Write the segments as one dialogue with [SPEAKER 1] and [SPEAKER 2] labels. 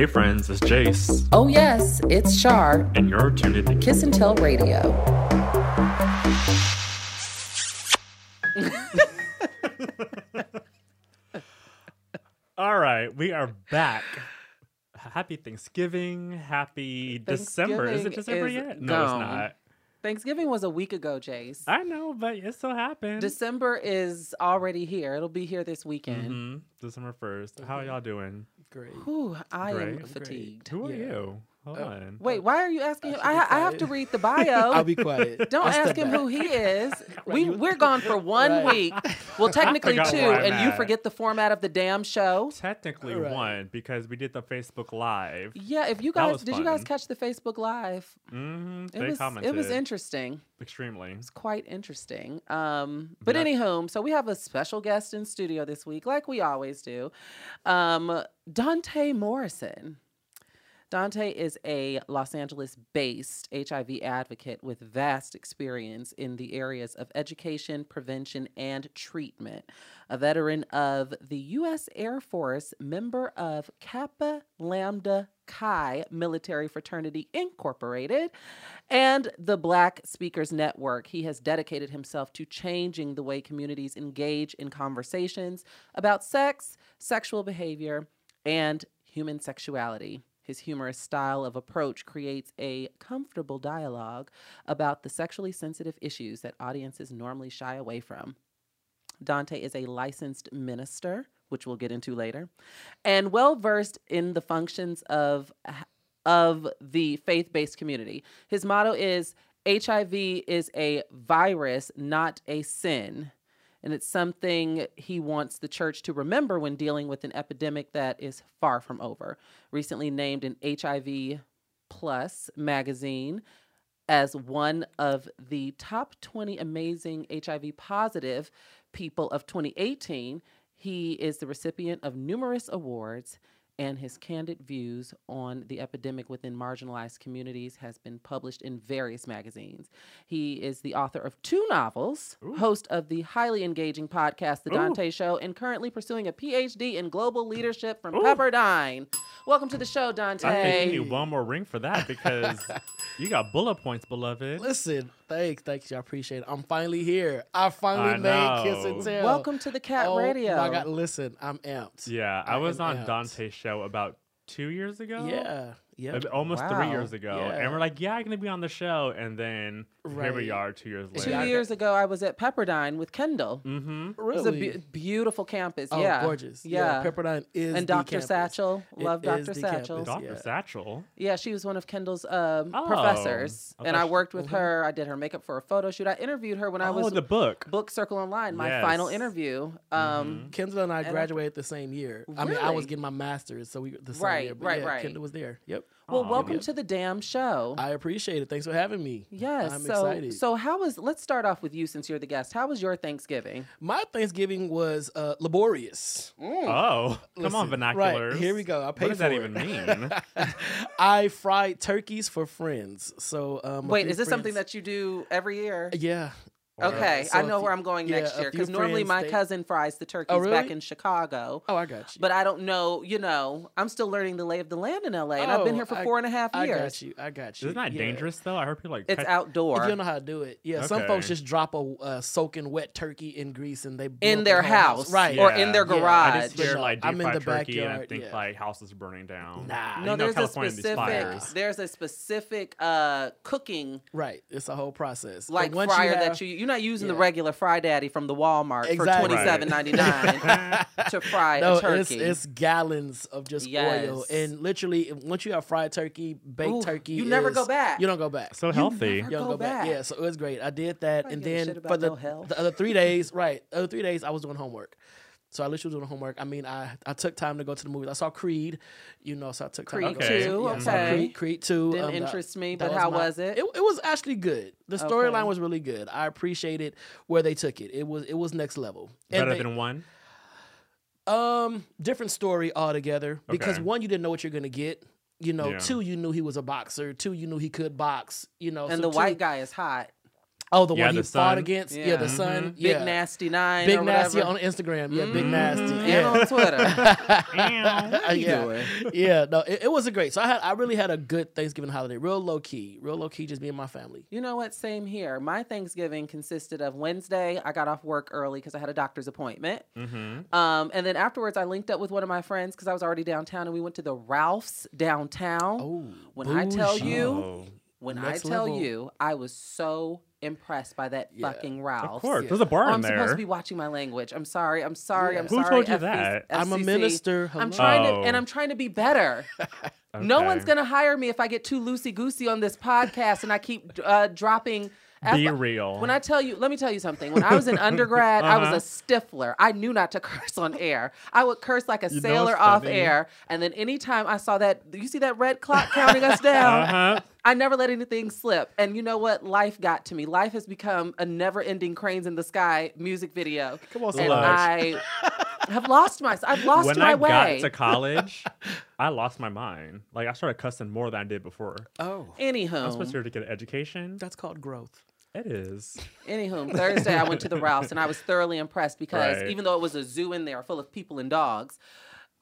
[SPEAKER 1] Hey friends, it's Jace,
[SPEAKER 2] Oh, yes, it's Char.
[SPEAKER 1] and you're tuned in to
[SPEAKER 2] Kiss and Tell Radio.
[SPEAKER 1] All right, we are back. Happy Thanksgiving. Happy December. Is it December
[SPEAKER 2] is
[SPEAKER 1] yet? No, it's not.
[SPEAKER 2] Thanksgiving was a week ago, Jace.
[SPEAKER 1] I know, but it still happened.
[SPEAKER 2] December is already here. It'll be here this weekend.
[SPEAKER 1] hmm December 1st. How y'all doing?
[SPEAKER 3] Great.
[SPEAKER 2] Whew, I am
[SPEAKER 1] Great.
[SPEAKER 2] fatigued.
[SPEAKER 1] Who are
[SPEAKER 3] Yeah.
[SPEAKER 1] you? Hold
[SPEAKER 3] Uh,
[SPEAKER 1] on.
[SPEAKER 2] Wait, why are you asking
[SPEAKER 3] I
[SPEAKER 2] him? I,
[SPEAKER 3] be
[SPEAKER 2] I have to read the bio.
[SPEAKER 3] I'll be quiet.
[SPEAKER 2] Don't
[SPEAKER 3] I'll
[SPEAKER 2] ask him
[SPEAKER 3] back.
[SPEAKER 2] who he is. We we're gone for one
[SPEAKER 3] Right.
[SPEAKER 2] week. Well, technically two,
[SPEAKER 1] where I'm
[SPEAKER 2] and you forget the format of the damn show.
[SPEAKER 1] Technically
[SPEAKER 3] Right.
[SPEAKER 1] one because we did the Facebook Live.
[SPEAKER 2] Yeah, if you guys
[SPEAKER 1] was
[SPEAKER 2] did you guys catch the Facebook Live?
[SPEAKER 1] hmm
[SPEAKER 2] It
[SPEAKER 1] They
[SPEAKER 2] was
[SPEAKER 1] commented
[SPEAKER 2] it was interesting.
[SPEAKER 1] extremely.
[SPEAKER 2] It's quite interesting. Um, but
[SPEAKER 1] Yeah.
[SPEAKER 2] anywho, so we have a special guest in studio this week, like we always do. Um, Dante Morrison. Dante is a Los Angeles based HIV advocate with vast experience in the areas of education, prevention, and treatment. A veteran of the U.S. Air Force, member of Kappa Lambda Chi Military Fraternity Incorporated, and the Black Speakers Network. He has dedicated himself to changing the way communities engage in conversations about sex, sexual behavior, and human sexuality. His humorous style of approach creates a comfortable dialogue about the sexually sensitive issues that audiences normally shy away from. Dante is a licensed minister, which we'll get into later, and well versed in the functions of of the faith-based community. His motto is HIV is a virus, not a sin. And it's something he wants the church to remember when dealing with an epidemic that is far from over. Recently named in HIV Plus magazine as one of the top 20 amazing HIV positive people of 2018, he is the recipient of numerous awards and his candid views on the epidemic within marginalized communities has been published in various magazines. He is the author of two novels, host of the highly engaging podcast The
[SPEAKER 1] Ooh.
[SPEAKER 2] Dante Show, and currently pursuing a PhD in global leadership from
[SPEAKER 1] Ooh.
[SPEAKER 2] Pepperdine. Welcome to the show, Dante.
[SPEAKER 1] I think you need one more ring for that because you got bullet points, beloved.
[SPEAKER 3] Listen, thanks, thanks, you. I appreciate it. I'm finally here. I finally
[SPEAKER 1] I
[SPEAKER 3] made Kiss
[SPEAKER 1] know.
[SPEAKER 3] and Tell.
[SPEAKER 2] Welcome to the Cat
[SPEAKER 3] oh,
[SPEAKER 2] Radio.
[SPEAKER 3] My God, listen, I'm amped.
[SPEAKER 1] Yeah, I
[SPEAKER 3] I
[SPEAKER 1] was on
[SPEAKER 3] amped.
[SPEAKER 1] Dante's show about two years ago.
[SPEAKER 3] Yeah, yeah.
[SPEAKER 1] Maybe Almost three years ago.
[SPEAKER 3] Yeah.
[SPEAKER 1] And we're like, yeah, I'm going to be on the show. And then here we are two years later.
[SPEAKER 3] Two
[SPEAKER 2] years ago, I was at Pepperdine with Kendall.
[SPEAKER 1] Mm-hmm.
[SPEAKER 2] It was a
[SPEAKER 3] Really?
[SPEAKER 2] bu- beautiful campus.
[SPEAKER 3] oh,
[SPEAKER 2] yeah,
[SPEAKER 3] gorgeous.
[SPEAKER 2] Yeah,
[SPEAKER 3] Pepperdine is
[SPEAKER 2] and Dr.
[SPEAKER 3] campus.
[SPEAKER 2] Satchel,
[SPEAKER 3] It
[SPEAKER 2] love Dr.
[SPEAKER 3] the
[SPEAKER 2] Satchel.
[SPEAKER 1] Dr.
[SPEAKER 3] Yeah.
[SPEAKER 1] Satchel.
[SPEAKER 2] Yeah, she was one of Kendall's um,
[SPEAKER 1] Oh,
[SPEAKER 2] professors,
[SPEAKER 1] I
[SPEAKER 2] and I worked with
[SPEAKER 3] Mhm.
[SPEAKER 2] her. I did her makeup for a photo shoot. I interviewed her when I
[SPEAKER 1] oh,
[SPEAKER 2] was
[SPEAKER 1] the book.
[SPEAKER 2] Book Circle Online, my final interview. Um,
[SPEAKER 1] Mhm.
[SPEAKER 3] Kendall and I
[SPEAKER 2] And I-
[SPEAKER 3] graduated the same year. Really? I mean, I was getting my master's, so we the same
[SPEAKER 2] Right,
[SPEAKER 3] year. But
[SPEAKER 2] right,
[SPEAKER 3] yeah,
[SPEAKER 2] right.
[SPEAKER 3] Kendall was there. Yep.
[SPEAKER 2] Well,
[SPEAKER 1] Aw.
[SPEAKER 2] welcome
[SPEAKER 3] Yep.
[SPEAKER 2] to the damn show.
[SPEAKER 3] I appreciate it. Thanks for having me.
[SPEAKER 2] Yes.
[SPEAKER 3] I'm
[SPEAKER 2] so,
[SPEAKER 3] excited.
[SPEAKER 2] so how was? Let's start off with you since you're the guest. How was your Thanksgiving?
[SPEAKER 3] My Thanksgiving was uh, laborious.
[SPEAKER 1] Oh, come on,
[SPEAKER 3] Listen,
[SPEAKER 1] vernaculars.
[SPEAKER 3] Right, here we go. I paid
[SPEAKER 1] What does
[SPEAKER 3] for
[SPEAKER 1] that
[SPEAKER 3] it.
[SPEAKER 1] even mean?
[SPEAKER 3] I fried turkeys for friends. So um,
[SPEAKER 2] Wait, is this something that you do every year?
[SPEAKER 3] Yeah.
[SPEAKER 2] Okay,
[SPEAKER 3] so
[SPEAKER 2] I
[SPEAKER 3] a
[SPEAKER 2] know
[SPEAKER 3] few-
[SPEAKER 2] where I'm going
[SPEAKER 3] yeah,
[SPEAKER 2] next
[SPEAKER 3] a
[SPEAKER 2] year because normally my
[SPEAKER 3] they-
[SPEAKER 2] cousin fries the turkeys back
[SPEAKER 3] really?
[SPEAKER 2] in Chicago.
[SPEAKER 3] Oh, I got you.
[SPEAKER 2] But I don't know, you know, I'm still learning the lay of the land in LA, and I've been
[SPEAKER 3] Oh,
[SPEAKER 2] here for
[SPEAKER 3] I-
[SPEAKER 2] four and a half
[SPEAKER 3] I
[SPEAKER 2] years.
[SPEAKER 3] got you. I got you.
[SPEAKER 1] Isn't that
[SPEAKER 3] Yeah.
[SPEAKER 1] dangerous, though? I heard people like.
[SPEAKER 2] It's
[SPEAKER 1] catch-
[SPEAKER 2] outdoor
[SPEAKER 3] If you don't know how to do it, yeah. Some folks just drop a uh, soaking wet turkey in grease and they blow
[SPEAKER 2] in
[SPEAKER 3] up
[SPEAKER 2] their
[SPEAKER 3] the whole
[SPEAKER 2] house,
[SPEAKER 3] right?
[SPEAKER 2] or in their
[SPEAKER 3] Yeah, I
[SPEAKER 2] garage.
[SPEAKER 1] I just hear like
[SPEAKER 3] I'm in the
[SPEAKER 1] turkey and I think
[SPEAKER 3] yeah.
[SPEAKER 1] like houses burning down.
[SPEAKER 3] Nah.
[SPEAKER 2] No, there's a specific there's a specific uh, cooking
[SPEAKER 3] Right. It's a whole process.
[SPEAKER 2] Like fryer that you you're not using the regular fry daddy from the Walmart for
[SPEAKER 3] Exactly.
[SPEAKER 2] twenty seven ninety nine to fry
[SPEAKER 3] no,
[SPEAKER 2] a turkey.
[SPEAKER 3] it's it's gallons of just oil, and literally once you have fried turkey, baked
[SPEAKER 2] Ooh,
[SPEAKER 3] turkey,
[SPEAKER 2] you never go back.
[SPEAKER 3] You don't go back.
[SPEAKER 1] So healthy.
[SPEAKER 2] never-
[SPEAKER 3] you don't
[SPEAKER 2] go
[SPEAKER 3] go back.
[SPEAKER 2] back.
[SPEAKER 3] Yeah, so it was great. I did that,
[SPEAKER 2] I
[SPEAKER 3] and then
[SPEAKER 2] shit
[SPEAKER 3] for the,
[SPEAKER 2] no
[SPEAKER 3] the other three days, right? Other three days, I was doing homework. So I literally was doing homework. I mean, I, I took time to go to the movies. I saw Creed, you know, so I took time.
[SPEAKER 2] Creed
[SPEAKER 3] to go
[SPEAKER 1] Okay.
[SPEAKER 2] two,
[SPEAKER 3] yeah, I saw
[SPEAKER 2] okay.
[SPEAKER 3] Creed, Creed two.
[SPEAKER 2] Didn't
[SPEAKER 3] um, that-
[SPEAKER 2] interest me,
[SPEAKER 3] that
[SPEAKER 2] but how
[SPEAKER 3] my-
[SPEAKER 2] was it?
[SPEAKER 3] it? It was actually good. The storyline
[SPEAKER 2] Okay.
[SPEAKER 3] was really good. I appreciated where they took it. It was it was next level.
[SPEAKER 1] Better
[SPEAKER 3] they-
[SPEAKER 1] than one.
[SPEAKER 3] um, different story altogether. Because
[SPEAKER 1] Okay.
[SPEAKER 3] one, you didn't know what you're gonna get. You know,
[SPEAKER 1] Yeah.
[SPEAKER 3] two, you knew he was a boxer. Two, you knew he could box. You know,
[SPEAKER 2] and
[SPEAKER 3] so
[SPEAKER 2] the
[SPEAKER 3] two-
[SPEAKER 2] white guy is hot.
[SPEAKER 3] Oh, the
[SPEAKER 1] Yeah,
[SPEAKER 3] one he
[SPEAKER 1] the
[SPEAKER 3] fought against. Yeah,
[SPEAKER 2] Yeah.
[SPEAKER 3] the son.
[SPEAKER 2] Big
[SPEAKER 3] Yeah.
[SPEAKER 2] Nasty Nine.
[SPEAKER 3] Big
[SPEAKER 2] or
[SPEAKER 3] Nasty
[SPEAKER 2] whatever.
[SPEAKER 3] on Instagram. Yeah, Big
[SPEAKER 2] Mhm.
[SPEAKER 3] Nasty.
[SPEAKER 2] And
[SPEAKER 3] Yeah.
[SPEAKER 2] on Twitter. You
[SPEAKER 3] yeah.
[SPEAKER 2] doing?
[SPEAKER 3] yeah, no, it, it wasn't great. So I had, I really had a good Thanksgiving holiday, real low key, real low key, just me and my family.
[SPEAKER 2] You know what? Same here. My Thanksgiving consisted of Wednesday. I got off work early because I had a doctor's appointment.
[SPEAKER 1] Mm-hmm.
[SPEAKER 2] Um, and then afterwards, I linked up with one of my friends because I was already downtown, and we went to the Ralph's downtown.
[SPEAKER 3] Oh,
[SPEAKER 2] when I tell you,
[SPEAKER 1] Oh,
[SPEAKER 2] when
[SPEAKER 3] next
[SPEAKER 2] I tell
[SPEAKER 3] level.
[SPEAKER 2] you, I was so impressed by that
[SPEAKER 3] Yeah.
[SPEAKER 2] fucking Ralph's.
[SPEAKER 1] of course.
[SPEAKER 3] Yeah.
[SPEAKER 1] There's a bar
[SPEAKER 2] Oh,
[SPEAKER 1] in
[SPEAKER 2] I'm
[SPEAKER 1] there.
[SPEAKER 2] supposed to be watching my language. I'm sorry. I'm sorry.
[SPEAKER 3] Yeah.
[SPEAKER 2] I'm
[SPEAKER 1] Who
[SPEAKER 2] sorry.
[SPEAKER 1] Who told you
[SPEAKER 2] FCC
[SPEAKER 1] that?
[SPEAKER 3] I'm a
[SPEAKER 2] FCC.
[SPEAKER 3] minister.
[SPEAKER 2] I'm
[SPEAKER 3] hello.
[SPEAKER 2] trying to,
[SPEAKER 1] Oh.
[SPEAKER 2] and I'm trying to be better. No one's gonna hire me if I get too loosey goosey on this podcast and I keep uh, dropping.
[SPEAKER 1] Be real.
[SPEAKER 2] When I tell you, let me tell you something. When I was in undergrad, I
[SPEAKER 1] Uh-huh.
[SPEAKER 2] was a stiffler. I knew not to curse on air. I would curse like a
[SPEAKER 1] You
[SPEAKER 2] sailor off air. And then anytime I saw that, you see that red clock counting us down?
[SPEAKER 1] uh-huh.
[SPEAKER 2] I never let anything slip. And you know what? Life got to me. Life has become a never ending Cranes in the Sky music video.
[SPEAKER 3] Come on,
[SPEAKER 2] And I have lost my, I've lost
[SPEAKER 1] when
[SPEAKER 2] my
[SPEAKER 1] I
[SPEAKER 2] way.
[SPEAKER 1] got to college, I lost my mind. Like I started cussing more than I did before.
[SPEAKER 3] Oh,
[SPEAKER 2] Anywho.
[SPEAKER 1] I'm supposed to get an education.
[SPEAKER 3] that's called growth.
[SPEAKER 1] It is.
[SPEAKER 2] Anywho, Thursday I went to the Ralphs and I was thoroughly impressed because
[SPEAKER 1] Right.
[SPEAKER 2] even though it was a zoo in there full of people and dogs,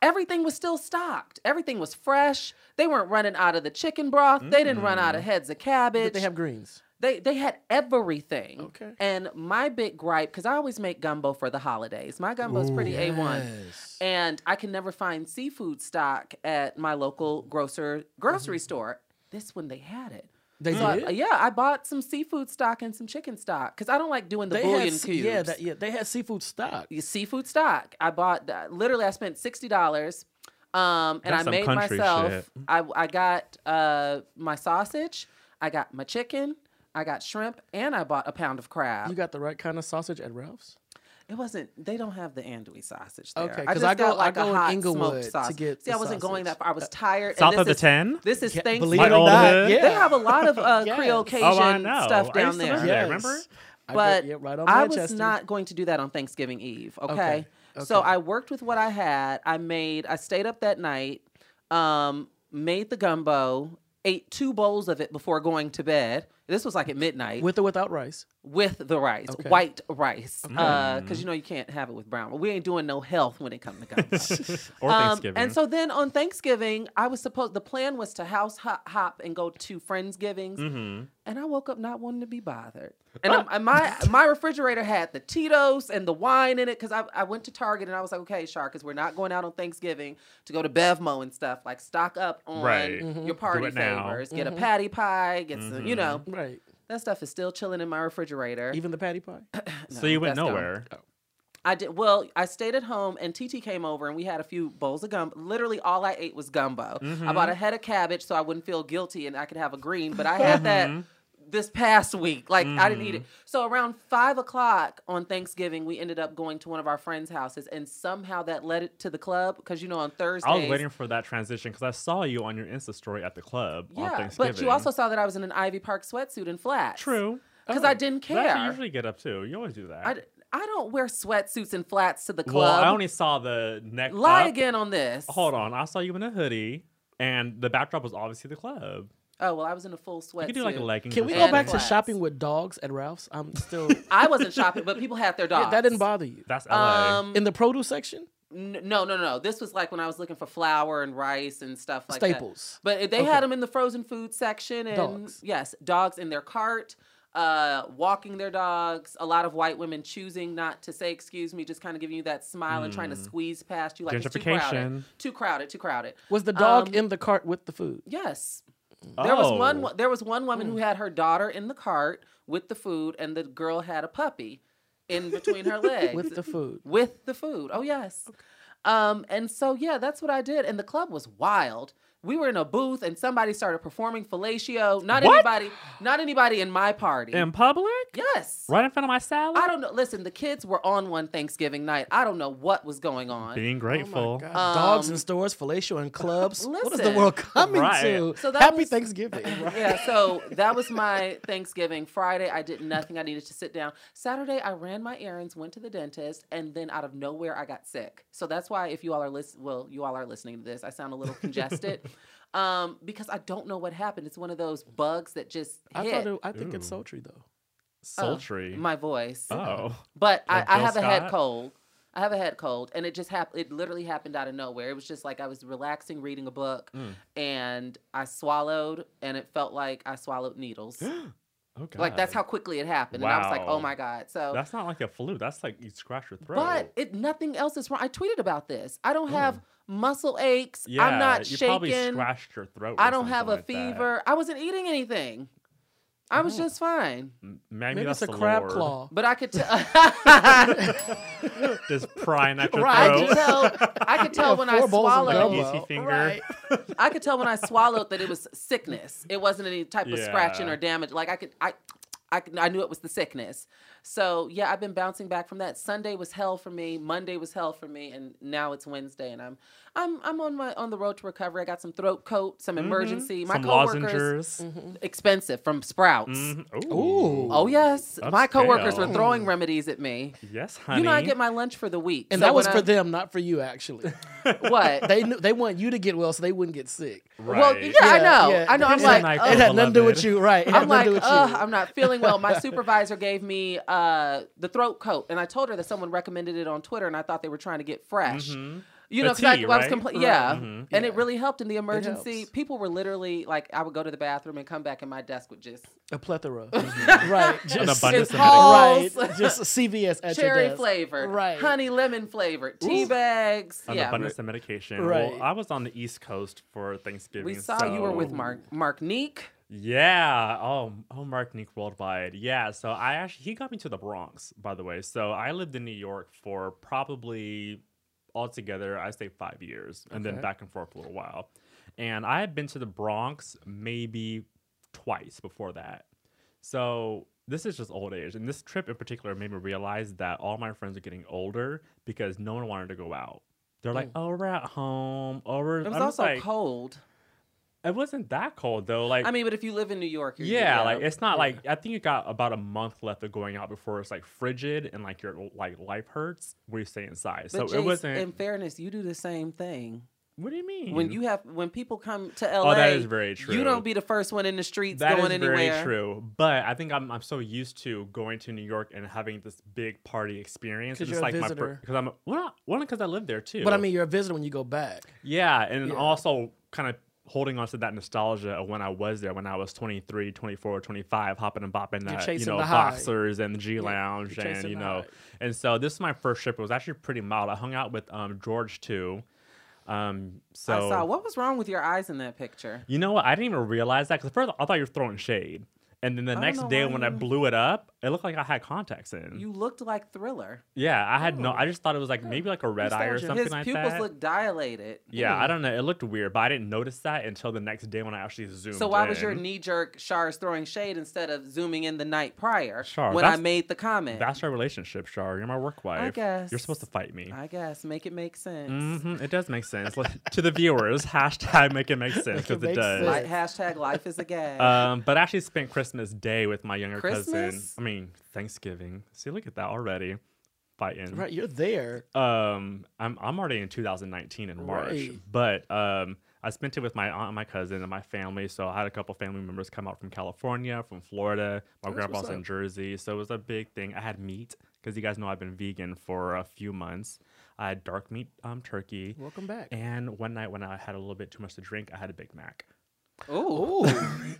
[SPEAKER 2] everything was still stocked. Everything was fresh. They weren't running out of the chicken broth. They didn't run out of heads of cabbage.
[SPEAKER 3] Did they have greens?
[SPEAKER 2] They they had everything.
[SPEAKER 3] Okay.
[SPEAKER 2] And my big gripe, because I always make gumbo for the holidays. My gumbo's pretty A one.
[SPEAKER 3] Yes.
[SPEAKER 2] And I can never find seafood stock at my local grocer grocery mm-hmm. store. This one they had it.
[SPEAKER 3] They
[SPEAKER 2] So I- yeah, I bought some seafood stock and some chicken stock because I don't like doing the
[SPEAKER 3] They
[SPEAKER 2] bouillon
[SPEAKER 3] had,
[SPEAKER 2] cubes.
[SPEAKER 3] yeah, that, yeah, they had seafood stock.
[SPEAKER 2] Y- seafood stock. I bought uh, literally. I spent sixty dollars, um, and
[SPEAKER 1] That's
[SPEAKER 2] I made myself.
[SPEAKER 1] shit.
[SPEAKER 2] I I got uh my sausage. I got my chicken. I got shrimp, and I bought a pound of crab.
[SPEAKER 3] You got the right kind of sausage at Ralph's.
[SPEAKER 2] It wasn't. They don't have the andouille sausage there.
[SPEAKER 3] Okay,
[SPEAKER 2] I
[SPEAKER 3] 'cause
[SPEAKER 2] just
[SPEAKER 3] I go-
[SPEAKER 2] got like
[SPEAKER 3] I go
[SPEAKER 2] a
[SPEAKER 3] in
[SPEAKER 2] hot
[SPEAKER 3] Inglewood
[SPEAKER 2] smoked
[SPEAKER 3] to
[SPEAKER 2] sausage.
[SPEAKER 3] get
[SPEAKER 2] See,
[SPEAKER 3] the
[SPEAKER 2] I wasn't going that far. I was tired. and
[SPEAKER 1] South
[SPEAKER 2] this
[SPEAKER 1] of the
[SPEAKER 2] is-
[SPEAKER 1] ten.
[SPEAKER 2] This is
[SPEAKER 3] Yeah,
[SPEAKER 2] Thanksgiving.
[SPEAKER 3] believe it or
[SPEAKER 1] old
[SPEAKER 3] not, yeah.
[SPEAKER 2] They have a lot of uh,
[SPEAKER 3] Yes.
[SPEAKER 2] Creole Cajun
[SPEAKER 1] Oh,
[SPEAKER 2] stuff
[SPEAKER 1] I
[SPEAKER 2] down
[SPEAKER 1] used to
[SPEAKER 2] there.
[SPEAKER 1] there, remember?
[SPEAKER 3] I
[SPEAKER 2] But
[SPEAKER 3] go- yeah, right on
[SPEAKER 2] I was not going to do that on Thanksgiving Eve. Okay.
[SPEAKER 3] Okay,
[SPEAKER 2] So. I worked with what I had. I made. I stayed up that night. Um, made the gumbo. Ate two bowls of it before going to bed. This was like at midnight with,
[SPEAKER 3] with or without rice.
[SPEAKER 2] The rice,
[SPEAKER 3] Okay.
[SPEAKER 2] white rice, uh, mm. because you know you can't have it with brown. But we ain't doing no health when it comes to gumbo.
[SPEAKER 1] Um, or
[SPEAKER 2] Um,
[SPEAKER 1] Thanksgiving.
[SPEAKER 2] and so then on Thanksgiving, I was supposed the plan was to house hop, hop and go to friendsgivings,
[SPEAKER 1] hmm
[SPEAKER 2] and I woke up not wanting to be bothered. And I'm- and my my refrigerator had the Tito's and the wine in it because I, I went to Target and I was like, okay, Shark, because we're not going out on Thanksgiving to go to Bevmo and stuff. Like stock up on
[SPEAKER 1] Right.
[SPEAKER 2] your mm-hmm. party
[SPEAKER 1] it now.
[SPEAKER 2] favors. Get a mm-hmm. patty pie. Get some, you mm-hmm. know,
[SPEAKER 3] Right.
[SPEAKER 2] That stuff is still chilling in my refrigerator.
[SPEAKER 3] Even the patty pie.
[SPEAKER 1] so you went
[SPEAKER 2] that's gone.
[SPEAKER 1] nowhere.
[SPEAKER 2] I did well. I stayed at home, and TT came over, and we had a few bowls of gumbo. Literally, all I ate was gumbo. I mm-hmm. bought a head of cabbage so I wouldn't feel guilty, and I could have a green. But I had that mm-hmm. This past week. Like I didn't eat it. Mm. So around five o'clock on Thanksgiving, we ended up going to one of our friends' houses, and somehow that led it to the club because you know on Thursday.
[SPEAKER 1] I was waiting for that transition because I saw you on your Insta story at the club on
[SPEAKER 2] Yeah,
[SPEAKER 1] Thanksgiving.
[SPEAKER 2] but you also saw that I was in an Ivy Park sweatsuit and flats.
[SPEAKER 1] true.
[SPEAKER 2] Because
[SPEAKER 3] Oh.
[SPEAKER 2] I didn't
[SPEAKER 1] That's what you
[SPEAKER 2] care.
[SPEAKER 1] usually get up too. You always do that.
[SPEAKER 2] I, d- I don't wear sweatsuits and flats to the club. well.
[SPEAKER 1] I only saw the neck.
[SPEAKER 2] Lie
[SPEAKER 1] up.
[SPEAKER 2] again on this.
[SPEAKER 1] Hold on, I saw you in a hoodie, and the backdrop was obviously the club.
[SPEAKER 2] Oh well, I was in a full sweat.
[SPEAKER 1] You could do like a leggings.
[SPEAKER 3] Can
[SPEAKER 1] or
[SPEAKER 3] we
[SPEAKER 2] And
[SPEAKER 3] go back to
[SPEAKER 2] flats.
[SPEAKER 3] shopping with dogs at Ralph's? I'm still.
[SPEAKER 2] I wasn't shopping, but people had their dogs.
[SPEAKER 3] Yeah, that didn't bother you.
[SPEAKER 1] That's LA.
[SPEAKER 2] Um,
[SPEAKER 3] In the produce section,
[SPEAKER 2] n- no, no, no. This was like when I was looking for flour and rice and stuff like that.
[SPEAKER 3] staples.
[SPEAKER 2] that. But they
[SPEAKER 3] Okay.
[SPEAKER 2] had them in the frozen food section, and
[SPEAKER 3] Dogs.
[SPEAKER 2] yes, dogs in their cart, uh, walking their dogs. A lot of white women choosing not to say "excuse me," just kind of giving you that smile and trying to squeeze past you, like it's too crowded,
[SPEAKER 1] Gentrification.
[SPEAKER 2] too crowded, too crowded.
[SPEAKER 3] Was the dog
[SPEAKER 2] Um,
[SPEAKER 3] in the cart with the food?
[SPEAKER 2] Yes. There was one.
[SPEAKER 1] Oh.
[SPEAKER 2] There was one woman who had her daughter in the cart with the food, and the girl had a puppy in between her legs
[SPEAKER 3] With the food.
[SPEAKER 2] with the food. Oh yes. Um, and so yeah, that's what I did. And the club was wild. We were in a booth and somebody started performing fellatio. Not
[SPEAKER 1] What?
[SPEAKER 2] anybody, not anybody in my party.
[SPEAKER 1] in public,
[SPEAKER 2] yes.
[SPEAKER 1] right in front of my salad.
[SPEAKER 2] I don't know. Listen, the kids were on one Thanksgiving night. I don't know what was going on.
[SPEAKER 1] Being
[SPEAKER 3] Oh
[SPEAKER 1] grateful.
[SPEAKER 3] my God. Dogs in
[SPEAKER 2] Um,
[SPEAKER 3] stores, fellatio in clubs. what is the world coming
[SPEAKER 1] Right.
[SPEAKER 3] to?
[SPEAKER 2] So that
[SPEAKER 3] Happy
[SPEAKER 2] was-
[SPEAKER 3] Thanksgiving.
[SPEAKER 2] yeah, so that was my Thanksgiving. Friday, I did nothing. I needed to sit down. Saturday, I ran my errands, went to the dentist, and then out of nowhere, I got sick. So that's why, if you all are listening, well, you all are listening to this, I sound a little congested, um, because I don't know what happened. It's one of those bugs that just
[SPEAKER 3] I
[SPEAKER 2] hit.
[SPEAKER 3] thought it, I think it's sultry though.
[SPEAKER 1] sultry?
[SPEAKER 2] My voice.
[SPEAKER 1] oh,
[SPEAKER 2] But I,
[SPEAKER 1] Like
[SPEAKER 2] I
[SPEAKER 1] Jill
[SPEAKER 2] have a head cold. I have a head cold, and it just happened. It literally happened out of nowhere. It was just like I was relaxing, reading a book,
[SPEAKER 1] Mm.
[SPEAKER 2] and I swallowed, and it felt like I swallowed needles.
[SPEAKER 1] oh god.
[SPEAKER 2] like that's how quickly it happened, and I was like, "Oh my god!" So,
[SPEAKER 1] That's not like a flu. That's like you scratch your throat.
[SPEAKER 2] but it nothing else is wrong. I tweeted about this. I don't
[SPEAKER 1] Mm.
[SPEAKER 2] have muscle aches.
[SPEAKER 1] yeah,
[SPEAKER 2] I'm not
[SPEAKER 1] you
[SPEAKER 2] shaking.
[SPEAKER 1] probably scratched your throat.
[SPEAKER 2] I don't have a
[SPEAKER 1] like that.
[SPEAKER 2] fever. I wasn't eating anything. I was just fine.
[SPEAKER 1] M- Maybe,
[SPEAKER 3] Maybe
[SPEAKER 1] that's
[SPEAKER 3] it's a
[SPEAKER 1] the
[SPEAKER 3] crab
[SPEAKER 1] Lord.
[SPEAKER 3] claw.
[SPEAKER 2] But I could tell.
[SPEAKER 1] Just prying at your
[SPEAKER 3] Right,
[SPEAKER 2] I
[SPEAKER 1] throat.
[SPEAKER 2] could tell. I could tell when I
[SPEAKER 3] four bowls of
[SPEAKER 1] Like
[SPEAKER 2] swallowed.
[SPEAKER 1] a
[SPEAKER 3] gumbo.
[SPEAKER 1] easy finger.
[SPEAKER 3] Right.
[SPEAKER 2] I could tell when I swallowed that it was sickness. It wasn't any type of scratching
[SPEAKER 1] Yeah.
[SPEAKER 2] or damage. Like I could, I, I, could- I knew it was the sickness. So yeah, I've been bouncing back from that. Sunday was hell for me. Monday was hell for me, and now it's Wednesday, and I'm, I'm, I'm on my on the road to recovery. I got some throat coat, some emergency. My
[SPEAKER 1] Mm-hmm. Some
[SPEAKER 2] coworkers
[SPEAKER 1] lozenges.
[SPEAKER 2] expensive from Sprouts.
[SPEAKER 1] Mhm.
[SPEAKER 3] Ooh.
[SPEAKER 2] Oh yes, my coworkers were throwing remedies at me.
[SPEAKER 1] Yes, honey.
[SPEAKER 2] You know, I get my lunch for the week,
[SPEAKER 3] And
[SPEAKER 2] So
[SPEAKER 3] that was for
[SPEAKER 2] I-
[SPEAKER 3] them, not for you, actually.
[SPEAKER 2] What?
[SPEAKER 3] they knew, they want you to get well so they wouldn't get sick.
[SPEAKER 2] Well,
[SPEAKER 1] Right.
[SPEAKER 2] yeah, I know. I know. I'm
[SPEAKER 1] It's
[SPEAKER 2] like,
[SPEAKER 1] like,
[SPEAKER 2] ugh.
[SPEAKER 3] It had nothing to do with you, right? It had
[SPEAKER 2] I'm like,
[SPEAKER 3] to do with
[SPEAKER 2] Ugh,
[SPEAKER 3] you.
[SPEAKER 2] I'm not feeling well. My supervisor gave me uh, the throat coat, and I told her that someone recommended it on Twitter, and I thought they were trying to get fresh.
[SPEAKER 1] Mhm.
[SPEAKER 2] You know, because I,
[SPEAKER 1] tea,
[SPEAKER 2] I was
[SPEAKER 1] right?
[SPEAKER 2] compla-
[SPEAKER 3] Right.
[SPEAKER 2] yeah,
[SPEAKER 1] Mhm.
[SPEAKER 2] and it really helped in the emergency. People were literally like, I would go to the bathroom and come back, and my desk would just
[SPEAKER 3] A plethora, right? Just,
[SPEAKER 1] abundance
[SPEAKER 2] It's
[SPEAKER 1] of
[SPEAKER 2] Halls.
[SPEAKER 3] right. Just CVS at your
[SPEAKER 2] cherry
[SPEAKER 3] desk.
[SPEAKER 2] flavored,
[SPEAKER 3] Right.
[SPEAKER 2] honey lemon flavored, tea
[SPEAKER 1] Ooh.
[SPEAKER 2] bags.
[SPEAKER 1] An
[SPEAKER 2] yeah,
[SPEAKER 1] abundance of medication.
[SPEAKER 3] Right.
[SPEAKER 1] Well, I was on the East Coast for Thanksgiving.
[SPEAKER 2] we saw you were with Mark Mark Neek.
[SPEAKER 1] Yeah. Oh, oh, Mark Nick Worldwide. Yeah. So I actually he got me to the Bronx, by the way. So I lived in New York for probably altogether, I say five years, and then back and forth for a little while. And I had been to the Bronx maybe twice before that. So this is just old age, and this trip in particular made me realize that all my friends are getting older because no one wanted to go out. They're like, mm. "Oh, we're at home." Or we're,
[SPEAKER 2] It was also
[SPEAKER 1] like,
[SPEAKER 2] cold.
[SPEAKER 1] It wasn't that cold though. Like
[SPEAKER 2] I mean, but if you live in New York, you're,
[SPEAKER 1] yeah, like it's not
[SPEAKER 3] Yeah.
[SPEAKER 1] like I think you got about a month left of going out before it's like frigid and like your like life hurts where you stay inside.
[SPEAKER 2] But
[SPEAKER 1] so it wasn't.
[SPEAKER 2] In fairness, you do the same thing.
[SPEAKER 1] what do you mean?
[SPEAKER 2] When you have when people come to LA,
[SPEAKER 1] oh, that is very true.
[SPEAKER 2] you don't be the first one in the streets
[SPEAKER 1] That
[SPEAKER 2] going
[SPEAKER 1] is
[SPEAKER 2] anywhere.
[SPEAKER 1] very true. But I think I'm I'm so used to going to New York and having this big party experience.
[SPEAKER 3] 'Cause
[SPEAKER 1] It's
[SPEAKER 3] you're a
[SPEAKER 1] like my
[SPEAKER 3] visitor.
[SPEAKER 1] because I'm well not well because I live there too.
[SPEAKER 3] But I mean, you're a visitor when you go back.
[SPEAKER 1] Yeah, and
[SPEAKER 3] Yeah.
[SPEAKER 1] also kind of holding on to that nostalgia of when I was there when I was 23, 24, 25, hopping and bopping
[SPEAKER 3] You're
[SPEAKER 1] that, you know,
[SPEAKER 3] the
[SPEAKER 1] boxers and the G Lounge
[SPEAKER 3] you're
[SPEAKER 1] and, you know.
[SPEAKER 3] high.
[SPEAKER 1] And so this is my first trip. It was actually pretty mild. I hung out with um, George too. Um, so
[SPEAKER 2] I saw. What was wrong with your eyes in that picture?
[SPEAKER 1] you know what? I didn't even realize that because first I thought you were throwing shade. And then the
[SPEAKER 2] don't
[SPEAKER 1] next day
[SPEAKER 2] why
[SPEAKER 1] when I blew it up, it looked like I had contacts in.
[SPEAKER 2] You looked like Thriller.
[SPEAKER 1] yeah, I had no.
[SPEAKER 2] Oh.
[SPEAKER 1] I just thought it was like maybe like a red eye or
[SPEAKER 3] Nostalgia.
[SPEAKER 1] something
[SPEAKER 2] His
[SPEAKER 1] like
[SPEAKER 2] pupils
[SPEAKER 1] that.
[SPEAKER 2] looked dilated.
[SPEAKER 1] yeah,
[SPEAKER 3] Mm.
[SPEAKER 1] I don't know. It looked weird, but I didn't notice that until the next day when I actually zoomed. In.
[SPEAKER 2] So why was your knee jerk Shars throwing shade instead of zooming in the night prior
[SPEAKER 1] Shar,
[SPEAKER 2] when I made the comment?
[SPEAKER 1] That's our relationship, Shar. You're my work wife.
[SPEAKER 2] I guess.
[SPEAKER 1] You're supposed to fight me.
[SPEAKER 2] I guess make it make sense.
[SPEAKER 1] hmm It does make sense. To the viewers, hashtag make it make sense
[SPEAKER 3] Make it
[SPEAKER 1] it, does.
[SPEAKER 3] sense.
[SPEAKER 2] Like, hashtag life is a gag.
[SPEAKER 1] Um, but I actually spent Christmas Day with my younger cousin. I mean Thanksgiving. See, look at that already. Fighting.
[SPEAKER 3] Right, you're there.
[SPEAKER 1] Um, I'm I'm already in 2019 in March,
[SPEAKER 3] Right.
[SPEAKER 1] but um, I spent it with my aunt and my cousin and my family. So I had a couple family members come out from California, from Florida. My
[SPEAKER 3] That's
[SPEAKER 1] grandpa's in. Jersey, so it was a big thing. I had meat because you guys know I've been vegan for a few months. I had dark meat um turkey,
[SPEAKER 3] Welcome back.
[SPEAKER 1] and one night when I had a little bit too much to drink, I had a Big Mac.
[SPEAKER 2] Ooh,
[SPEAKER 3] Ooh,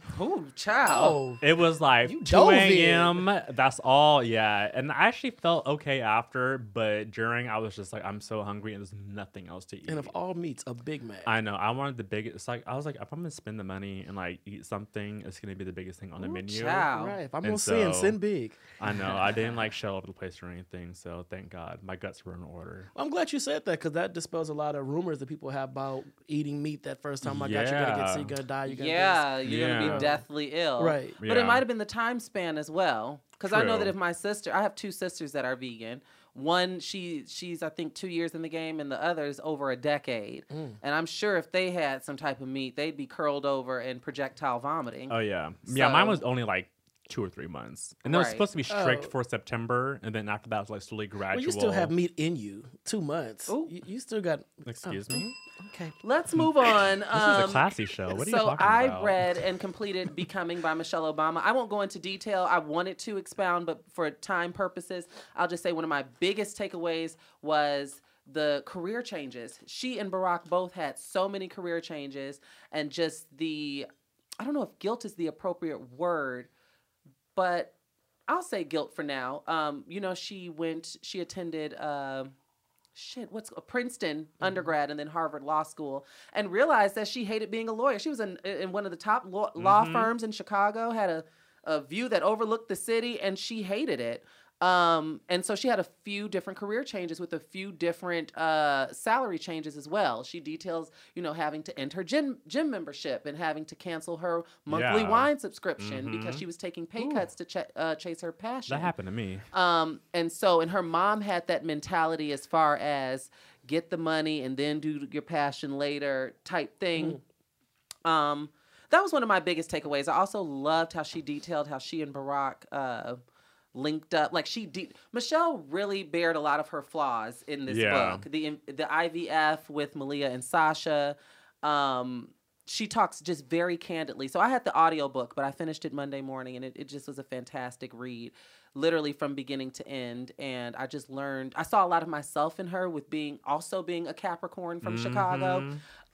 [SPEAKER 2] ooh, child.
[SPEAKER 3] oh,
[SPEAKER 1] It was like 2 a.m. That's all. Yeah. And I actually felt okay after, but during, I was just like, I'm so hungry and there's nothing else to eat.
[SPEAKER 3] and of all meats, a Big Mac.
[SPEAKER 1] I know. I wanted the biggest. It's like, I was like, if I'm going to spend the money and like eat something, it's going to be the biggest thing on the
[SPEAKER 2] Ooh,
[SPEAKER 1] menu.
[SPEAKER 2] child.
[SPEAKER 3] right, if I'm
[SPEAKER 1] And
[SPEAKER 3] gonna sin,
[SPEAKER 1] so-
[SPEAKER 3] sin big.
[SPEAKER 1] I know. I didn't like shell over the place or anything. So thank God. My guts were in order.
[SPEAKER 3] I'm glad you said that because that dispels a lot of rumors that people have about eating meat that first time. I got you're gonna get sick,
[SPEAKER 1] Yeah.
[SPEAKER 3] you're gonna die, you're gonna
[SPEAKER 2] Yeah, you're gonna be deathly ill.
[SPEAKER 3] Right.
[SPEAKER 2] But
[SPEAKER 1] Yeah.
[SPEAKER 2] it might have been the time span as well. Because I know that if my sister, I have two sisters that are vegan. One, she she's I think two years in the game, and the other is over a decade.
[SPEAKER 3] Mm.
[SPEAKER 2] And I'm sure if they had some type of meat, they'd be curled over and projectile vomiting.
[SPEAKER 1] Oh, yeah. Yeah. Mine was only like two or three months. And it was
[SPEAKER 2] Right.
[SPEAKER 1] supposed to be strict
[SPEAKER 3] Oh.
[SPEAKER 1] for September. And then after that, it was like slowly gradual.
[SPEAKER 3] Well, you still have meat in you. Two months.
[SPEAKER 2] Ooh.
[SPEAKER 3] You, you still got.
[SPEAKER 1] Excuse
[SPEAKER 3] oh,
[SPEAKER 1] me?
[SPEAKER 3] oh, Okay.
[SPEAKER 2] Let's move on.
[SPEAKER 1] This
[SPEAKER 2] Um,
[SPEAKER 1] is a classy show. What are you
[SPEAKER 2] so
[SPEAKER 1] talking
[SPEAKER 2] I
[SPEAKER 1] about?
[SPEAKER 2] read and completed Becoming by Michelle Obama. I won't go into detail. I wanted to expound, but for time purposes, I'll just say one of my biggest takeaways was the career changes. She and Barack both had so many career changes, and just the I don't know if guilt is the appropriate word, but I'll say guilt for now. Um, you know, she went, she attended. Uh, shit, what's a Princeton undergrad and then Harvard Law School, and realized that she hated being a lawyer. She was in, in one of the top law, law firms in Chicago, had a, a view that overlooked the city, and she hated it. Um, and so she had a few different career changes with a few different uh, salary changes as well. She details, you know, having to end her gym gym membership and having to cancel her monthly
[SPEAKER 1] Yeah.
[SPEAKER 2] wine subscription because
[SPEAKER 1] Mhm.
[SPEAKER 2] she was taking pay cuts to ch- uh, chase her passion.
[SPEAKER 1] That happened to me.
[SPEAKER 2] Um, and so, and her mom had that mentality as far as get the money and then do your passion later type thing. Um, that was one of my biggest takeaways. I also loved how she detailed how she and Barack uh, linked up. Like she, de- Michelle really bared a lot of her flaws in this
[SPEAKER 1] Yeah.
[SPEAKER 2] book. The the IVF with Malia and Sasha. Um, she talks just very candidly. So I had the audiobook, but I finished it Monday morning and it, it just was a fantastic read, literally from beginning to end. And I just learned I saw a lot of myself in her with being also being a Capricorn from Chicago.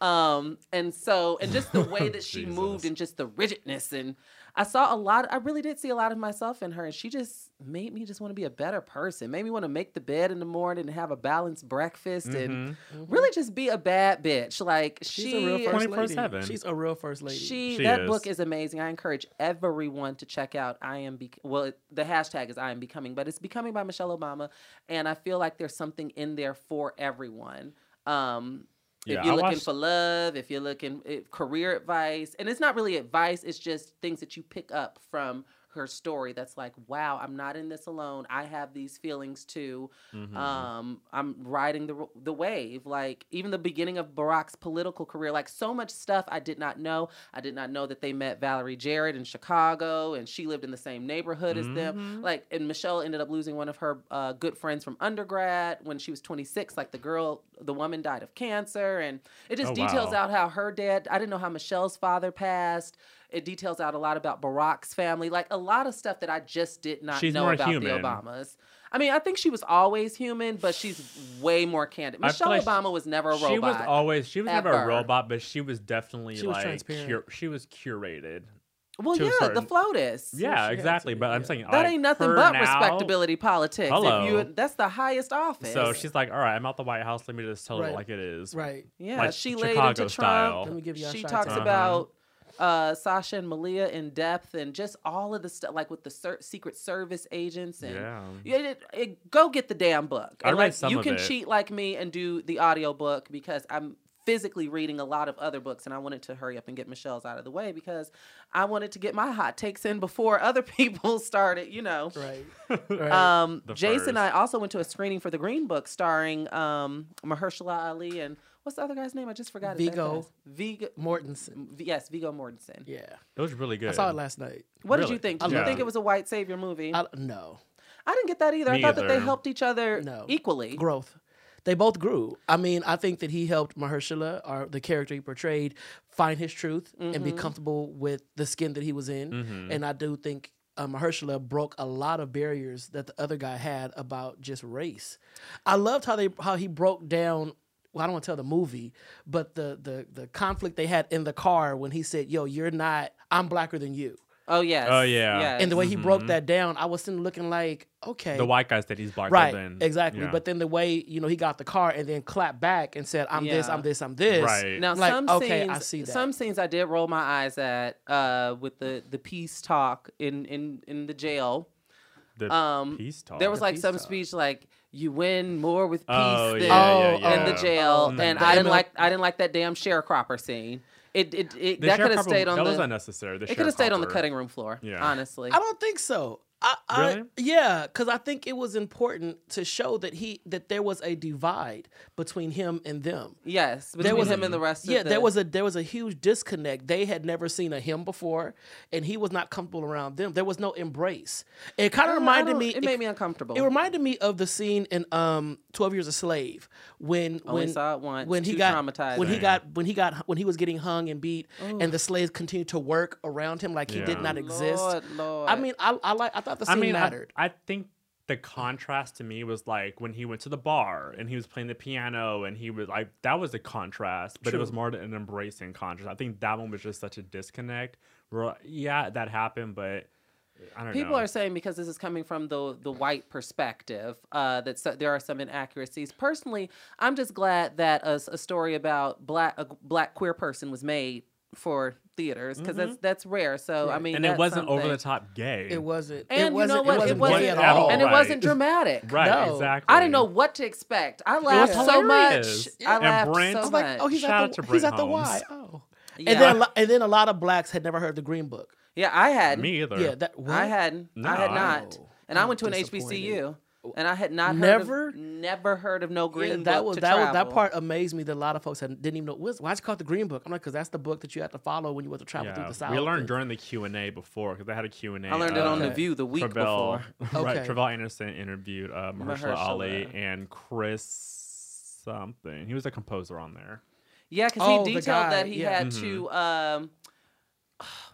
[SPEAKER 1] Mhm.
[SPEAKER 2] Um, and so and just the way that she moved and just the rigidness and I saw a lot I really did see a lot of myself in her and she just made me just want to be a better person. Made me want to make the bed in the morning and have a balanced breakfast and
[SPEAKER 1] Mhm.
[SPEAKER 2] really just be a bad bitch. Like
[SPEAKER 3] She's
[SPEAKER 2] she
[SPEAKER 3] a real first lady.
[SPEAKER 1] 24/7.
[SPEAKER 3] She's a real first lady.
[SPEAKER 2] she,
[SPEAKER 1] She
[SPEAKER 2] that
[SPEAKER 1] is.
[SPEAKER 2] book is amazing. I encourage everyone to check out I am Be- well it- the hashtag is I am becoming, but it's becoming by Michelle Obama and I feel like there's something in there for everyone. Um
[SPEAKER 1] Yeah,
[SPEAKER 2] if you're
[SPEAKER 1] I
[SPEAKER 2] looking
[SPEAKER 1] watched-
[SPEAKER 2] for love, if you're looking if career advice, and it's not really advice, it's just things that you pick up from her story that's like, wow, I'm not in this alone. I have these feelings too.
[SPEAKER 1] Mhm.
[SPEAKER 2] Um, I'm riding the the wave. Like even the beginning of Barack's political career, like so much stuff I did not know. I did not know that they met Valerie Jarrett in Chicago, and she lived in the same neighborhood as them.
[SPEAKER 1] Mhm.
[SPEAKER 2] Like, and Michelle ended up losing one of her uh, good friends from undergrad when she was 26. Like the girl, the woman died of cancer, and it just
[SPEAKER 1] Oh,
[SPEAKER 2] details
[SPEAKER 1] wow.
[SPEAKER 2] out how her dad. I didn't know how Michelle's father passed. It details out a lot about Barack's family, like a lot of stuff that I just did not
[SPEAKER 1] She's
[SPEAKER 2] know about
[SPEAKER 1] human.
[SPEAKER 2] the Obamas. I mean, I think she was always human, but she's way more candid. Michelle
[SPEAKER 1] feel like she-
[SPEAKER 2] Obama was never a robot.
[SPEAKER 1] She was always she was never a robot, but she was definitely
[SPEAKER 3] She was
[SPEAKER 1] like
[SPEAKER 3] transparent.
[SPEAKER 1] cur- she was curated.
[SPEAKER 2] well,
[SPEAKER 1] to a
[SPEAKER 2] yeah, the
[SPEAKER 1] certain-
[SPEAKER 2] FLOTUS.
[SPEAKER 1] Yeah,
[SPEAKER 3] had
[SPEAKER 1] exactly.
[SPEAKER 3] to,
[SPEAKER 1] But I'm saying
[SPEAKER 2] That
[SPEAKER 1] like,
[SPEAKER 2] ain't nothing but
[SPEAKER 1] now-
[SPEAKER 2] respectability politics. If
[SPEAKER 1] Hello.
[SPEAKER 2] you, that's the highest office.
[SPEAKER 1] So she's like, all right, I'm out the White House. Let me just tell
[SPEAKER 3] Right.
[SPEAKER 1] it like it is.
[SPEAKER 3] right.
[SPEAKER 2] Yeah,
[SPEAKER 1] Like
[SPEAKER 2] she laid
[SPEAKER 1] Chicago
[SPEAKER 2] into
[SPEAKER 1] style.
[SPEAKER 2] Trump.
[SPEAKER 3] Let me give you a
[SPEAKER 2] She talks
[SPEAKER 3] to-
[SPEAKER 2] about uh, Sasha and Malia in depth and just all of the stuff, like with the ser- Secret Service agents and.
[SPEAKER 1] Yeah.
[SPEAKER 2] Yeah, it, it- go get the damn book.
[SPEAKER 1] I
[SPEAKER 2] And
[SPEAKER 1] read
[SPEAKER 2] like
[SPEAKER 1] some
[SPEAKER 2] you
[SPEAKER 1] of
[SPEAKER 2] can
[SPEAKER 1] it.
[SPEAKER 2] cheat like me and do the audio book because I'm physically reading a lot of other books and I wanted to hurry up and get Michelle's out of the way because I wanted to get my hot takes in before other people started, you know.
[SPEAKER 3] Right. right.
[SPEAKER 2] Um,
[SPEAKER 1] The
[SPEAKER 2] Jason and I also went to a screening for the Green Book starring um, Mahershala Ali and what's the other guy's name? I just forgot. Viggo. Viggo.
[SPEAKER 3] Mortensen.
[SPEAKER 2] V- Yes, Viggo Mortensen.
[SPEAKER 3] Yeah.
[SPEAKER 1] It was really good.
[SPEAKER 3] I saw it last night.
[SPEAKER 2] What did you think?
[SPEAKER 3] I
[SPEAKER 2] Did you think
[SPEAKER 3] it.
[SPEAKER 2] it was a white savior movie? I,
[SPEAKER 3] I,
[SPEAKER 2] didn't get that either.
[SPEAKER 1] Me
[SPEAKER 2] I thought that they helped each other
[SPEAKER 3] No.
[SPEAKER 2] equally.
[SPEAKER 3] Growth. They both grew. I mean, I think that he helped Mahershala, or the character he portrayed, find his truth and be
[SPEAKER 2] Mhm.
[SPEAKER 3] comfortable with the skin that he was in.
[SPEAKER 1] Mhm.
[SPEAKER 3] And I do think uh, Mahershala broke a lot of barriers that the other guy had about just race. I loved how they how he broke down. Well, I don't want to tell the movie, but the the the conflict they had in the car when he said, "Yo, you're not. I'm blacker than you."
[SPEAKER 2] Oh yes.
[SPEAKER 1] Oh, yeah.
[SPEAKER 2] Yes.
[SPEAKER 3] And the way he broke
[SPEAKER 1] Mhm.
[SPEAKER 3] that down, I was sitting looking like, okay,
[SPEAKER 1] the white guy said he's blacker
[SPEAKER 3] right,
[SPEAKER 1] than
[SPEAKER 3] exactly.
[SPEAKER 1] yeah.
[SPEAKER 3] But then the way you know he got the car and then clapped back and said, "I'm this, I'm this, I'm this."
[SPEAKER 1] Right.
[SPEAKER 2] Now
[SPEAKER 3] Like,
[SPEAKER 2] some
[SPEAKER 3] okay,
[SPEAKER 2] scenes,
[SPEAKER 3] I see that.
[SPEAKER 2] some scenes I did roll my eyes at uh, with the the peace talk in in in the jail.
[SPEAKER 1] The
[SPEAKER 2] Um,
[SPEAKER 1] peace talk.
[SPEAKER 2] there was
[SPEAKER 3] The
[SPEAKER 2] like
[SPEAKER 3] peace
[SPEAKER 2] some
[SPEAKER 3] talk.
[SPEAKER 2] speech like you win more with peace
[SPEAKER 1] Oh,
[SPEAKER 2] than
[SPEAKER 1] yeah, yeah,
[SPEAKER 3] Oh,
[SPEAKER 1] yeah.
[SPEAKER 2] in the jail,
[SPEAKER 3] Oh,
[SPEAKER 2] and
[SPEAKER 3] the
[SPEAKER 2] I didn't
[SPEAKER 3] ML
[SPEAKER 2] like I didn't like that damn sharecropper scene. It it, it
[SPEAKER 1] The
[SPEAKER 2] that could have
[SPEAKER 1] sharecropper-
[SPEAKER 2] stayed on
[SPEAKER 1] that
[SPEAKER 2] the
[SPEAKER 1] was unnecessary. The
[SPEAKER 2] it could have stayed on the
[SPEAKER 1] sharecropper.
[SPEAKER 2] cutting room floor.
[SPEAKER 1] Yeah.
[SPEAKER 2] honestly.
[SPEAKER 3] I don't think so. I, I,
[SPEAKER 1] Really?
[SPEAKER 3] yeah, because I think it was important to show that he that there was a divide between him and them.
[SPEAKER 2] Yes, between
[SPEAKER 3] was a-
[SPEAKER 2] him and the rest
[SPEAKER 3] Yeah,
[SPEAKER 2] of the
[SPEAKER 3] there was a there was a huge disconnect. They had never seen a him before, and he was not comfortable around them. There was no embrace. It kind of reminded me.
[SPEAKER 2] It made me uncomfortable.
[SPEAKER 3] It reminded me of the scene in um Twelve Years a Slave when
[SPEAKER 2] Only
[SPEAKER 3] when
[SPEAKER 2] saw it once,
[SPEAKER 3] when he got
[SPEAKER 2] traumatizing.
[SPEAKER 3] when he got when he got when he was getting hung and beat and the slaves continued to work around him like he did not exist.
[SPEAKER 2] Lord, Lord.
[SPEAKER 3] I mean, I I like I thought the
[SPEAKER 1] I mean, I,
[SPEAKER 3] mattered.
[SPEAKER 1] I think the contrast to me was like when he went to the bar and he was playing the piano and he was like that was a contrast, but it was more an embracing contrast. I think that one was just such a disconnect. Where yeah, that happened, but I don't know.
[SPEAKER 2] People
[SPEAKER 1] know.
[SPEAKER 2] are saying because this is coming from the the white perspective uh, that so, there are some inaccuracies. Personally, I'm just glad that a story about black a black queer person was made for theaters because that's mm-hmm. that's rare. So I mean,
[SPEAKER 1] and it wasn't over the top gay.
[SPEAKER 3] It wasn't.
[SPEAKER 2] And
[SPEAKER 3] it
[SPEAKER 2] you
[SPEAKER 3] wasn't,
[SPEAKER 2] know what?
[SPEAKER 3] It wasn't,
[SPEAKER 2] it wasn't
[SPEAKER 3] gay at
[SPEAKER 1] at all.
[SPEAKER 3] all.
[SPEAKER 2] and it
[SPEAKER 1] Right.
[SPEAKER 2] wasn't dramatic.
[SPEAKER 1] right,
[SPEAKER 3] No.
[SPEAKER 1] exactly.
[SPEAKER 2] I didn't know what to expect. I laughed so
[SPEAKER 1] hilarious.
[SPEAKER 2] much. I
[SPEAKER 1] And
[SPEAKER 2] laughed
[SPEAKER 1] Brent-
[SPEAKER 2] so
[SPEAKER 1] I
[SPEAKER 3] I was
[SPEAKER 2] much.
[SPEAKER 3] like, oh, he's
[SPEAKER 1] Shout
[SPEAKER 3] at
[SPEAKER 1] out
[SPEAKER 3] the
[SPEAKER 1] to
[SPEAKER 3] he's at the Y. Oh.
[SPEAKER 2] yeah.
[SPEAKER 3] And then a and then a lot of blacks had never heard the Green Book.
[SPEAKER 2] yeah, I had.
[SPEAKER 1] Me either.
[SPEAKER 3] Yeah, that what?
[SPEAKER 2] I hadn't. I had not. And I
[SPEAKER 3] I'm
[SPEAKER 2] went to an. HBCU, and I had not
[SPEAKER 3] Never?
[SPEAKER 2] heard of, never heard of no green
[SPEAKER 3] Yeah,
[SPEAKER 2] book
[SPEAKER 3] that was
[SPEAKER 2] to
[SPEAKER 3] that was that part amazed me that a lot of folks had, didn't even know what's- why'd you call it the Green Book. I'm like, because that's the book that you have to follow when you want to travel through the South.
[SPEAKER 1] we learned during the Q and A before because they had a Q and A.
[SPEAKER 2] I learned it on the View the week
[SPEAKER 1] Tre'vell,
[SPEAKER 2] before.
[SPEAKER 1] right?
[SPEAKER 3] Okay.
[SPEAKER 1] Tre'vell Anderson interviewed uh, Mahershala Ali and Kris something. He was a composer on there.
[SPEAKER 2] Yeah, because
[SPEAKER 3] Oh,
[SPEAKER 2] he detailed that he
[SPEAKER 3] yeah.
[SPEAKER 2] had to. Um,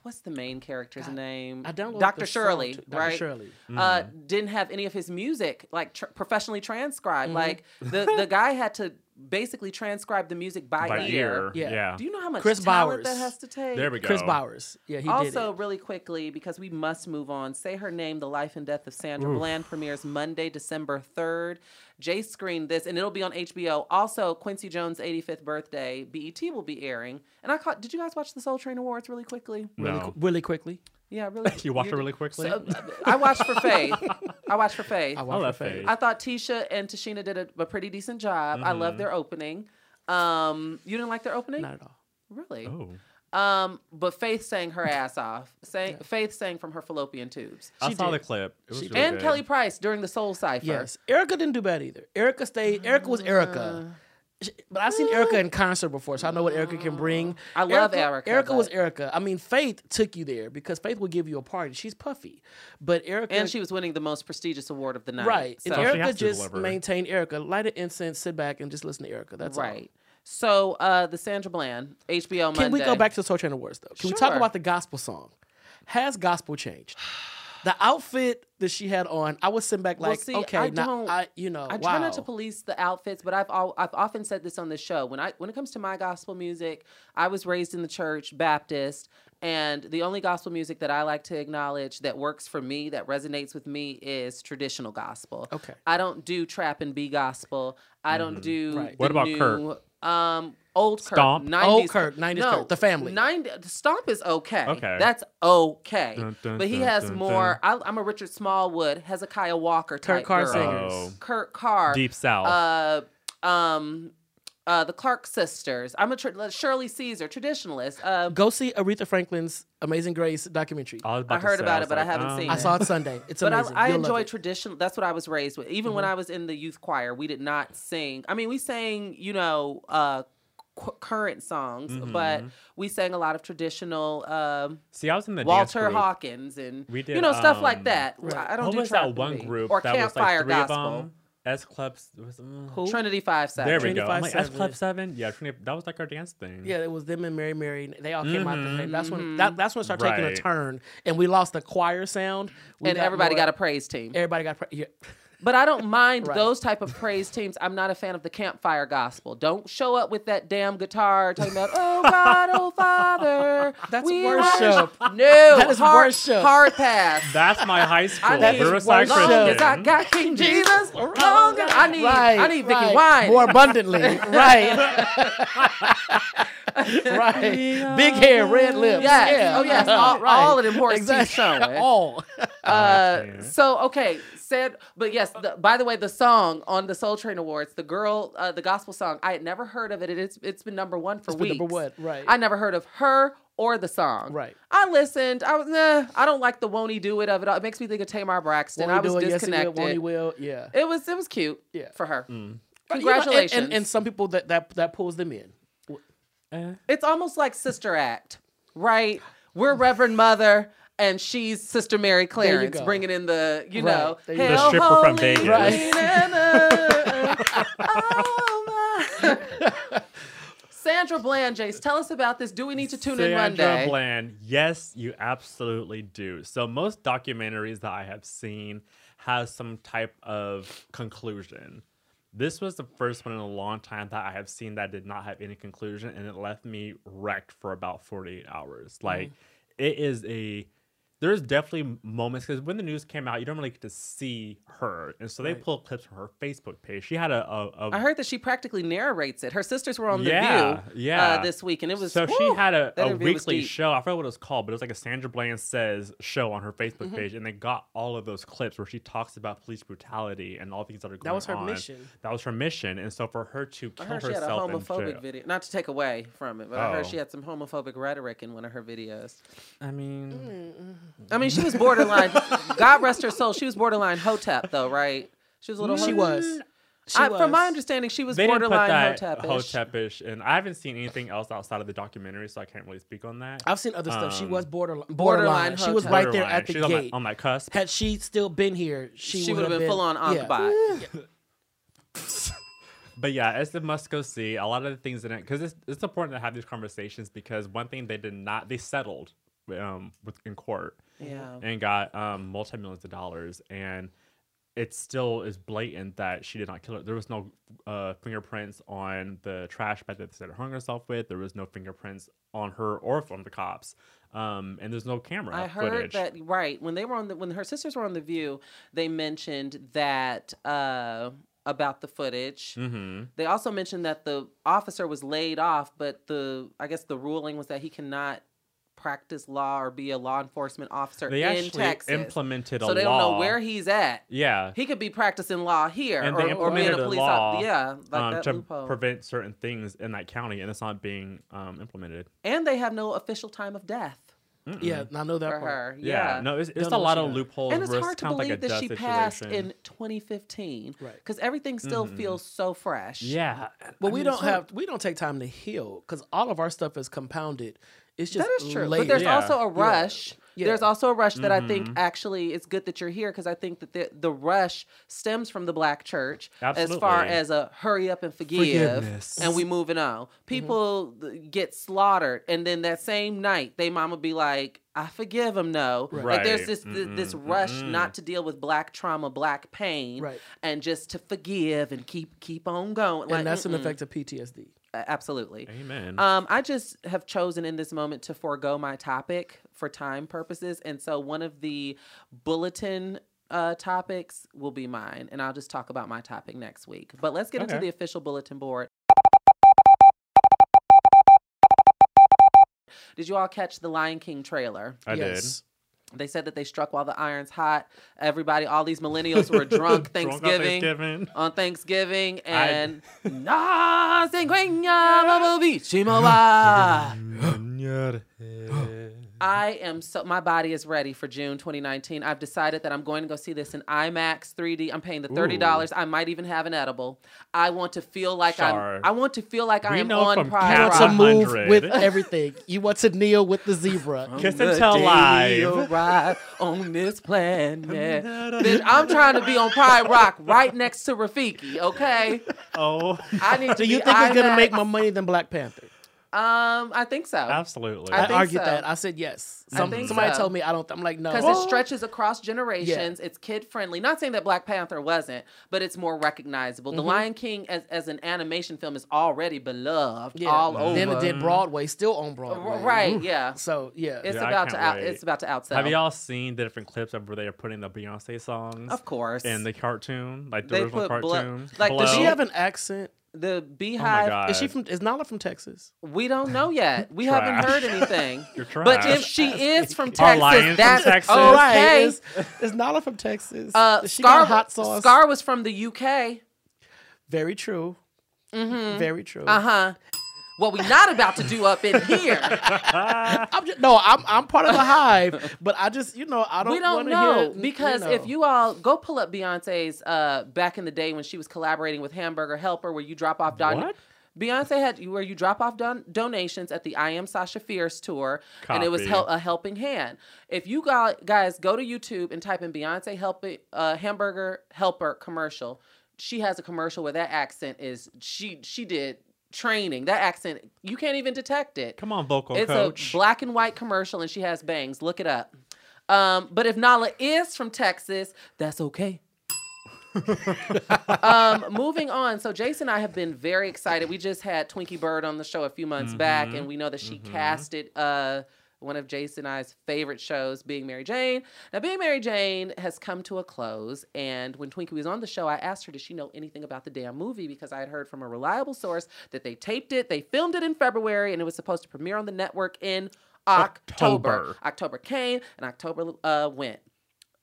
[SPEAKER 2] what's the main character's
[SPEAKER 3] God,
[SPEAKER 2] name?
[SPEAKER 3] I downloaded
[SPEAKER 2] Dr.
[SPEAKER 3] the song
[SPEAKER 2] Shirley,
[SPEAKER 3] too. Dr.
[SPEAKER 2] right?
[SPEAKER 3] Shirley.
[SPEAKER 2] Uh,
[SPEAKER 1] Mm-hmm.
[SPEAKER 2] didn't have any of his music like tr- professionally transcribed.
[SPEAKER 3] Mm-hmm.
[SPEAKER 2] Like the the guy had to basically transcribe the music by,
[SPEAKER 1] By
[SPEAKER 2] ear.
[SPEAKER 1] ear,
[SPEAKER 3] Yeah.
[SPEAKER 1] yeah.
[SPEAKER 2] Do you know how much
[SPEAKER 3] Kris
[SPEAKER 2] talent that has to take?
[SPEAKER 1] There we go.
[SPEAKER 3] Kris Bowers. Yeah, he
[SPEAKER 2] also,
[SPEAKER 3] did it.
[SPEAKER 2] really quickly, because we must move on, Say Her Name, The Life and Death of Sandra
[SPEAKER 1] Oof.
[SPEAKER 2] Bland premieres Monday, December 3rd. Jay screened this, and it'll be on HBO. Also, Quincy Jones' 85th birthday, BET will be airing. And I caught, did you guys watch the Soul Train Awards really quickly?
[SPEAKER 1] No.
[SPEAKER 3] qu- really quickly.
[SPEAKER 2] Yeah, really.
[SPEAKER 1] You watched it really quickly.
[SPEAKER 2] So, I watched for Faith. I watched for Faith.
[SPEAKER 3] I
[SPEAKER 2] I,
[SPEAKER 1] love
[SPEAKER 3] her face.
[SPEAKER 1] Faith.
[SPEAKER 2] I thought Tisha and Tichina did a, a pretty decent job. I
[SPEAKER 1] Mm-hmm.
[SPEAKER 2] love their opening. Um, you didn't like their opening?
[SPEAKER 3] Not at all.
[SPEAKER 2] Really?
[SPEAKER 1] oh,
[SPEAKER 2] Um, but Faith sang her ass off. Sang, Faith sang from her fallopian tubes.
[SPEAKER 1] I
[SPEAKER 3] She
[SPEAKER 1] saw
[SPEAKER 3] did.
[SPEAKER 1] the clip. It was
[SPEAKER 3] She
[SPEAKER 1] really
[SPEAKER 2] and
[SPEAKER 1] good.
[SPEAKER 2] Kelly Price during the Soul Cipher.
[SPEAKER 3] Yes, Erykah didn't do bad either. Erykah stayed. Erykah was Erykah. She- But I've seen Erykah in concert before, so I know what Erykah can bring.
[SPEAKER 2] I love Erykah,
[SPEAKER 3] Erykah was Erykah. I mean, Faith took you there because Faith will give you a party. She's puffy, but Erykah
[SPEAKER 2] And she was winning the most prestigious award of the night.
[SPEAKER 3] right.
[SPEAKER 2] So,
[SPEAKER 3] And
[SPEAKER 1] she
[SPEAKER 3] Erykah
[SPEAKER 1] has
[SPEAKER 3] just
[SPEAKER 1] deliver.
[SPEAKER 3] maintained Erykah. Light an incense, sit back, and just listen to Erykah. That's all.
[SPEAKER 2] right. So uh, the Sandra Bland HBO Monday.
[SPEAKER 3] Can we go back to the Soul Train Awards though? Can we talk about the gospel song? Has gospel changed? The outfit that she had on, I was sitting back
[SPEAKER 2] Well,
[SPEAKER 3] like,
[SPEAKER 2] see,
[SPEAKER 3] okay,
[SPEAKER 2] I
[SPEAKER 3] now
[SPEAKER 2] don't-
[SPEAKER 3] I, you know,
[SPEAKER 2] I
[SPEAKER 3] wow.
[SPEAKER 2] try not to police the outfits, but I've al- I've often said this on the show. When I when it comes to my gospel music, I was raised in the church Baptist, and the only gospel music that I like to acknowledge that works for me, that resonates with me, is traditional gospel.
[SPEAKER 3] Okay.
[SPEAKER 2] I don't do trap and B gospel. I don't do.
[SPEAKER 3] Right.
[SPEAKER 1] What about
[SPEAKER 2] new,
[SPEAKER 1] Kirk?
[SPEAKER 2] Um, old
[SPEAKER 1] Stomp?
[SPEAKER 2] Kirk, 90s
[SPEAKER 3] Old Kirk, 90s
[SPEAKER 2] no,
[SPEAKER 3] Kirk, the family.
[SPEAKER 2] 90, Stomp is okay.
[SPEAKER 1] Okay.
[SPEAKER 2] That's okay.
[SPEAKER 1] Dun, dun,
[SPEAKER 2] but he
[SPEAKER 1] dun,
[SPEAKER 2] has
[SPEAKER 1] dun,
[SPEAKER 2] more. I, I'm a Richard Smallwood, Hezekiah Walker type
[SPEAKER 3] Carr
[SPEAKER 2] girl.
[SPEAKER 3] singers.
[SPEAKER 1] Oh.
[SPEAKER 2] Kurt Carr,
[SPEAKER 1] Deep South.
[SPEAKER 2] uh, um, uh, the Clark sisters. I'm a tra- Shirley Caesar, traditionalist. Uh,
[SPEAKER 3] Go see Aretha Franklin's Amazing Grace documentary.
[SPEAKER 1] I, about
[SPEAKER 2] I heard
[SPEAKER 1] say,
[SPEAKER 2] about
[SPEAKER 1] was
[SPEAKER 2] it, but I haven't
[SPEAKER 1] um,
[SPEAKER 2] seen
[SPEAKER 3] I saw it Sunday. It's
[SPEAKER 2] but I,
[SPEAKER 3] amazing.
[SPEAKER 2] I
[SPEAKER 3] You'll
[SPEAKER 2] enjoy
[SPEAKER 3] it.
[SPEAKER 2] tradition. That's what I was raised with. Even when I was in the youth choir, we did not sing. I mean, we sang, you know, uh, qu- current songs, but we sang a lot of traditional um,
[SPEAKER 1] See, I was in the dance
[SPEAKER 2] Walter
[SPEAKER 1] group.
[SPEAKER 2] Hawkins and
[SPEAKER 1] We did, you
[SPEAKER 2] know stuff like
[SPEAKER 1] um,
[SPEAKER 2] that.
[SPEAKER 3] Right.
[SPEAKER 2] I I don't
[SPEAKER 1] What
[SPEAKER 2] do
[SPEAKER 1] was
[SPEAKER 2] trap
[SPEAKER 1] that one
[SPEAKER 2] B.
[SPEAKER 1] group
[SPEAKER 2] or
[SPEAKER 1] that was
[SPEAKER 2] campfire
[SPEAKER 1] like three
[SPEAKER 2] gospel.
[SPEAKER 1] of them? S Club Was, mm.
[SPEAKER 3] Who?
[SPEAKER 2] Trinity Five Seven.
[SPEAKER 1] There we
[SPEAKER 3] Trinity
[SPEAKER 1] go.
[SPEAKER 3] Five
[SPEAKER 1] like S Club
[SPEAKER 3] Seven.
[SPEAKER 1] Seven. Yeah, Trinity, that was like our dance thing.
[SPEAKER 3] Yeah, it was them and Mary Mary. They all came out the same. That's when
[SPEAKER 2] Mm-hmm.
[SPEAKER 3] that, that's when it started taking a turn, and we lost the choir sound. We
[SPEAKER 2] and everybody
[SPEAKER 3] more-
[SPEAKER 2] got a praise team.
[SPEAKER 3] everybody got. pra- Yeah.
[SPEAKER 2] But I don't mind
[SPEAKER 3] Right.
[SPEAKER 2] those type of praise teams. I'm not a fan of the campfire gospel. Don't show up with that damn guitar talking about "Oh God, Oh Father."
[SPEAKER 3] That's
[SPEAKER 2] we
[SPEAKER 3] worship.
[SPEAKER 2] worship." No,
[SPEAKER 3] That is
[SPEAKER 2] hard,
[SPEAKER 3] worship.
[SPEAKER 2] Hard pass.
[SPEAKER 1] That's my high school.
[SPEAKER 2] I need
[SPEAKER 1] Riverside
[SPEAKER 3] worship.
[SPEAKER 2] long as I got King Jesus. Long I need,
[SPEAKER 3] right,
[SPEAKER 2] I need Vicky
[SPEAKER 3] right.
[SPEAKER 2] Wine.
[SPEAKER 3] more abundantly. right. right. Big hair, red lips.
[SPEAKER 2] Yes.
[SPEAKER 3] Yeah.
[SPEAKER 2] Oh, yes. All- all of them horse teeth showing.
[SPEAKER 3] all.
[SPEAKER 2] Uh,
[SPEAKER 1] yeah.
[SPEAKER 2] so okay, Said, but yes. The, by the way, the song on the Soul Train Awards, the girl, uh, the gospel song, I had never heard of it. It's it's been number one for
[SPEAKER 3] It's been
[SPEAKER 2] weeks.
[SPEAKER 3] number one, right.
[SPEAKER 2] I never heard of her or the song.
[SPEAKER 3] Right.
[SPEAKER 2] I listened. I was nah. I don't like the won't he do it of it. all. It makes me think of Tamar Braxton.
[SPEAKER 3] Won't
[SPEAKER 2] I was
[SPEAKER 3] do it? Yes, he will.
[SPEAKER 2] disconnected.
[SPEAKER 3] Won't he will? Yeah.
[SPEAKER 2] It was it was cute.
[SPEAKER 3] Yeah.
[SPEAKER 2] For her.
[SPEAKER 3] But, you know, and-
[SPEAKER 2] Congratulations.
[SPEAKER 3] and, and some people that, that that pulls them in.
[SPEAKER 1] Eh.
[SPEAKER 2] It's almost like Sister Act, right? We're Reverend Mother. And she's Sister Mary Clarence, bringing in the, you
[SPEAKER 3] Right.
[SPEAKER 2] know,
[SPEAKER 3] There you.
[SPEAKER 1] The
[SPEAKER 2] Hail,
[SPEAKER 1] stripper from
[SPEAKER 2] holy
[SPEAKER 1] Vegas.
[SPEAKER 2] Queen and, uh, oh. Sandra Bland, Jace, tell us about this. Do we need to tune in Monday?
[SPEAKER 1] Sandra
[SPEAKER 2] Monday?
[SPEAKER 1] Bland. Yes, you absolutely do. So most documentaries that I have seen has some type of conclusion. This was the first one in a long time that I have seen that did not have any conclusion, and it left me wrecked for about 48 hours. Like, it is a. There's definitely moments because when the news came out, you don't really get to see her, and so they
[SPEAKER 3] Right.
[SPEAKER 1] pulled clips from her Facebook page. She had a, a, a
[SPEAKER 2] I heard that she practically narrates it. Her sisters were on The View
[SPEAKER 1] yeah.
[SPEAKER 2] uh, this week, and it was
[SPEAKER 1] so she had a, a weekly show. I forgot what it was called, but it was like a Sandra Bland says show on her Facebook
[SPEAKER 2] Mm-hmm.
[SPEAKER 1] page, and they got all of those clips where she talks about police brutality and all things that are going on.
[SPEAKER 3] That was her mission.
[SPEAKER 1] That was her mission, and so for her to
[SPEAKER 2] I
[SPEAKER 1] kill
[SPEAKER 2] heard she had a
[SPEAKER 1] herself in
[SPEAKER 2] homophobic video. Not to take away from it, but I heard
[SPEAKER 1] Oh.
[SPEAKER 2] she had some homophobic rhetoric in one of her videos.
[SPEAKER 1] I mean,
[SPEAKER 2] I mean, she was borderline. God rest her soul. She was borderline Hotep, though, right? She was a little.
[SPEAKER 3] She
[SPEAKER 2] Hotep.
[SPEAKER 3] was. She
[SPEAKER 2] I, from my understanding, she was
[SPEAKER 1] they didn't put
[SPEAKER 2] borderline
[SPEAKER 1] that
[SPEAKER 2] Hotep-ish.
[SPEAKER 1] Hotepish, and I haven't seen anything else outside of the documentary, so I can't really speak on that.
[SPEAKER 3] I've seen other stuff. She
[SPEAKER 1] Um,
[SPEAKER 3] was borderline.
[SPEAKER 2] borderline
[SPEAKER 3] Borderline. She was
[SPEAKER 2] hotel.
[SPEAKER 3] right there at the
[SPEAKER 1] She's on that-
[SPEAKER 3] gate.
[SPEAKER 1] on my, cusp.
[SPEAKER 3] Had she still been here, she,
[SPEAKER 2] She
[SPEAKER 3] would have
[SPEAKER 2] been, full on
[SPEAKER 3] yeah.
[SPEAKER 2] Ankh
[SPEAKER 1] But yeah, it's a must go see. A lot of the things in it because it's it's important to have these conversations because one thing they did not they settled um with in court
[SPEAKER 2] Yeah.
[SPEAKER 1] and got um multi millions of dollars and it still is blatant that she did not kill her. There was no uh, fingerprints on the trash bag that they said her hung herself with. There was no fingerprints on her or from the cops. Um, and there's no camera
[SPEAKER 2] I heard
[SPEAKER 1] footage.
[SPEAKER 2] that right when they were on the when her sisters were on the View, they mentioned that uh, about the footage.
[SPEAKER 1] hmm
[SPEAKER 2] They also mentioned that the officer was laid off, but the I guess the ruling was that he cannot practice law or be a law enforcement officer
[SPEAKER 1] They
[SPEAKER 2] in
[SPEAKER 1] actually
[SPEAKER 2] Texas.
[SPEAKER 1] implemented a
[SPEAKER 2] so they
[SPEAKER 1] law.
[SPEAKER 2] don't know where he's at.
[SPEAKER 1] Yeah.
[SPEAKER 2] He could be practicing law here
[SPEAKER 1] And
[SPEAKER 2] or,
[SPEAKER 1] they
[SPEAKER 2] or being a
[SPEAKER 1] implemented a
[SPEAKER 2] police
[SPEAKER 1] law,
[SPEAKER 2] officer. Yeah, like
[SPEAKER 1] um,
[SPEAKER 2] that
[SPEAKER 1] to
[SPEAKER 2] loophole.
[SPEAKER 1] prevent certain things in that county, and it's not being um, implemented.
[SPEAKER 2] and they have no official time of death
[SPEAKER 3] Yeah, I know that
[SPEAKER 2] for
[SPEAKER 3] part.
[SPEAKER 2] her.
[SPEAKER 1] Yeah,
[SPEAKER 2] Yeah.
[SPEAKER 1] no, it's, it's a lot of loopholes.
[SPEAKER 2] and it's
[SPEAKER 1] where
[SPEAKER 2] hard to
[SPEAKER 1] kind of like
[SPEAKER 2] believe that
[SPEAKER 1] death
[SPEAKER 2] she passed
[SPEAKER 1] situation.
[SPEAKER 2] in 2015
[SPEAKER 3] Right.
[SPEAKER 2] because everything still feels so fresh
[SPEAKER 1] Yeah,
[SPEAKER 3] but
[SPEAKER 1] I
[SPEAKER 3] we
[SPEAKER 1] mean,
[SPEAKER 3] don't
[SPEAKER 1] so-
[SPEAKER 3] have we don't take time to heal because all of our stuff is compounded. It's just
[SPEAKER 2] that is true
[SPEAKER 3] layered.
[SPEAKER 2] but there's
[SPEAKER 1] Yeah.
[SPEAKER 2] also a rush
[SPEAKER 3] Yeah.
[SPEAKER 2] there's also a rush that i think
[SPEAKER 1] Mhm.
[SPEAKER 2] actually it's good that you're here because i think that the, the rush stems from the black church Absolutely. as far as a hurry up and forgive and we moving on people th- get slaughtered and then that same night they mama be like i forgive them no Right. like there's
[SPEAKER 1] Right.
[SPEAKER 2] this th- this rush not to deal with black trauma black pain
[SPEAKER 3] Right.
[SPEAKER 2] and just to forgive and keep keep on going like,
[SPEAKER 3] and that's an
[SPEAKER 2] mm-mm.
[SPEAKER 3] effect of PTSD.
[SPEAKER 2] Absolutely
[SPEAKER 1] Amen.
[SPEAKER 2] um, I just have chosen in this moment to forego my topic for time purposes, and so one of the bulletin uh, topics will be mine, and I'll just talk about my topic next week. But let's get into the official bulletin board. Did you all catch the Lion King trailer?
[SPEAKER 1] I
[SPEAKER 3] yes.
[SPEAKER 2] They said that they struck while the iron's hot. Everybody, all these millennials were drunk
[SPEAKER 1] Drunk on
[SPEAKER 2] Thanksgiving
[SPEAKER 1] Thanksgiving.
[SPEAKER 2] on Thanksgiving and Na Sengwenya Mabubi Chimawa. I am so my body is ready for June 2019. I've decided that I'm going to go see this in IMAX 3D. I'm paying the thirty dollars. I might even have an edible. I want to feel like
[SPEAKER 1] Char.
[SPEAKER 2] I'm. I want to feel like I am on
[SPEAKER 1] from
[SPEAKER 2] Pride
[SPEAKER 3] You want to move with everything. You want to kneel with the zebra.
[SPEAKER 1] Kiss and tell
[SPEAKER 2] day
[SPEAKER 1] live.
[SPEAKER 2] you'll ride on this planet. Bitch, I'm trying to be on Pride Rock right next to Rafiki. Okay,
[SPEAKER 1] Oh,
[SPEAKER 2] I need to.
[SPEAKER 3] Do you
[SPEAKER 2] be
[SPEAKER 3] think it's gonna make more money than Black Panther?
[SPEAKER 2] Um, I think so.
[SPEAKER 1] absolutely.
[SPEAKER 2] I
[SPEAKER 3] I,
[SPEAKER 2] think
[SPEAKER 3] argued
[SPEAKER 2] so.
[SPEAKER 3] that. I said yes.
[SPEAKER 2] I
[SPEAKER 3] Some,
[SPEAKER 2] think
[SPEAKER 3] somebody
[SPEAKER 2] so.
[SPEAKER 3] told me I don't. I'm like no.
[SPEAKER 2] because it stretches across generations. It's kid friendly. Not saying that Black Panther wasn't, but it's more recognizable.
[SPEAKER 3] Mm-hmm.
[SPEAKER 2] The Lion King as, as an animation film is already beloved
[SPEAKER 3] Yeah.
[SPEAKER 2] all over.
[SPEAKER 3] Then it did Broadway, still on Broadway.
[SPEAKER 2] R- right? Yeah.
[SPEAKER 3] So yeah,
[SPEAKER 2] It's
[SPEAKER 1] Yeah,
[SPEAKER 2] about to out.
[SPEAKER 1] wait.
[SPEAKER 2] It's about to outsell.
[SPEAKER 1] Have y'all seen the different clips of where they are putting the Beyonce songs
[SPEAKER 2] Of course.
[SPEAKER 1] in the cartoon, like the
[SPEAKER 2] They
[SPEAKER 1] original
[SPEAKER 2] put blood-
[SPEAKER 1] cartoon?
[SPEAKER 2] like, does
[SPEAKER 3] does she have an accent?
[SPEAKER 2] The
[SPEAKER 1] Oh
[SPEAKER 2] BeyHive.
[SPEAKER 1] god.
[SPEAKER 3] Is she from? Is Nala from Texas?
[SPEAKER 2] we don't know yet. We haven't heard anything.
[SPEAKER 1] You're trash.
[SPEAKER 2] But if she is from Texas,
[SPEAKER 1] lions from
[SPEAKER 2] that's
[SPEAKER 1] Texas?
[SPEAKER 2] okay.
[SPEAKER 3] Is, is Nala from Texas?
[SPEAKER 2] Uh,
[SPEAKER 3] Does she
[SPEAKER 2] Scar,
[SPEAKER 3] got hot sauce?
[SPEAKER 2] Scar was from the UK.
[SPEAKER 3] Very true. Very true.
[SPEAKER 2] Uh huh. What we not about to do up in here?
[SPEAKER 3] I'm just, no, I'm I'm part of the hive, but I just you know I don't.
[SPEAKER 2] we don't know
[SPEAKER 3] hear,
[SPEAKER 2] because
[SPEAKER 3] know.
[SPEAKER 2] if you all go pull up Beyonce's uh, back in the day when she was collaborating with Hamburger Helper, where you drop off don-
[SPEAKER 1] What?
[SPEAKER 2] Beyonce had where you drop off don- donations at the I Am Sasha Fierce tour, and it was hel- a helping hand. If you gu- guys go to YouTube and type in Beyonce helping uh, Hamburger Helper commercial, she has a commercial where that accent is she she did training. That accent you can't even detect it.
[SPEAKER 1] Come on, vocal
[SPEAKER 2] It's
[SPEAKER 1] coach.
[SPEAKER 2] a black and white commercial, and she has bangs. Look it up. Um, but if Nala is from Texas, that's okay. um, moving on. So Jason and I have been very excited. We just had Twinkie Byrd on the show a few months back,
[SPEAKER 1] Mm-hmm.
[SPEAKER 2] and we know that she casted uh, one of Jason and I's favorite shows, Being Mary Jane. Now, Being Mary Jane has come to a close, and when Twinkie was on the show, I asked her, "Does she know anything about the damn movie?" Because I had heard from a reliable source that they taped it, they filmed it in February, and it was supposed to premiere on the network in October.
[SPEAKER 1] October.
[SPEAKER 2] October came, and October uh, went.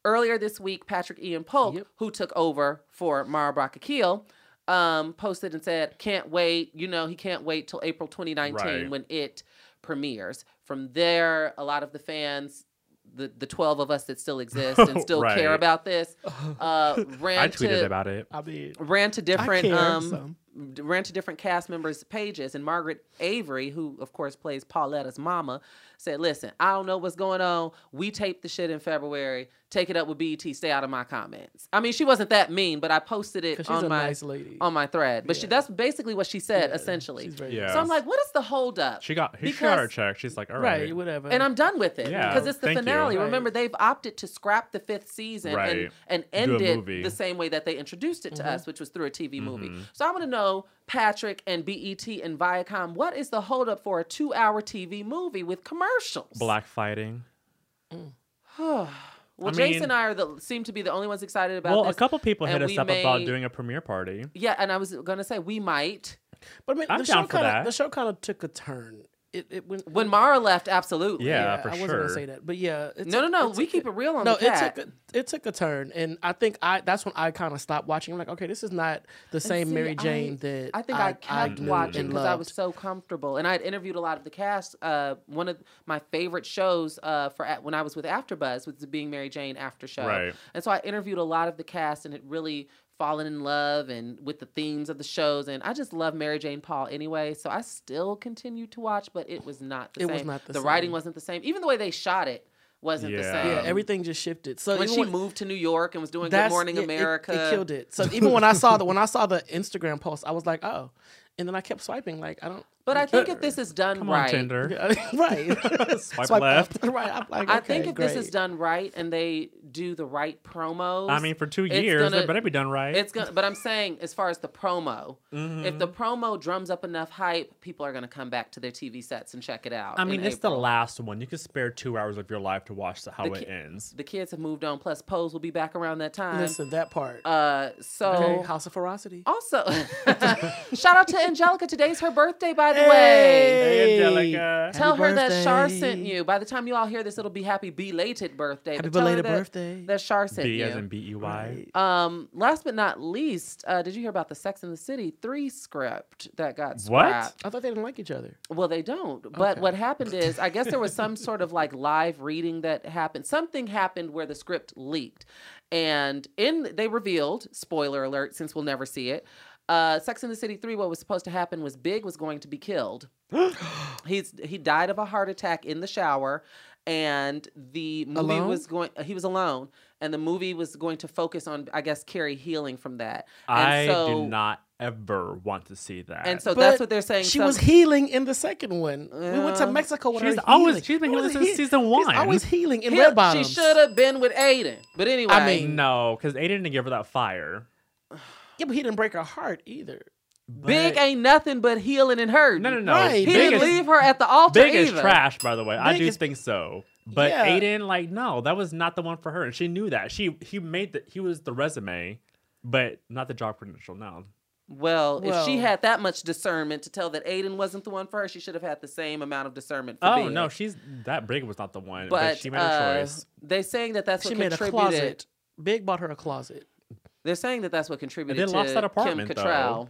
[SPEAKER 2] Earlier this week, Patrick Ian Polk,
[SPEAKER 3] Yep.
[SPEAKER 2] who took over for Mara Brock Akil, um, posted and said, "Can't wait. You know, he can't wait till April 2019
[SPEAKER 1] Right.
[SPEAKER 2] when it premieres." From there, a lot of the fans, the the 12 of us that still exist and still care about this, uh, ran
[SPEAKER 1] I tweeted
[SPEAKER 2] to
[SPEAKER 1] about it.
[SPEAKER 3] I mean,
[SPEAKER 2] ran to different
[SPEAKER 3] care
[SPEAKER 2] um
[SPEAKER 3] some.
[SPEAKER 2] D- ran to different cast members pages and margaret avery who of course plays pauletta's mama said listen i don't know what's going on we taped the shit in february take it up with bet stay out of my comments i mean she wasn't that mean but i posted it on my
[SPEAKER 3] nice lady.
[SPEAKER 2] on my thread but she that's basically what she said
[SPEAKER 3] Yeah,
[SPEAKER 2] essentially
[SPEAKER 3] she's
[SPEAKER 1] Yeah.
[SPEAKER 2] so i'm like what is the holdup
[SPEAKER 1] She got she got her check. She's like, all
[SPEAKER 3] right,
[SPEAKER 1] right.
[SPEAKER 3] whatever.
[SPEAKER 2] and I'm done with it
[SPEAKER 1] Yeah,
[SPEAKER 2] because it's the
[SPEAKER 1] thank you.
[SPEAKER 2] finale.
[SPEAKER 3] Right.
[SPEAKER 2] Remember, they've opted to scrap the fifth season
[SPEAKER 1] Right.
[SPEAKER 2] and, and end it the same way that they introduced it to
[SPEAKER 3] Mm-hmm.
[SPEAKER 2] us, which was through a TV movie.
[SPEAKER 1] Mm-hmm.
[SPEAKER 2] So I want to know, Patrick and BET and Viacom, what is the holdup for a two-hour TV movie with commercials?
[SPEAKER 1] Black fighting.
[SPEAKER 2] well,
[SPEAKER 1] I
[SPEAKER 2] Jason
[SPEAKER 1] mean-
[SPEAKER 2] and I are the, seem to be the only ones excited about
[SPEAKER 1] Well,
[SPEAKER 2] this.
[SPEAKER 1] a couple people hit us
[SPEAKER 2] we
[SPEAKER 1] up about doing a premiere party.
[SPEAKER 2] Yeah, and I was gonna say we might.
[SPEAKER 3] but I mean,
[SPEAKER 1] I'm
[SPEAKER 3] the
[SPEAKER 1] down
[SPEAKER 3] show
[SPEAKER 1] for
[SPEAKER 3] kind
[SPEAKER 1] that.
[SPEAKER 3] of the show kind of took a turn. It, it went
[SPEAKER 2] When Mara left, absolutely.
[SPEAKER 1] Yeah, for
[SPEAKER 3] I wasn't
[SPEAKER 1] sure.
[SPEAKER 3] gonna say that, but yeah. It
[SPEAKER 2] No, no, no.
[SPEAKER 3] it
[SPEAKER 2] We
[SPEAKER 3] took
[SPEAKER 2] keep it real on
[SPEAKER 3] no,
[SPEAKER 2] the cat.
[SPEAKER 3] it took a, it took a turn, and I think I that's when I kind of stopped watching. I'm like, okay, this is not the same
[SPEAKER 2] see,
[SPEAKER 3] Mary
[SPEAKER 2] I-
[SPEAKER 3] Jane that
[SPEAKER 2] I think I, kept
[SPEAKER 3] knew
[SPEAKER 2] watching because I was so comfortable, and I had interviewed a lot of the cast. Uh, one of my favorite shows uh, for at- when I was with AfterBuzz was the Being Mary Jane after show,
[SPEAKER 1] Right.
[SPEAKER 2] and so I interviewed a lot of the cast and it really fallen in love and with the themes of the shows, and I just love Mary Jane Paul anyway. So I still continued to watch, but it was not the
[SPEAKER 3] It
[SPEAKER 2] same.
[SPEAKER 3] was not the
[SPEAKER 2] the writing wasn't the same. Even the way they shot it wasn't the same.
[SPEAKER 3] yeah, everything just shifted. So
[SPEAKER 2] when
[SPEAKER 3] even
[SPEAKER 2] she moved to New York and was doing Good
[SPEAKER 3] that's-
[SPEAKER 2] Morning
[SPEAKER 3] yeah, it-
[SPEAKER 2] America,
[SPEAKER 3] it, killed it. So even when I saw the when I saw the Instagram post, I was like, oh, and then I kept swiping like I don't.
[SPEAKER 2] But I think if this is done
[SPEAKER 1] Come
[SPEAKER 2] right,
[SPEAKER 1] on, Tinder.
[SPEAKER 3] right,
[SPEAKER 1] Swipe,
[SPEAKER 3] Swipe
[SPEAKER 1] left.
[SPEAKER 3] up. right. I'm like,
[SPEAKER 2] I
[SPEAKER 3] okay,
[SPEAKER 2] think if this
[SPEAKER 3] great.
[SPEAKER 2] is done right and they do the right promos,
[SPEAKER 1] I mean, for two
[SPEAKER 2] it's
[SPEAKER 1] years,
[SPEAKER 2] gonna-
[SPEAKER 1] it better be done right.
[SPEAKER 2] it's gonna. But I'm saying, as far as the promo, if
[SPEAKER 1] Mm-hmm.
[SPEAKER 2] the promo drums up enough hype, people are gonna come back to their TV sets and check it out.
[SPEAKER 1] I
[SPEAKER 2] in
[SPEAKER 1] mean, it's the
[SPEAKER 2] April.
[SPEAKER 1] last one. You could spare two hours of your life to watch the, how
[SPEAKER 2] The
[SPEAKER 1] it
[SPEAKER 2] ki-
[SPEAKER 1] ends.
[SPEAKER 2] The kids have moved on. Plus, Pose will be back around that time.
[SPEAKER 3] Listen, that part.
[SPEAKER 2] Uh, so
[SPEAKER 3] okay, House of Ferocity.
[SPEAKER 2] also, shout out to Angelica. Today's her birthday, by the way.
[SPEAKER 1] Hey,
[SPEAKER 3] Hey.
[SPEAKER 1] Angelica.
[SPEAKER 2] Tell
[SPEAKER 3] Happy
[SPEAKER 2] her that Shar sent you. By the time you all hear this, it'll be happy belated birthday.
[SPEAKER 3] Happy
[SPEAKER 2] tell her
[SPEAKER 3] belated
[SPEAKER 2] that-
[SPEAKER 3] birthday.
[SPEAKER 2] That Shar sent
[SPEAKER 1] B
[SPEAKER 2] you.
[SPEAKER 1] as in B E Y.
[SPEAKER 2] Um, last but not least, uh, did you hear about the Sex in the City three script that got
[SPEAKER 1] What?
[SPEAKER 2] scrapped?
[SPEAKER 3] I thought they didn't like each other.
[SPEAKER 2] Well, they don't. But
[SPEAKER 3] Okay.
[SPEAKER 2] what happened is, I guess there was some sort of like live reading that happened. Something happened where the script leaked, and in they revealed, spoiler alert, since we'll never see it. Uh, Sex in the City three. What was supposed to happen was Big was going to be killed. He's he died of a heart attack in the shower, and the movie
[SPEAKER 3] Alone?
[SPEAKER 2] was going. He was alone, and the movie was going to focus on, I guess, Carrie healing from that. And
[SPEAKER 1] I
[SPEAKER 2] so,
[SPEAKER 1] do not ever want to see that.
[SPEAKER 2] And so
[SPEAKER 3] But
[SPEAKER 2] that's what they're saying.
[SPEAKER 3] She
[SPEAKER 2] some-
[SPEAKER 3] was healing in the second one. we went to Mexico with
[SPEAKER 1] she's
[SPEAKER 3] her.
[SPEAKER 1] always-
[SPEAKER 3] healing.
[SPEAKER 1] she's been healing
[SPEAKER 3] was
[SPEAKER 1] since
[SPEAKER 3] he-
[SPEAKER 1] season
[SPEAKER 3] She's
[SPEAKER 1] one.
[SPEAKER 3] always healing in
[SPEAKER 2] Heal-
[SPEAKER 3] red
[SPEAKER 2] She
[SPEAKER 3] bottoms.
[SPEAKER 2] should have been with Aidan. But anyway,
[SPEAKER 3] I mean,
[SPEAKER 1] no, because Aidan didn't give her that fire.
[SPEAKER 3] Yeah, but he didn't break her heart either.
[SPEAKER 2] Big
[SPEAKER 1] But-
[SPEAKER 2] ain't nothing but healing and hurting.
[SPEAKER 1] No, no, no.
[SPEAKER 3] Right.
[SPEAKER 2] He
[SPEAKER 1] Big
[SPEAKER 2] didn't
[SPEAKER 1] is,
[SPEAKER 2] leave her at the altar
[SPEAKER 1] Big is trash, by the way. I do
[SPEAKER 3] is-
[SPEAKER 1] think so. But
[SPEAKER 3] Yeah.
[SPEAKER 1] Aidan, like, no, that was not the one for her, and she knew that. She he made the he was the resume, but not the job credential. No,
[SPEAKER 2] Well, if she had that much discernment to tell that Aidan wasn't the one for her, she should have had the same amount of discernment. For
[SPEAKER 1] Oh
[SPEAKER 2] Big.
[SPEAKER 1] no, she's that big was not the one,
[SPEAKER 2] but,
[SPEAKER 1] but, she made a
[SPEAKER 2] uh,
[SPEAKER 1] choice.
[SPEAKER 2] They saying that that's
[SPEAKER 3] She
[SPEAKER 2] what
[SPEAKER 3] made a closet. Big bought her a closet.
[SPEAKER 2] They're saying that that's what contributed
[SPEAKER 1] then
[SPEAKER 2] to
[SPEAKER 1] lost that
[SPEAKER 2] Kim
[SPEAKER 1] apartment, though.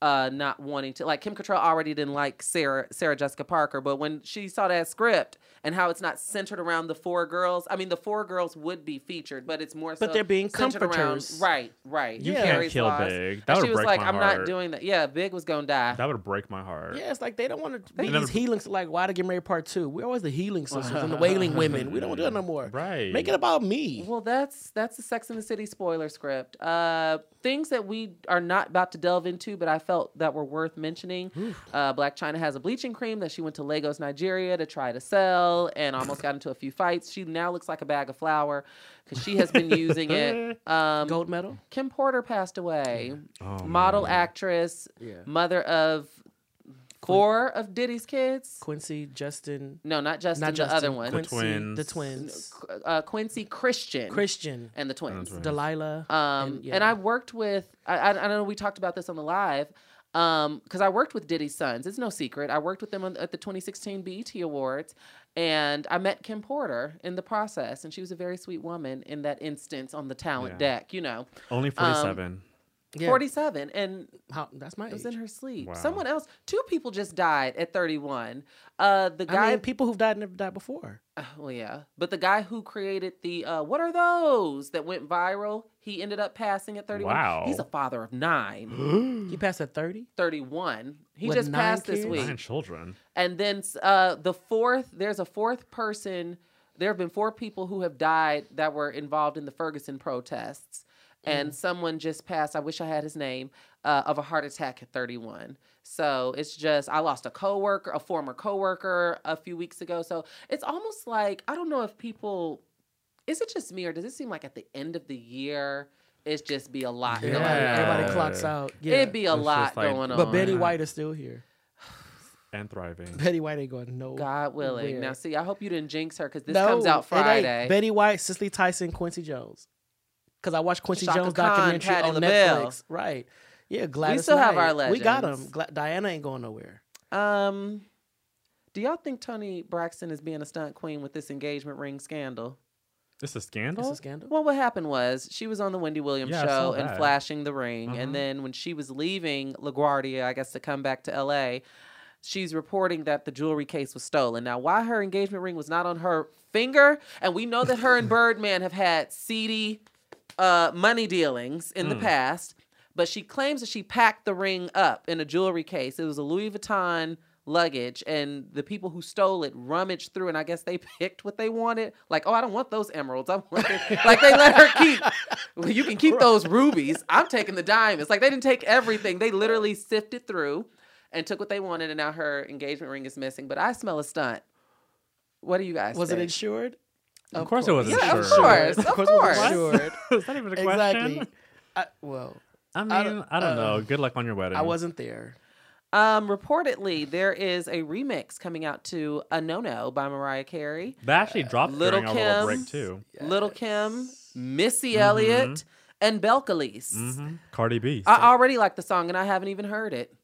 [SPEAKER 2] Cattrall uh, not wanting to. Like Kim Cattrall already didn't like Sarah Sarah Jessica Parker, but when she saw that script and how it's not centered around the four girls, I mean the four girls would be featured, but it's more.
[SPEAKER 3] But
[SPEAKER 2] so
[SPEAKER 3] they're being
[SPEAKER 2] centered around-
[SPEAKER 3] comforters.
[SPEAKER 2] right, right.
[SPEAKER 1] You
[SPEAKER 3] Yeah.
[SPEAKER 1] can't
[SPEAKER 2] Carrie's
[SPEAKER 1] kill
[SPEAKER 2] loss.
[SPEAKER 1] Big. That
[SPEAKER 2] And
[SPEAKER 1] would
[SPEAKER 2] she was like,
[SPEAKER 1] my
[SPEAKER 2] "I'm
[SPEAKER 1] heart.
[SPEAKER 2] not doing that." Yeah, Big was gonna die.
[SPEAKER 1] That would break my heart.
[SPEAKER 3] Yeah, it's like they don't want to be
[SPEAKER 1] never-
[SPEAKER 3] these healing. Like, why to get married part two? We're always the healing sisters and the wailing women. We don't do it no more.
[SPEAKER 1] Right.
[SPEAKER 3] Make it about me.
[SPEAKER 2] Well, that's that's the Sex in the City spoiler script. Uh, things that we are not about to delve into, but I felt that were worth mentioning. Uh, Blac Chyna has a bleaching cream that she went to Lagos, Nigeria, to try to sell, and almost got into a few fights. She now looks like a bag of flour because she has been using it. Um,
[SPEAKER 3] Gold medal.
[SPEAKER 2] Kim Porter passed away.
[SPEAKER 1] Oh,
[SPEAKER 2] Model,
[SPEAKER 1] man.
[SPEAKER 2] actress,
[SPEAKER 3] Yeah.
[SPEAKER 2] mother of four of Diddy's kids.
[SPEAKER 3] Quincy, Justin,
[SPEAKER 2] No, not Justin,
[SPEAKER 3] not
[SPEAKER 2] the
[SPEAKER 3] Justin.
[SPEAKER 2] other one.
[SPEAKER 3] Quincy,
[SPEAKER 1] twins.
[SPEAKER 3] The twins.
[SPEAKER 2] Uh, Quincy Christian,
[SPEAKER 3] Christian,
[SPEAKER 2] and the twins.
[SPEAKER 1] twins.
[SPEAKER 3] Delilah.
[SPEAKER 2] Um,
[SPEAKER 3] and,
[SPEAKER 2] and. I worked with, I, I, I know we talked about this on the live, um, because I worked with Diddy's sons. It's no secret. I worked with them on, at the 2016 BET Awards, and I met Kim Porter in the process, and she was a very sweet woman in that instance on the talent
[SPEAKER 1] Yeah.
[SPEAKER 2] deck. You know,
[SPEAKER 1] Only
[SPEAKER 2] um,
[SPEAKER 1] 47.
[SPEAKER 3] Yeah.
[SPEAKER 2] 47, and
[SPEAKER 3] How, that's my
[SPEAKER 2] it was
[SPEAKER 3] age.
[SPEAKER 2] in her sleep.
[SPEAKER 1] Wow.
[SPEAKER 2] Someone else, two people just died at 31. Uh, the
[SPEAKER 3] I
[SPEAKER 2] guy,
[SPEAKER 3] mean, people who've died never died before.
[SPEAKER 2] uh, well, yeah, but the guy who created the uh, what are those that went viral? He ended up passing at 31.
[SPEAKER 1] Wow.
[SPEAKER 2] He's a father of nine.
[SPEAKER 3] He passed at 30.
[SPEAKER 2] 31. He
[SPEAKER 3] With
[SPEAKER 2] just
[SPEAKER 3] nine
[SPEAKER 2] passed this
[SPEAKER 3] kids?
[SPEAKER 2] week.
[SPEAKER 1] Nine children.
[SPEAKER 2] And then uh, the fourth, there's a fourth person. There have been four people who have died that were involved in the Ferguson protests.
[SPEAKER 3] Mm.
[SPEAKER 2] And someone just passed, I wish I had his name, uh, of a heart attack at 31. So it's just, I lost a coworker, a former coworker a few weeks ago. So it's almost like, I don't know if people, is it just me or does it seem like at the end of the year, it's just be a lot
[SPEAKER 3] Everybody,
[SPEAKER 2] going on?
[SPEAKER 3] everybody clocks out. Yeah.
[SPEAKER 2] It'd be a
[SPEAKER 1] It's
[SPEAKER 2] lot
[SPEAKER 1] like-
[SPEAKER 2] going on.
[SPEAKER 3] but Betty. White is still here.
[SPEAKER 1] And thriving.
[SPEAKER 3] Betty White ain't going no.
[SPEAKER 2] God willing.
[SPEAKER 3] where.
[SPEAKER 2] Now, see, I hope you didn't jinx her because this
[SPEAKER 3] no,
[SPEAKER 2] comes out
[SPEAKER 3] it.
[SPEAKER 2] Friday.
[SPEAKER 3] Betty White, Cicely Tyson, Quincy Jones. Because I watched Quincy
[SPEAKER 2] Chaka
[SPEAKER 3] Jones
[SPEAKER 2] Khan,
[SPEAKER 3] documentary
[SPEAKER 2] Patti
[SPEAKER 3] on
[SPEAKER 2] LaBelle.
[SPEAKER 3] Netflix. Right. Yeah, Gladys.
[SPEAKER 2] We still have our
[SPEAKER 3] Knight. We got
[SPEAKER 2] legends.
[SPEAKER 3] them. Gla- Diana ain't going nowhere.
[SPEAKER 2] Um, do y'all think Toni Braxton is being a stunt queen with this engagement ring scandal?
[SPEAKER 1] It's a scandal.
[SPEAKER 3] It's a scandal.
[SPEAKER 2] Well, what happened was she was on the Wendy Williams
[SPEAKER 1] Yeah,
[SPEAKER 2] show and flashing the ring,
[SPEAKER 1] Uh-huh.
[SPEAKER 2] and then when she was leaving LaGuardia, I guess to come back to L.A., she's reporting that the jewelry case was stolen. Now, why her engagement ring was not on her finger, and we know that her and Birdman have had seedy uh, money dealings in the
[SPEAKER 1] Mm.
[SPEAKER 2] past, but she claims that she packed the ring up in a jewelry case. It was a Louis Vuitton luggage, and the people who stole it rummaged through, and I guess they picked what they wanted. Like, oh, I don't want those emeralds. I want like they let her keep. Well, you can keep those rubies. I'm taking the diamonds. Like they didn't take everything. They literally sifted through and took what they wanted, and now her engagement ring is missing. But I smell a stunt. What do you guys?
[SPEAKER 3] Was it insured?
[SPEAKER 1] Of course it wasn't
[SPEAKER 2] Yeah, of
[SPEAKER 1] insured.
[SPEAKER 2] course.
[SPEAKER 3] Of course,
[SPEAKER 2] Of
[SPEAKER 3] it
[SPEAKER 2] course.
[SPEAKER 3] was insured.
[SPEAKER 1] Is that even a question?
[SPEAKER 3] exactly. I, well,
[SPEAKER 1] I mean,
[SPEAKER 3] I
[SPEAKER 1] I
[SPEAKER 3] don't-
[SPEAKER 1] don't,
[SPEAKER 3] uh,
[SPEAKER 1] know. Good luck on your wedding.
[SPEAKER 3] I wasn't there.
[SPEAKER 2] Um, reportedly, there is a remix coming out to "A No No" by Mariah Carey,
[SPEAKER 1] They actually dropped
[SPEAKER 2] Little
[SPEAKER 1] during our little
[SPEAKER 2] Kim.
[SPEAKER 1] break too.
[SPEAKER 2] Lil' Kim, Missy
[SPEAKER 1] Mhm.
[SPEAKER 2] Elliott, and Belcalis.
[SPEAKER 1] hmm Cardi B.
[SPEAKER 2] I already like the song, and I haven't even heard it.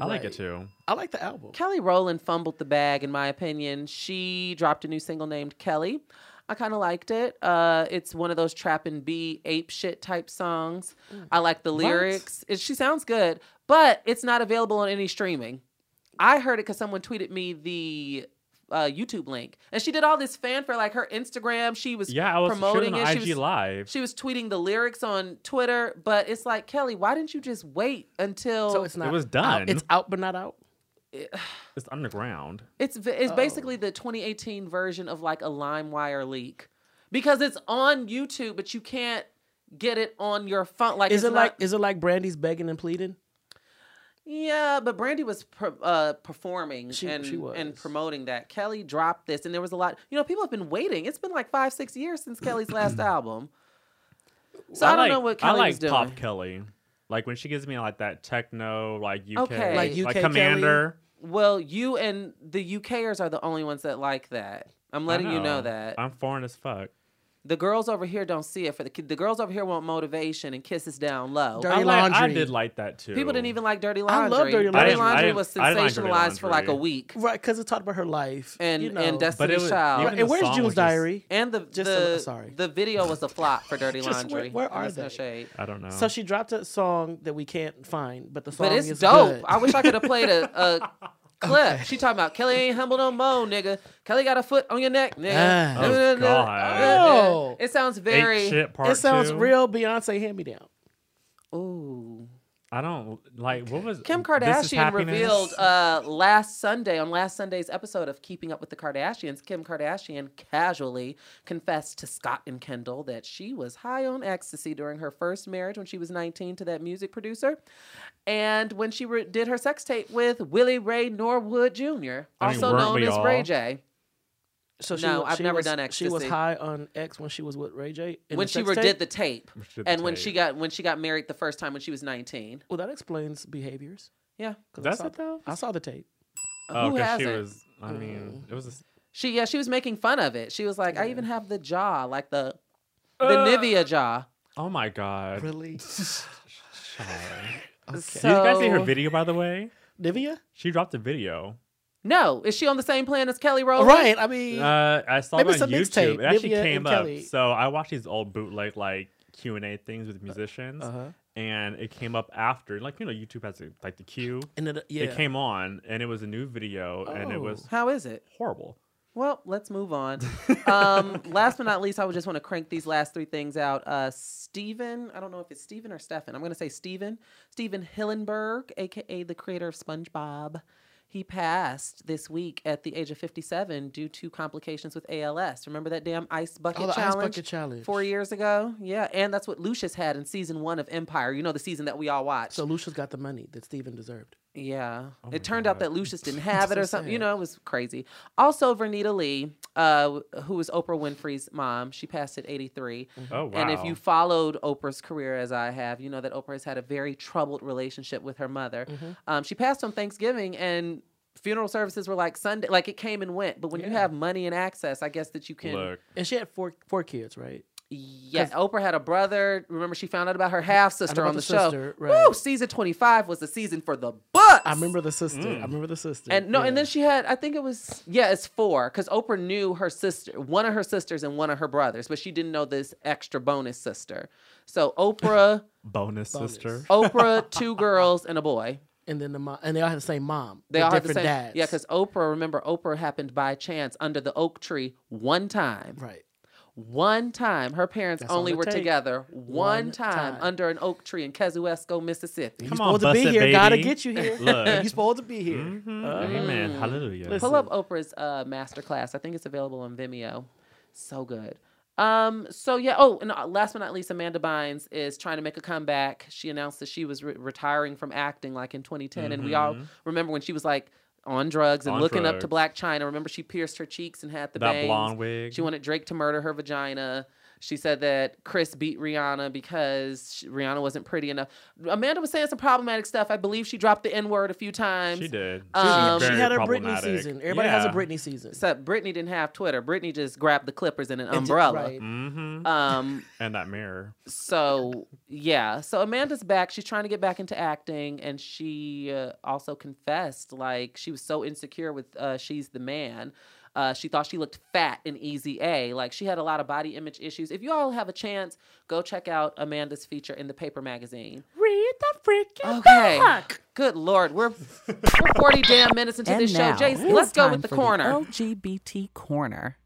[SPEAKER 1] I like
[SPEAKER 3] Right.
[SPEAKER 1] it too.
[SPEAKER 3] I like the album.
[SPEAKER 2] Kelly Rowland fumbled the bag, in my opinion. She dropped a new single named Kelly. I kind of liked it. Uh, it's one of those trap and B ape shit type songs. I like the lyrics. It, she sounds good, but it's not available on any streaming. I heard it because someone tweeted me the uh, YouTube link, and she did all this fanfare, like her Instagram. She was
[SPEAKER 1] Yeah, I was
[SPEAKER 2] promoting it.
[SPEAKER 1] on
[SPEAKER 2] She
[SPEAKER 1] IG
[SPEAKER 2] was
[SPEAKER 1] Live.
[SPEAKER 2] she was tweeting the lyrics on Twitter, but it's like Kelly, why didn't you just wait until
[SPEAKER 3] So it's not.
[SPEAKER 1] It was
[SPEAKER 3] out.
[SPEAKER 1] done.
[SPEAKER 3] It's out but not out.
[SPEAKER 1] It's underground.
[SPEAKER 2] It's it's
[SPEAKER 3] Oh.
[SPEAKER 2] basically the 2018 version of like a LimeWire leak because it's on YouTube, but you can't get it on your phone. Like,
[SPEAKER 3] Is
[SPEAKER 2] it's
[SPEAKER 3] it like is it like Brandy's begging and pleading?
[SPEAKER 2] yeah, but Brandy was per, uh, performing
[SPEAKER 3] She-
[SPEAKER 2] and
[SPEAKER 3] she was.
[SPEAKER 2] and promoting that. Kelly dropped this, and there was a lot. You know, people have been waiting. It's been like five, six years since Kelly's last album. So I, don't
[SPEAKER 1] like,
[SPEAKER 2] know what Kelly
[SPEAKER 1] I like
[SPEAKER 2] doing.
[SPEAKER 1] Pop Kelly. Like when she gives me like that techno, like UK,
[SPEAKER 2] Okay.
[SPEAKER 3] Like UK
[SPEAKER 1] Commander.
[SPEAKER 2] Well, you and the UKers are the only ones that like that. I'm letting you know
[SPEAKER 1] know.
[SPEAKER 2] that.
[SPEAKER 1] I'm foreign as fuck.
[SPEAKER 2] The girls over here don't see it. For the ki- the girls over here want motivation and kisses down low.
[SPEAKER 3] Dirty
[SPEAKER 1] I, like, I did like that too.
[SPEAKER 2] People didn't even like Dirty laundry.
[SPEAKER 3] I love Dirty
[SPEAKER 2] Dirty
[SPEAKER 3] Laundry. I
[SPEAKER 2] Laundry was
[SPEAKER 1] I didn't like Dirty
[SPEAKER 2] sensationalized for like a week.
[SPEAKER 3] Right, because it talked about her life
[SPEAKER 2] And
[SPEAKER 3] you know.
[SPEAKER 2] and
[SPEAKER 1] But it
[SPEAKER 2] Destiny's
[SPEAKER 1] was-
[SPEAKER 2] Child.
[SPEAKER 3] Right, and where's
[SPEAKER 1] song
[SPEAKER 3] June's
[SPEAKER 1] just-
[SPEAKER 3] Diary?
[SPEAKER 2] and the
[SPEAKER 3] Just
[SPEAKER 2] the,
[SPEAKER 3] a- sorry.
[SPEAKER 2] the video was a flop for Dirty
[SPEAKER 3] Just
[SPEAKER 2] Laundry.
[SPEAKER 3] where are
[SPEAKER 2] That's no
[SPEAKER 3] they?
[SPEAKER 2] shade.
[SPEAKER 1] I don't know.
[SPEAKER 3] So she dropped a song that we can't find, but the song
[SPEAKER 2] But it's
[SPEAKER 3] is
[SPEAKER 2] dope.
[SPEAKER 3] good.
[SPEAKER 2] I wish I could have played a, a clip. She talking about Kelly ain't humble no more, nigga. Kelly got a foot on your neck, nigga.
[SPEAKER 3] Ah.
[SPEAKER 1] Oh, God.
[SPEAKER 3] Oh.
[SPEAKER 2] It sounds
[SPEAKER 1] Eight
[SPEAKER 2] very.
[SPEAKER 1] shit part
[SPEAKER 3] it sounds
[SPEAKER 1] two.
[SPEAKER 3] real Beyonce hand me down.
[SPEAKER 2] Ooh.
[SPEAKER 1] I don't like what was
[SPEAKER 2] Kim Kardashian revealed uh, last Sunday on last Sunday's episode of Keeping Up with the Kardashians. Kim Kardashian casually confessed to Scott and Kendall that she was high on ecstasy during her first marriage when she was 19 to that music producer, and when she re- did her sex tape with Willie Ray Norwood Jr.,
[SPEAKER 1] I mean,
[SPEAKER 2] also known as
[SPEAKER 1] all?
[SPEAKER 2] Ray J.
[SPEAKER 3] So she,
[SPEAKER 2] No,
[SPEAKER 3] wa-
[SPEAKER 2] I've
[SPEAKER 3] she
[SPEAKER 2] never
[SPEAKER 3] was,
[SPEAKER 2] done
[SPEAKER 3] She was high on X when she was with Ray J.
[SPEAKER 2] When she
[SPEAKER 3] sex tape?
[SPEAKER 2] did the tape,
[SPEAKER 1] When she did the
[SPEAKER 2] and when
[SPEAKER 1] tape.
[SPEAKER 2] she got when she got married the first time when she was 19.
[SPEAKER 3] Well, that explains behaviors.
[SPEAKER 2] Yeah,
[SPEAKER 3] 'cause
[SPEAKER 1] That's
[SPEAKER 3] I saw,
[SPEAKER 1] it though.
[SPEAKER 3] I saw the tape.
[SPEAKER 1] Oh,
[SPEAKER 2] Who
[SPEAKER 1] 'cause
[SPEAKER 2] hasn't?
[SPEAKER 1] she was. I mean, it was. A,
[SPEAKER 2] She yeah, she was making fun of it. She was like, I even have the jaw, like the the
[SPEAKER 1] Uh.
[SPEAKER 2] Nivea jaw.
[SPEAKER 1] oh my god.
[SPEAKER 3] Really?
[SPEAKER 1] Sorry.
[SPEAKER 3] Okay.
[SPEAKER 1] Did you guys see her video by the way?
[SPEAKER 3] Nivea?
[SPEAKER 1] She dropped a video.
[SPEAKER 2] No, is she on the same plan as Kelly Rowland?
[SPEAKER 3] Right. I mean,
[SPEAKER 1] Uh, I saw
[SPEAKER 3] Maybe
[SPEAKER 1] it on
[SPEAKER 3] it's a mixtape,
[SPEAKER 1] YouTube. It actually
[SPEAKER 3] Nivea
[SPEAKER 1] came up.
[SPEAKER 3] Kelly.
[SPEAKER 1] So I watched these old bootleg like Q and A things with musicians,
[SPEAKER 3] uh-huh.
[SPEAKER 1] and it came up after. Like you know, YouTube has a, like the queue.
[SPEAKER 3] And it, yeah.
[SPEAKER 1] It came on, and it was a new video, and it was
[SPEAKER 3] Oh.
[SPEAKER 2] How is it?
[SPEAKER 1] horrible.
[SPEAKER 2] Well, let's move on. um, last but not least, I would just want to crank these last three things out. Uh, Steven, I don't know if it's Steven or Stefan. I'm going to say Steven. Steven Hillenburg, aka the creator of SpongeBob. He passed this week at the age of 57 due to complications with ALS. Remember that damn ice bucket
[SPEAKER 3] oh,
[SPEAKER 2] challenge?
[SPEAKER 3] ice bucket challenge.
[SPEAKER 2] Four years ago, yeah, and that's what Lucious had in season one of Empire. You know the season that we all watched.
[SPEAKER 3] So Lucia's got the money that Steven deserved.
[SPEAKER 2] Yeah.
[SPEAKER 1] Oh
[SPEAKER 2] it turned out that Lucious didn't have it
[SPEAKER 3] So
[SPEAKER 2] or something. You know, it was crazy. Also, Vernita Lee, uh, who was Oprah Winfrey's mom, she passed at 83.
[SPEAKER 1] Oh wow!
[SPEAKER 2] And if you followed Oprah's career as I have, you know that Oprah has had a very troubled relationship with her mother.
[SPEAKER 3] Mm-hmm.
[SPEAKER 2] Um, she passed on Thanksgiving and funeral services were like Sunday, like it came and went. But when you have money and access, I guess that you can.
[SPEAKER 1] look,
[SPEAKER 3] And she had four four kids, right?
[SPEAKER 2] Yeah, Oprah had a brother. Remember, she found out about her half sister on the,
[SPEAKER 3] the
[SPEAKER 2] show.
[SPEAKER 3] sister, right.
[SPEAKER 2] Woo! Season 25 was the season for the butts.
[SPEAKER 3] I remember the sister.
[SPEAKER 1] Mm.
[SPEAKER 3] I remember the sister.
[SPEAKER 2] And no, and then she had, I think it was, yeah, it's four, because Oprah knew her sister, one of her sisters and one of her brothers, but she didn't know this extra bonus sister. So Oprah,
[SPEAKER 1] bonus,
[SPEAKER 3] Bonus.
[SPEAKER 1] sister.
[SPEAKER 2] Oprah, two girls and a boy.
[SPEAKER 3] and then the mom, and they all had the same mom.
[SPEAKER 2] They all had the
[SPEAKER 3] different
[SPEAKER 2] same.
[SPEAKER 3] dads.
[SPEAKER 2] Yeah, because Oprah, remember, Oprah happened by chance under the oak tree one time.
[SPEAKER 3] right.
[SPEAKER 2] One time. Her parents
[SPEAKER 3] That's
[SPEAKER 2] only were
[SPEAKER 3] takes.
[SPEAKER 2] together one,
[SPEAKER 3] One
[SPEAKER 2] time,
[SPEAKER 3] time.
[SPEAKER 2] under an oak tree in Kosciusko, Mississippi.
[SPEAKER 3] You're
[SPEAKER 1] Come on,
[SPEAKER 3] supposed to be
[SPEAKER 1] it,
[SPEAKER 3] here. Gotta get you here.
[SPEAKER 1] Look.
[SPEAKER 3] You're supposed to be here.
[SPEAKER 1] Mhm.
[SPEAKER 3] Uh,
[SPEAKER 1] Amen.
[SPEAKER 2] Mm.
[SPEAKER 1] Hallelujah.
[SPEAKER 3] Listen.
[SPEAKER 2] Pull up Oprah's uh, masterclass. I think it's available on Vimeo. So good. Um. So yeah. Oh, and uh, last but not least, Amanda Bynes is trying to make a comeback. She announced that she was re- retiring from acting, like in 2010, and we all
[SPEAKER 1] Mhm.
[SPEAKER 2] remember when she was like on drugs and
[SPEAKER 1] On
[SPEAKER 2] looking up to. Blac Chyna. Remember, she pierced her cheeks and had the
[SPEAKER 1] that
[SPEAKER 2] bangs.
[SPEAKER 1] blonde wig.
[SPEAKER 2] She wanted Drake to murder her vagina. She said that Chris beat Rihanna because she, Rihanna wasn't pretty enough. Amanda was saying some problematic stuff. I believe she dropped the N word a few times.
[SPEAKER 1] She did. She
[SPEAKER 2] Um,
[SPEAKER 1] was
[SPEAKER 3] she had her Britney season. Everybody has a
[SPEAKER 1] Yeah.
[SPEAKER 3] Britney season.
[SPEAKER 2] Except Britney didn't have Twitter. Britney just grabbed the clippers and an
[SPEAKER 3] And ju-
[SPEAKER 2] umbrella.
[SPEAKER 3] right.
[SPEAKER 1] Mhm.
[SPEAKER 2] Um.
[SPEAKER 1] and that mirror.
[SPEAKER 2] So yeah. So Amanda's back. She's trying to get back into acting, and she uh, also confessed like she was so insecure with uh, "She's the Man." Uh, she thought she looked fat in Easy A. Like she had a lot of body image issues. If you all have a chance, go check out Amanda's feature in the paper magazine.
[SPEAKER 3] Read the freaking
[SPEAKER 2] Okay.
[SPEAKER 3] book.
[SPEAKER 2] Good lord, we're we're forty damn minutes into this show. Jason, let's go with the corner.
[SPEAKER 4] LGBT corner.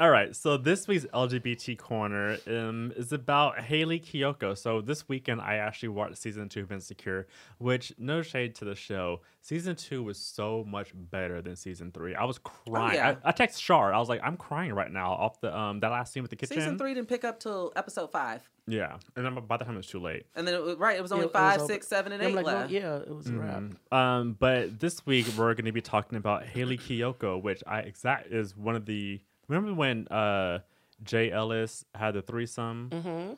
[SPEAKER 1] All right, so this week's LGBT corner um, is about Hayley Kiyoko. So this weekend, I actually watched season two of Insecure, which no shade to the show. Season two was so much better than season three. I was crying.
[SPEAKER 2] yeah.
[SPEAKER 1] I, I text Shar. I was like, I'm crying right now off the um that last scene with the kitchen.
[SPEAKER 2] Season three didn't pick up till episode five,
[SPEAKER 1] Yeah, and then by the time it was too late.
[SPEAKER 2] and then it was, right, it was only
[SPEAKER 3] Yeah, it was
[SPEAKER 2] five,
[SPEAKER 3] over.
[SPEAKER 2] six, seven, and
[SPEAKER 3] I'm
[SPEAKER 2] eight
[SPEAKER 3] like, well,
[SPEAKER 2] left.
[SPEAKER 3] yeah, it was a wrap.
[SPEAKER 1] Um, but this week we're going to be talking about Hayley Kiyoko, which I exact is one of the. Remember when uh Jay Ellis had the threesome?
[SPEAKER 3] Mm-hmm.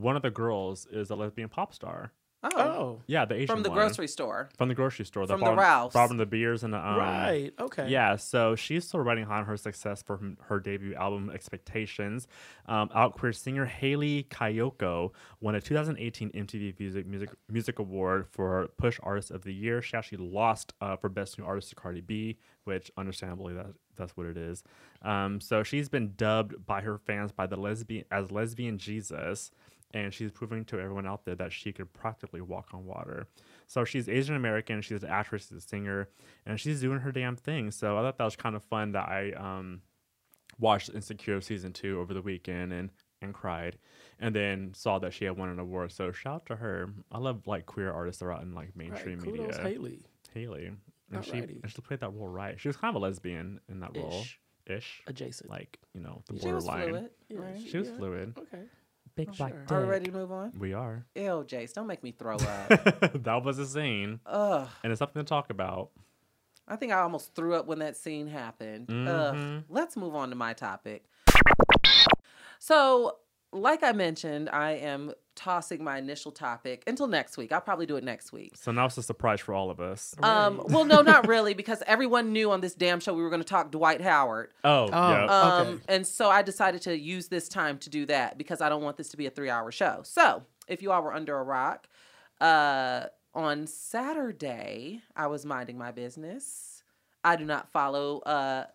[SPEAKER 1] One of the girls is a lesbian pop star.
[SPEAKER 2] Oh,
[SPEAKER 3] Oh,
[SPEAKER 1] Yeah, the Asian
[SPEAKER 2] from the
[SPEAKER 1] one.
[SPEAKER 2] grocery store.
[SPEAKER 1] From the grocery store.
[SPEAKER 2] From the
[SPEAKER 1] bottom,
[SPEAKER 2] Ralphs.
[SPEAKER 1] Bottom the beers and the um,
[SPEAKER 3] right. Okay.
[SPEAKER 1] Yeah, so she's still riding on her success for m- her debut album Expectations. Um, out queer singer Hayley Kiyoko won a 2018 MTV Music Music Music Award for Push Artist of the Year. She actually lost uh, for Best New Artist to Cardi B, which understandably that that's what it is. Um, so she's been dubbed by her fans by the lesbian as lesbian Jesus. And she's proving to everyone out there that she could practically walk on water. So she's Asian American. She's an actress, she's a singer, and she's doing her damn thing. So I thought that was kind of fun that I um, watched Insecure season two over the weekend and and cried, and then saw that she had won an award. So shout out to her. I love like queer artists that are out in like
[SPEAKER 3] Right.
[SPEAKER 1] mainstream
[SPEAKER 3] Kudos,
[SPEAKER 1] media.
[SPEAKER 3] Hayley.
[SPEAKER 1] Hayley, and she and she played that role right. She was kind of a lesbian in that role,
[SPEAKER 3] Ish.
[SPEAKER 1] ish,
[SPEAKER 3] Adjacent.
[SPEAKER 1] like you know the
[SPEAKER 2] She was
[SPEAKER 1] borderline.
[SPEAKER 2] fluid.
[SPEAKER 3] Yeah,
[SPEAKER 2] right?
[SPEAKER 1] She was
[SPEAKER 3] Yeah.
[SPEAKER 1] fluid.
[SPEAKER 3] Okay.
[SPEAKER 1] Big
[SPEAKER 3] Sure.
[SPEAKER 1] black
[SPEAKER 2] Are we ready to move on?
[SPEAKER 1] We are.
[SPEAKER 2] Ew, Jace, don't make me throw up.
[SPEAKER 1] that was a scene,
[SPEAKER 2] Ugh.
[SPEAKER 1] and it's something to talk about.
[SPEAKER 2] I think I almost threw up when that scene happened. Ugh.
[SPEAKER 1] Mhm.
[SPEAKER 2] Let's move on to my topic. So, like I mentioned, I am tossing my initial topic until next week. I'll probably do it next week.
[SPEAKER 1] So now it's a surprise for all of us.
[SPEAKER 2] Um,
[SPEAKER 3] Right.
[SPEAKER 2] well, no, not really, because everyone knew on this damn show we were going to talk Dwight Howard.
[SPEAKER 1] Oh,
[SPEAKER 3] Oh,
[SPEAKER 1] yeah.
[SPEAKER 2] Um,
[SPEAKER 3] Okay.
[SPEAKER 2] And so I decided to use this time to do that because I don't want this to be a three hour show. So if you all were under a rock, uh, on Saturday, I was minding my business. I do not follow uh,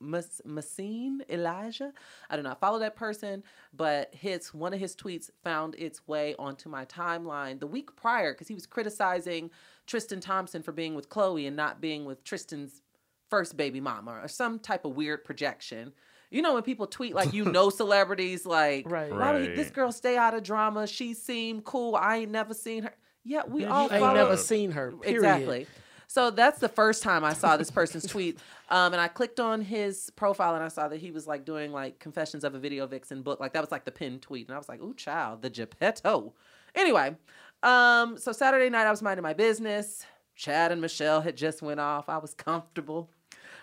[SPEAKER 2] Mas- Masin Elijé. I do not follow that person, but his one of his tweets found its way onto my timeline the week prior because he was criticizing Tristan Thompson for being with Khloé and not being with Tristan's first baby mama or some type of weird projection. You know when people tweet like you know celebrities like
[SPEAKER 3] Right.
[SPEAKER 2] why would
[SPEAKER 1] Right.
[SPEAKER 2] this girl stay out of drama? She seemed cool. I ain't never seen her. Yeah, we
[SPEAKER 1] Yeah,
[SPEAKER 2] all
[SPEAKER 1] you
[SPEAKER 3] ain't
[SPEAKER 2] follow
[SPEAKER 3] never seen her. Period.
[SPEAKER 2] Exactly. So that's the first time I saw this person's tweet. Um, and I clicked on his profile and I saw that he was like doing like confessions of a video vixen book. Like that was like the pinned tweet. And I was like, ooh, child, the Geppetto. Anyway, um, so Saturday night I was minding my business. Chad and Michelle had just went off. I was comfortable,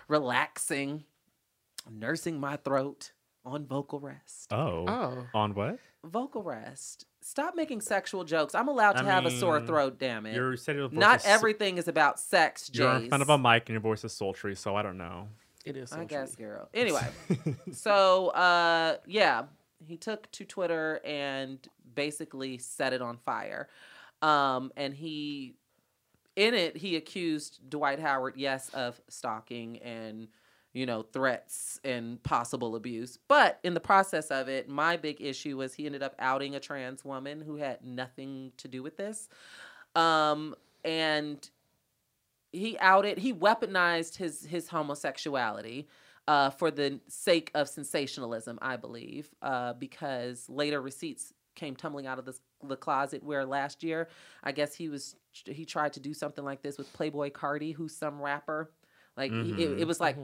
[SPEAKER 2] relaxing, nursing my throat on vocal rest.
[SPEAKER 1] Oh.
[SPEAKER 3] Oh.
[SPEAKER 1] On what?
[SPEAKER 2] Vocal rest. Stop making sexual jokes. I'm allowed to
[SPEAKER 1] I
[SPEAKER 2] have a sore throat, damn it.
[SPEAKER 1] You're setting your
[SPEAKER 2] Not
[SPEAKER 1] is-
[SPEAKER 2] everything is about sex,
[SPEAKER 1] You're in front of a mic and your voice is sultry, so I don't know.
[SPEAKER 3] It is.
[SPEAKER 2] I guess,
[SPEAKER 3] true.
[SPEAKER 2] girl. Anyway, so uh, yeah, he took to Twitter and basically set it on fire. Um, and he, in it, he accused Dwight Howard, yes, of stalking and you know threats and possible abuse. But in the process of it, my big issue was he ended up outing a trans woman who had nothing to do with this. Um, and he outed he weaponized his his homosexuality uh, for the sake of sensationalism i believe uh, because later receipts came tumbling out of the, the closet where last year i guess he was he tried to do something like this with Playboi Carti who's some rapper like he- it, it was like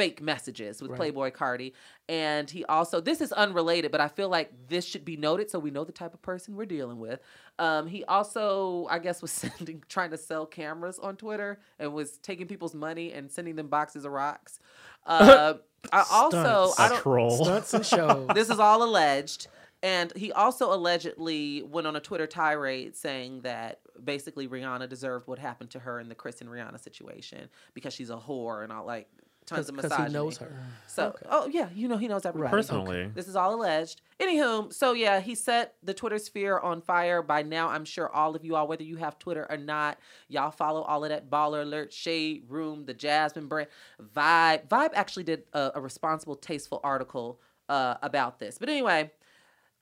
[SPEAKER 2] fake messages with
[SPEAKER 3] Right.
[SPEAKER 2] Playboi Carti and he also this is unrelated but i feel like this should be noted so we know the type of person we're dealing with um, he also, I guess, was sending, trying to sell cameras on Twitter and was taking people's money and sending them boxes of rocks. Uh, I also,
[SPEAKER 3] Stunts.
[SPEAKER 2] I
[SPEAKER 1] A
[SPEAKER 2] don't.
[SPEAKER 1] troll.
[SPEAKER 3] Stunts and shows.
[SPEAKER 2] This is all alleged, and he also allegedly went on a Twitter tirade saying that basically Rihanna deserved what happened to her in the Chris and Rihanna situation because she's a whore and all like tons of
[SPEAKER 3] Because
[SPEAKER 2] misogyny.
[SPEAKER 3] he knows her.
[SPEAKER 2] So,
[SPEAKER 3] Okay.
[SPEAKER 2] oh yeah, you know he knows everybody.
[SPEAKER 3] Right.
[SPEAKER 1] Personally.
[SPEAKER 2] This is all alleged. Anywho, so yeah, he set the Twitter sphere on fire. By now, I'm sure all of you all, whether you have Twitter or not, y'all follow all of that Baller Alert, Shade Room, the Jasmine brand, Vibe. Vibe actually did a, a responsible, tasteful article uh, about this. But anyway,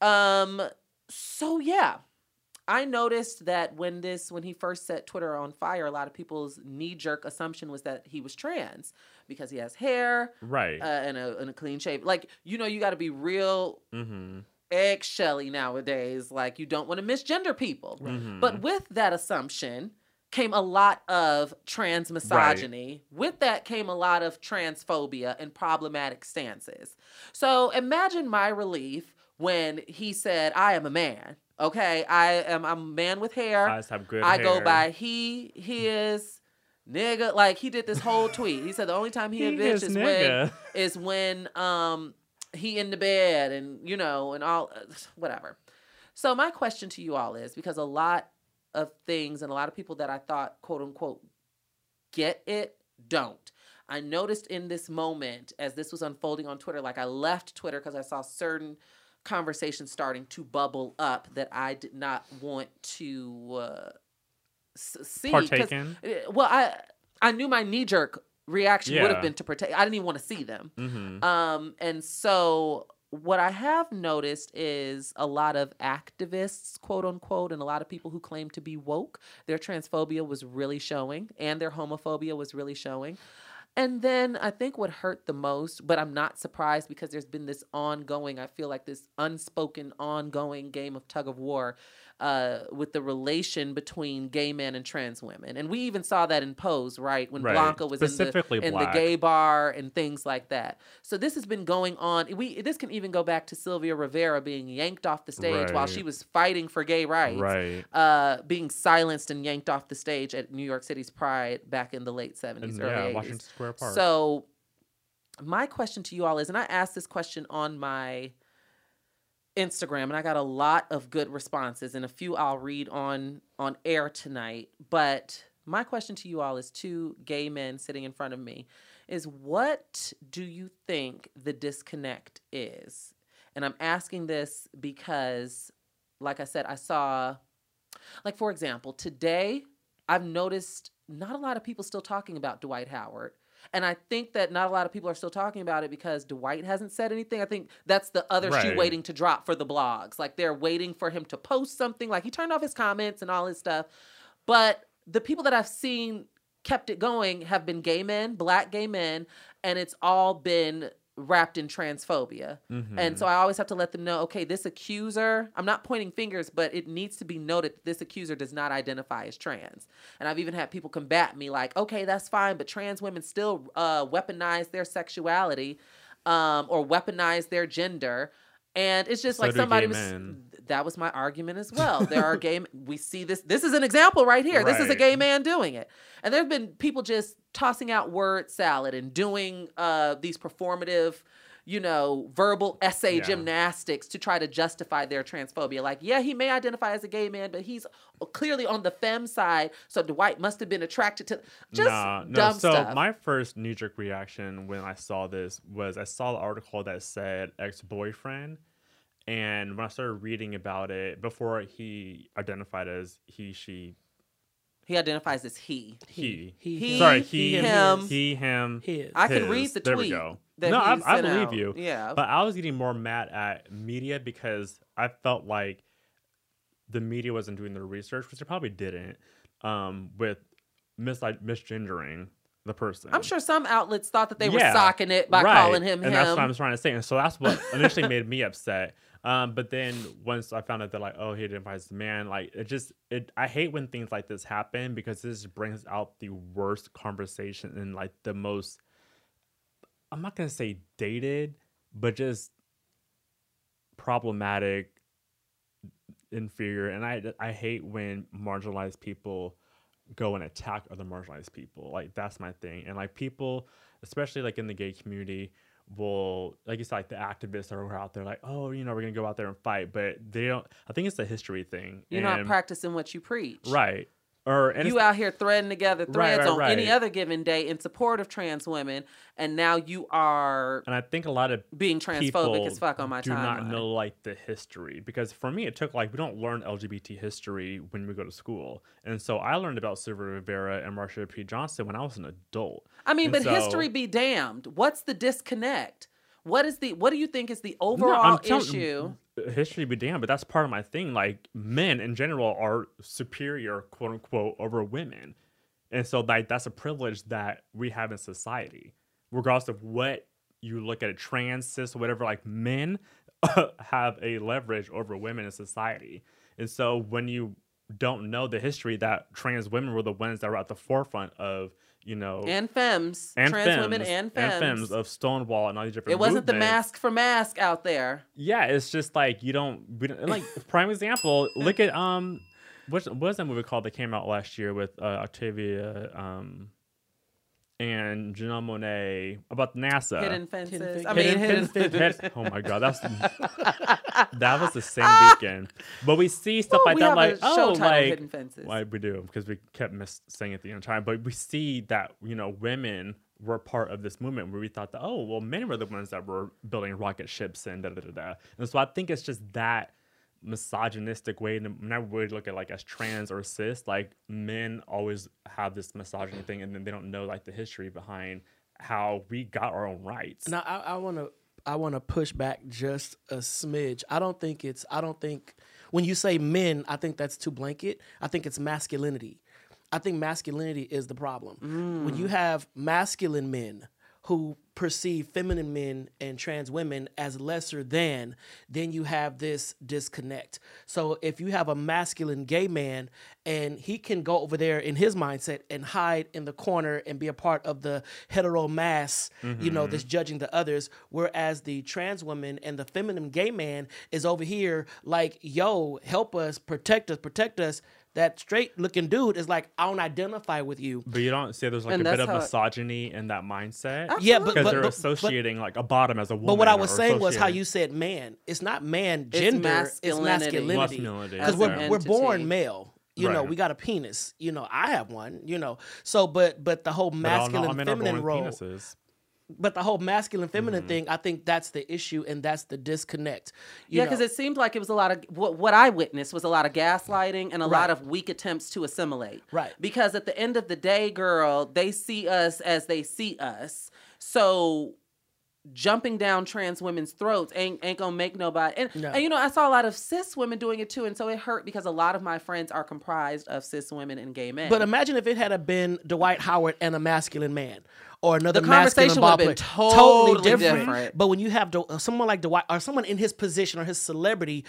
[SPEAKER 2] um, so yeah. I noticed that when this when he first set Twitter on fire, a lot of people's knee jerk assumption was that he was trans because he has hair,
[SPEAKER 1] Right.
[SPEAKER 2] uh, and a and a clean shave. Like you know, you got to be real
[SPEAKER 1] mm-hmm.
[SPEAKER 2] eggshelly nowadays. Like you don't want to misgender people.
[SPEAKER 1] Mhm.
[SPEAKER 2] But with that assumption came a lot of trans misogyny. With that came a lot of transphobia and problematic stances. So imagine my relief when he said, "I am a man." Okay, I am I'm a man with hair.
[SPEAKER 1] I just have good
[SPEAKER 2] I go by he, his, nigga. Like he did this whole tweet. He said the only time he, a
[SPEAKER 1] He
[SPEAKER 2] bitch
[SPEAKER 1] is
[SPEAKER 2] is when when um he in the bed and you know and all uh, whatever. So my question to you all is because a lot of things and a lot of people that I thought quote unquote get it don't. I noticed in this moment as this was unfolding on Twitter, like I left Twitter because I saw certain conversations starting to bubble up that I did not want to uh, see.
[SPEAKER 1] Partake in.
[SPEAKER 2] uh, Well, I I knew my knee jerk reaction would have been to partake. I didn't even want to see them.
[SPEAKER 1] Mm-hmm.
[SPEAKER 2] Um, and so what I have noticed is a lot of activists, quote unquote, and a lot of people who claim to be woke, their transphobia was really showing and their homophobia was really showing. And then I think what hurt the most, but I'm not surprised because there's been this ongoing, I feel like this unspoken, ongoing game of tug of war uh, with the relation between gay men and trans women. And we even saw that in Pose, right? When
[SPEAKER 1] Right.
[SPEAKER 2] Blanca was in the, in the gay bar and things like that. So this has been going on. We This can even go back to Sylvia Rivera being yanked off the stage while she was fighting for gay rights
[SPEAKER 1] Right.
[SPEAKER 2] uh, being silenced and yanked off the stage at New York City's Pride back in the late 70s,
[SPEAKER 1] And
[SPEAKER 2] early
[SPEAKER 1] yeah,
[SPEAKER 2] 80s.
[SPEAKER 1] Washington Square Park.
[SPEAKER 2] So, my question to you all is, and I asked this question on my Instagram, and I got a lot of good responses, and a few I'll read on on air tonight. But my question to you all is two gay men sitting in front of me is what do you think the disconnect is? And I'm asking this because, like I said, I saw, like, for example, today I've noticed not a lot of people still talking about Dwight Howard. And I think that not a lot of people are still talking about it because Dwight hasn't said anything. I think that's the other shoe waiting to drop for the blogs. Like they're waiting for him to post something. Like he turned off his comments and all his stuff. But the people that I've seen kept it going have been gay men, black gay men, and it's all been wrapped in transphobia.
[SPEAKER 1] Mm-hmm.
[SPEAKER 2] And so I always have to let them know, okay, this accuser, I'm not pointing fingers, but it needs to be noted that this accuser does not identify as trans. And I've even had people combat me like, okay, that's fine, but trans women still uh, weaponize their sexuality um, or weaponize their gender. And it's just
[SPEAKER 1] So
[SPEAKER 2] like somebody was.
[SPEAKER 1] men.
[SPEAKER 2] That was my argument as well. There are gay. We see this. This is an example right here. This is a gay man doing it, and there have been people just tossing out word salad and doing uh, these performative, you know, verbal essay
[SPEAKER 1] Yeah.
[SPEAKER 2] gymnastics to try to justify their transphobia. Like, yeah, he may identify as a gay man, but he's clearly on the femme side, so Dwight must have been attracted to just
[SPEAKER 1] Nah, no.
[SPEAKER 2] dumb
[SPEAKER 1] so
[SPEAKER 2] stuff.
[SPEAKER 1] my first knee jerk reaction when I saw this was I saw the article that said ex boyfriend, and when I started reading about it before he identified as he, she,
[SPEAKER 2] he identifies as he.
[SPEAKER 1] he,
[SPEAKER 3] He,
[SPEAKER 2] He,
[SPEAKER 3] him.
[SPEAKER 1] sorry, he,
[SPEAKER 2] him.
[SPEAKER 1] he, him,
[SPEAKER 3] His.
[SPEAKER 2] I can
[SPEAKER 1] his.
[SPEAKER 2] read the tweet.
[SPEAKER 1] There we
[SPEAKER 2] tweet
[SPEAKER 1] go.
[SPEAKER 2] that
[SPEAKER 1] no, I, I believe
[SPEAKER 2] out.
[SPEAKER 1] you.
[SPEAKER 2] Yeah.
[SPEAKER 1] But I was getting more mad at media because I felt like the media wasn't doing their research, which they probably didn't, um, with mis- misgendering the person.
[SPEAKER 2] I'm sure some outlets thought that they were socking it by
[SPEAKER 1] Right,
[SPEAKER 2] calling him
[SPEAKER 1] and
[SPEAKER 2] him.
[SPEAKER 1] that's what I'm trying to say. And so that's what initially made me upset. Um, but then once I found out that like, oh, he identifies as a man, like it just it. I hate when things like this happen because this brings out the worst conversation and like the most. I'm not gonna say dated, but just problematic, inferior, and I I hate when marginalized people go and attack other marginalized people. Like that's my thing. And like people, especially like in the gay community, will like it's like the activists are out there like, oh, you know, we're gonna go out there and fight, but they don't. I think it's a history thing.
[SPEAKER 2] You're not practicing what you preach.
[SPEAKER 1] right. Or
[SPEAKER 2] you out here threading together
[SPEAKER 1] Right,
[SPEAKER 2] threads
[SPEAKER 1] right,
[SPEAKER 2] on any other given day in support of trans women, and now you are
[SPEAKER 1] and I think a lot of
[SPEAKER 2] being transphobic as fuck on my
[SPEAKER 1] do
[SPEAKER 2] timeline.
[SPEAKER 1] not know like the history because for me it took like we don't learn LGBT history when we go to school, and so I learned about Sylvia Rivera and Marsha P. Johnson when I was an adult.
[SPEAKER 2] I mean,
[SPEAKER 1] And
[SPEAKER 2] but
[SPEAKER 1] so-
[SPEAKER 2] history be damned. What's the disconnect? What is the what do you think is the overall
[SPEAKER 1] telling-
[SPEAKER 2] issue?
[SPEAKER 1] History be damned, but that's part of my thing. Like men in general are superior, quote unquote, over women, and so like that's a privilege that we have in society, regardless of what you look at, it, trans, cis, whatever. Like men have a leverage over women in society, and so when you don't know the history that trans women were the ones that were at the forefront of, you know,
[SPEAKER 2] And femmes,
[SPEAKER 1] and
[SPEAKER 2] trans women
[SPEAKER 1] femmes-
[SPEAKER 2] and femmes.
[SPEAKER 1] femmes of Stonewall and all these different.
[SPEAKER 2] it wasn't the mask for mask out there.
[SPEAKER 1] Yeah, it's just like you don't. We don't like prime example. Look at um, what what was that movie called that came out last year with uh, Octavia um, and Janelle Monáe about NASA.
[SPEAKER 2] Hidden fences.
[SPEAKER 3] Hidden
[SPEAKER 2] I mean, hidden,
[SPEAKER 1] Hidden
[SPEAKER 2] fences.
[SPEAKER 1] Fences. oh my god, that's that was the same weekend. But we see stuff
[SPEAKER 2] Ooh,
[SPEAKER 1] like that, like oh, like
[SPEAKER 2] Hidden Fences.
[SPEAKER 1] why we do because we kept miss saying it the entire time. But we see that you know women were part of this movement where we thought that oh well men were the ones that were building rocket ships and da da da da. And so I think it's just that misogynistic way. And when I would look at like as trans or cis, like men always have this misogyny thing, and then they don't know like the history behind how we got our own rights.
[SPEAKER 3] Now I want to I want to push back just a smidge. I don't think it's I don't think when you say men, I think that's too blanket. I think it's masculinity. I think masculinity is the problem. When you mm. have masculine men who perceive feminine men and trans women as lesser than, then you have this disconnect. So if you have a masculine gay man and he can go over there in his mindset and hide in the corner and be a part of the hetero mass, you know, that's mm-hmm. judging the others, whereas the trans woman and the feminine gay man is over here like, yo, help us, protect us, protect us. That straight looking dude is like, I don't identify with you.
[SPEAKER 1] But you don't say there's like
[SPEAKER 2] And
[SPEAKER 1] a bit of
[SPEAKER 2] how it-
[SPEAKER 1] misogyny in that mindset.
[SPEAKER 3] Yeah, but
[SPEAKER 1] because
[SPEAKER 3] but,
[SPEAKER 1] they're
[SPEAKER 3] but, but,
[SPEAKER 1] associating like a bottom as a woman.
[SPEAKER 3] but what I was saying was how you said man. It's not man gender. It's
[SPEAKER 2] masculinity.
[SPEAKER 3] masculinity.
[SPEAKER 1] Masculinity,
[SPEAKER 3] Because we're we're born male. You know, we got a penis. You know, I have one. You know, so but but the whole
[SPEAKER 1] But all- all
[SPEAKER 3] masculine
[SPEAKER 1] men are born
[SPEAKER 3] feminine
[SPEAKER 1] with
[SPEAKER 3] role.
[SPEAKER 1] penises.
[SPEAKER 3] But the whole masculine feminine
[SPEAKER 1] Mm-hmm.
[SPEAKER 3] thing, I think that's the issue and that's the disconnect. You
[SPEAKER 2] Yeah, because it seemed like it was a lot of what, what I witnessed was a lot of gaslighting and a lot of weak attempts to assimilate.
[SPEAKER 3] Right.
[SPEAKER 2] Because at the end of the day, girl, they see us as they see us. So jumping down trans women's throats ain't ain't gonna make nobody. And,
[SPEAKER 3] No.
[SPEAKER 2] and you know, I saw a lot of cis women doing it too, and so it hurt because a lot of my friends are comprised of cis women and gay men.
[SPEAKER 3] But imagine if it had a been Dwight Howard and a masculine man, or another
[SPEAKER 2] The
[SPEAKER 3] masculine
[SPEAKER 2] conversation
[SPEAKER 3] ball
[SPEAKER 2] would've been
[SPEAKER 3] player.
[SPEAKER 2] totally different.
[SPEAKER 3] But when you have Dw- someone like Dwight, or someone in his position or his celebrity,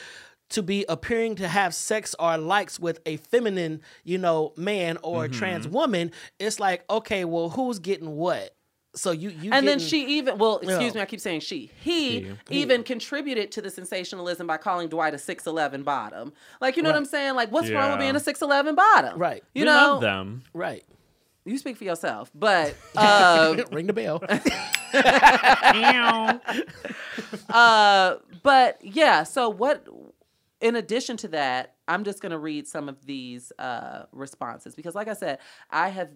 [SPEAKER 3] to be appearing to have sex or likes with a feminine, you know, man or a trans
[SPEAKER 2] Mm-hmm.
[SPEAKER 3] woman, it's like, okay, well, who's getting what? So you you
[SPEAKER 2] and then she even well, excuse
[SPEAKER 3] Yeah.
[SPEAKER 2] me, I keep saying she. He
[SPEAKER 1] He.
[SPEAKER 2] even contributed to the sensationalism by calling Dwight a six eleven bottom. Like you know what I'm saying? Like what's wrong with being a six eleven bottom?
[SPEAKER 3] Right.
[SPEAKER 2] You
[SPEAKER 1] we
[SPEAKER 2] know,
[SPEAKER 1] love them.
[SPEAKER 3] right.
[SPEAKER 2] you speak for yourself, but uh,
[SPEAKER 3] Ring the bell.
[SPEAKER 2] uh, but yeah. So what? In addition to that, I'm just gonna read some of these uh, responses because, like I said, I have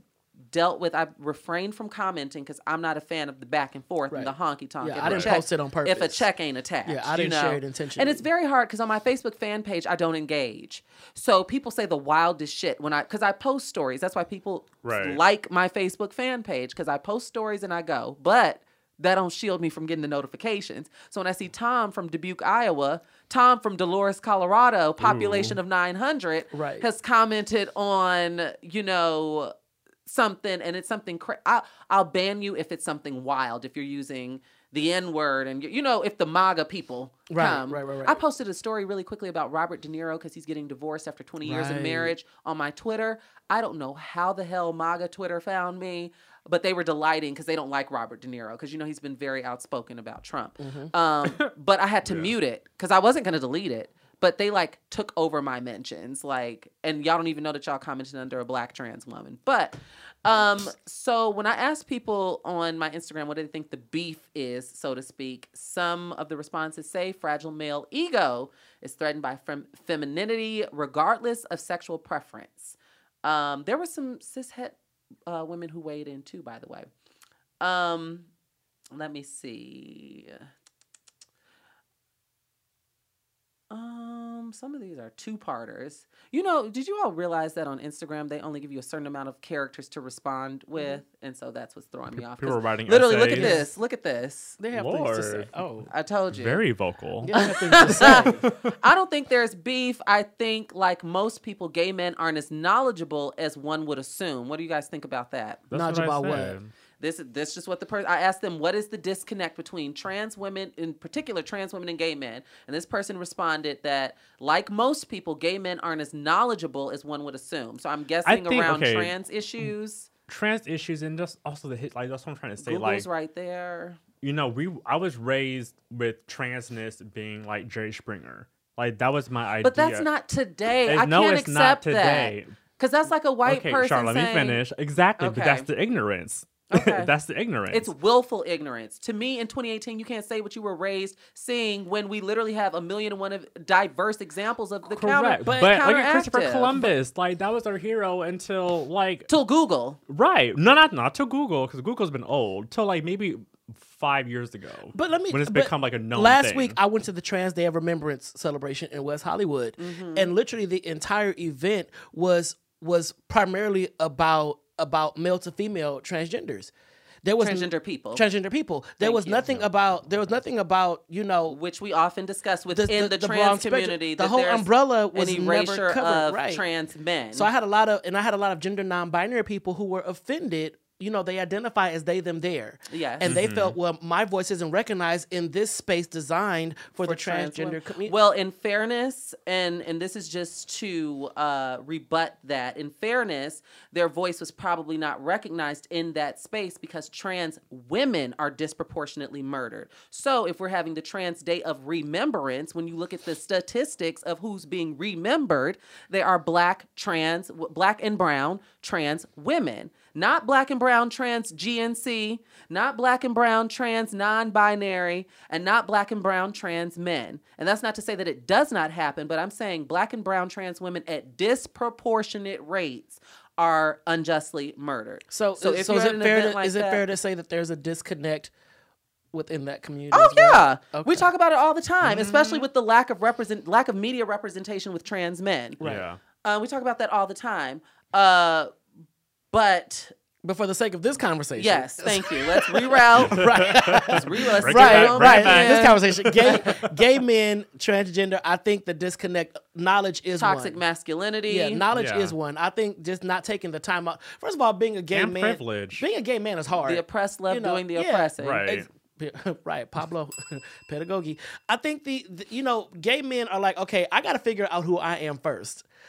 [SPEAKER 2] dealt with. I've refrained from commenting because I'm not a fan of the back and forth and the honky tonk.
[SPEAKER 3] Yeah,
[SPEAKER 2] if
[SPEAKER 3] I
[SPEAKER 2] a
[SPEAKER 3] didn't
[SPEAKER 2] check-
[SPEAKER 3] post it on purpose.
[SPEAKER 2] If a check ain't attached,
[SPEAKER 3] Yeah, I didn't
[SPEAKER 2] know?
[SPEAKER 3] share it intentionally.
[SPEAKER 2] And it's very hard because on my Facebook fan page, I don't engage. So people say the wildest shit when I because I post stories. That's why people
[SPEAKER 1] Right.
[SPEAKER 2] like my Facebook fan page because I post stories and I go, but that don't shield me from getting the notifications. So when I see Tom from Dubuque, Iowa, Tom from Dolores, Colorado, population of 900,
[SPEAKER 3] Right.
[SPEAKER 2] has commented on, you know, something and it's something cra- I'll, I'll ban you if it's something wild if you're using the n word and you, you know if the maga people
[SPEAKER 3] Right,
[SPEAKER 2] come.
[SPEAKER 3] right, right, right.
[SPEAKER 2] i posted a story really quickly about robert de niro because he's getting divorced after 20 years of marriage on my twitter. I don't know how the hell maga twitter found me but they were delighting because they don't like robert de niro because you know he's been very outspoken about trump.
[SPEAKER 3] Mm-hmm.
[SPEAKER 2] um, but i had to mute it because i wasn't going to delete it but they like took over my mentions like and y'all don't even know that y'all commented under a black trans woman. But um so when i asked people on my instagram what do they think the beef is so to speak some of the responses say fragile male ego is threatened by fem- femininity regardless of sexual preference. Um there were some cishet uh, women who weighed in too by the way. Um let me see some of these are two parters. You know, did you all realize that on Instagram they only give you a certain amount of characters to respond mm-hmm. with, and so that's what's throwing me off. 'cause
[SPEAKER 1] People are writing
[SPEAKER 2] literally, look at this. Look at this.
[SPEAKER 3] They have things to say. Oh,
[SPEAKER 2] I told you.
[SPEAKER 1] Very vocal.
[SPEAKER 3] they have things to say.
[SPEAKER 2] I don't think there's beef. I think, like most people, gay men aren't as knowledgeable as one would assume. What do you guys think about that?
[SPEAKER 1] That's
[SPEAKER 3] Not
[SPEAKER 1] what I
[SPEAKER 3] about what?
[SPEAKER 1] said.
[SPEAKER 2] This this is just what the person I asked them what is the disconnect between trans women in particular trans women and gay men and this person responded that like most people gay men aren't as knowledgeable as one would assume so I'm guessing
[SPEAKER 1] think-
[SPEAKER 2] around
[SPEAKER 1] okay.
[SPEAKER 2] trans issues
[SPEAKER 1] Trans issues and just also the hit. Like that's what I'm trying to say.
[SPEAKER 2] Google's
[SPEAKER 1] like
[SPEAKER 2] right there
[SPEAKER 1] you know, we I was raised with transness being like Jerry Springer. Like that was my idea.
[SPEAKER 2] but that's not today
[SPEAKER 1] Eh,
[SPEAKER 2] I
[SPEAKER 1] no,
[SPEAKER 2] can't
[SPEAKER 1] it's not
[SPEAKER 2] accept that
[SPEAKER 1] today.
[SPEAKER 2] because that's like a white
[SPEAKER 1] okay,
[SPEAKER 2] person
[SPEAKER 1] Charlotte, let me finish. Exactly, but that's the ignorance.
[SPEAKER 2] Okay.
[SPEAKER 1] That's the ignorance.
[SPEAKER 2] It's willful ignorance. To me, in 2018, you can't say what you were raised seeing when we literally have a million and one of diverse examples of the counter.
[SPEAKER 1] correct.
[SPEAKER 3] but
[SPEAKER 1] But, look at Christopher
[SPEAKER 2] counteractive.
[SPEAKER 1] Columbus. Like that was our hero until like
[SPEAKER 2] Till Google.
[SPEAKER 1] right. No, not not to Google because Google's been old. Till like maybe five years ago.
[SPEAKER 3] But let me.
[SPEAKER 1] when it's become like a known
[SPEAKER 3] Last
[SPEAKER 1] thing.
[SPEAKER 3] week, I went to the Trans Day of Remembrance celebration in West Hollywood,
[SPEAKER 2] Mm-hmm.
[SPEAKER 3] and literally the entire event was was primarily about about male to female transgenders. There was
[SPEAKER 2] Transgender people.
[SPEAKER 3] transgender people. There
[SPEAKER 2] Thank
[SPEAKER 3] was
[SPEAKER 2] you.
[SPEAKER 3] nothing about. There was nothing about you know
[SPEAKER 2] which we often discuss within the,
[SPEAKER 3] the
[SPEAKER 2] trans
[SPEAKER 3] broad spectrum.
[SPEAKER 2] community.
[SPEAKER 3] The
[SPEAKER 2] that
[SPEAKER 3] whole umbrella was
[SPEAKER 2] an
[SPEAKER 3] never
[SPEAKER 2] erasure
[SPEAKER 3] covered,
[SPEAKER 2] of
[SPEAKER 3] right.
[SPEAKER 2] trans men.
[SPEAKER 3] So I had a lot of, and I had a lot of gender non-binary people who were offended. You know, they identify as they, them, there.
[SPEAKER 2] Yes.
[SPEAKER 3] And they
[SPEAKER 1] Mm-hmm.
[SPEAKER 3] felt, well, my voice isn't recognized in this space designed for, the transgender
[SPEAKER 2] women.
[SPEAKER 3] community.
[SPEAKER 2] Well, in fairness, and and this is just to uh, rebut that. In fairness, their voice was probably not recognized in that space because trans women are disproportionately murdered. So, if we're having the Trans Day of Remembrance, when you look at the statistics of who's being remembered, they are black trans, black and brown trans women. Not black and brown trans GNC, not black and brown trans non binary, and not black and brown trans men. And that's not to say that it does not happen, but I'm saying black and brown trans women at disproportionate rates are unjustly murdered.
[SPEAKER 3] so,
[SPEAKER 2] so
[SPEAKER 3] so, is it fair? To,
[SPEAKER 2] like
[SPEAKER 3] is it fair to say that there's a disconnect within that community?
[SPEAKER 2] Oh
[SPEAKER 3] well?
[SPEAKER 2] yeah, we
[SPEAKER 3] Okay. Mm-hmm.
[SPEAKER 2] talk about it all the time, especially with the lack of represent lack of media representation with trans men.
[SPEAKER 1] Yeah.
[SPEAKER 2] Uh, we talk about that all the time. Uh, but
[SPEAKER 3] But for the sake of this conversation,
[SPEAKER 2] yes, thank you. Let's reroute.
[SPEAKER 3] right,
[SPEAKER 2] Let's re- let's
[SPEAKER 3] right,
[SPEAKER 1] back,
[SPEAKER 2] reroute
[SPEAKER 1] bring it
[SPEAKER 3] right. This conversation, gay, gay men, transgender. I think the disconnect knowledge is
[SPEAKER 2] toxic
[SPEAKER 3] one.
[SPEAKER 2] masculinity.
[SPEAKER 3] Yeah, knowledge
[SPEAKER 1] Yeah.
[SPEAKER 3] is one. I think just not taking the time out. First of all, being a gay
[SPEAKER 1] And
[SPEAKER 3] man,
[SPEAKER 1] privilege.
[SPEAKER 3] being a gay man is hard.
[SPEAKER 2] the oppressed love
[SPEAKER 3] You know,
[SPEAKER 2] doing the
[SPEAKER 3] yeah,
[SPEAKER 2] oppressing.
[SPEAKER 1] Right.
[SPEAKER 3] Ex- right, Pablo, pedagogy. I think the, the you know gay men are like, okay, I got to figure out who I am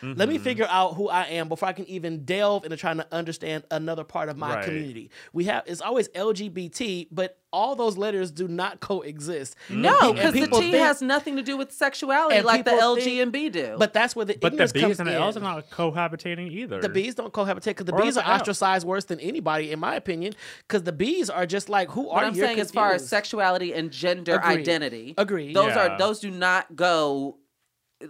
[SPEAKER 3] 1st Let
[SPEAKER 1] Mm-hmm.
[SPEAKER 3] me figure out who I am before I can even delve into trying to understand another part of my
[SPEAKER 1] Right.
[SPEAKER 3] community. We have it's always LGBT, but all those letters do not coexist.
[SPEAKER 2] No,
[SPEAKER 3] And pe- and
[SPEAKER 2] because the
[SPEAKER 3] people
[SPEAKER 2] T
[SPEAKER 3] think-
[SPEAKER 2] has nothing to do with sexuality like the
[SPEAKER 3] people
[SPEAKER 2] L,
[SPEAKER 3] think-
[SPEAKER 2] G, and B do.
[SPEAKER 3] But that's where the
[SPEAKER 1] But the
[SPEAKER 3] ignorance
[SPEAKER 1] B's
[SPEAKER 3] comes
[SPEAKER 1] and the
[SPEAKER 3] in.
[SPEAKER 1] L's are not cohabitating either.
[SPEAKER 3] The bees don't cohabitate because the
[SPEAKER 1] Or
[SPEAKER 3] bees are
[SPEAKER 1] L.
[SPEAKER 3] ostracized worse than anybody, in my opinion. Because the bees are just like, who
[SPEAKER 2] What
[SPEAKER 3] are
[SPEAKER 2] I'm
[SPEAKER 3] you?
[SPEAKER 2] saying, as far as sexuality and gender
[SPEAKER 3] Agreed.
[SPEAKER 2] identity,
[SPEAKER 3] Agreed.
[SPEAKER 2] Those
[SPEAKER 1] Yeah.
[SPEAKER 2] are those do not go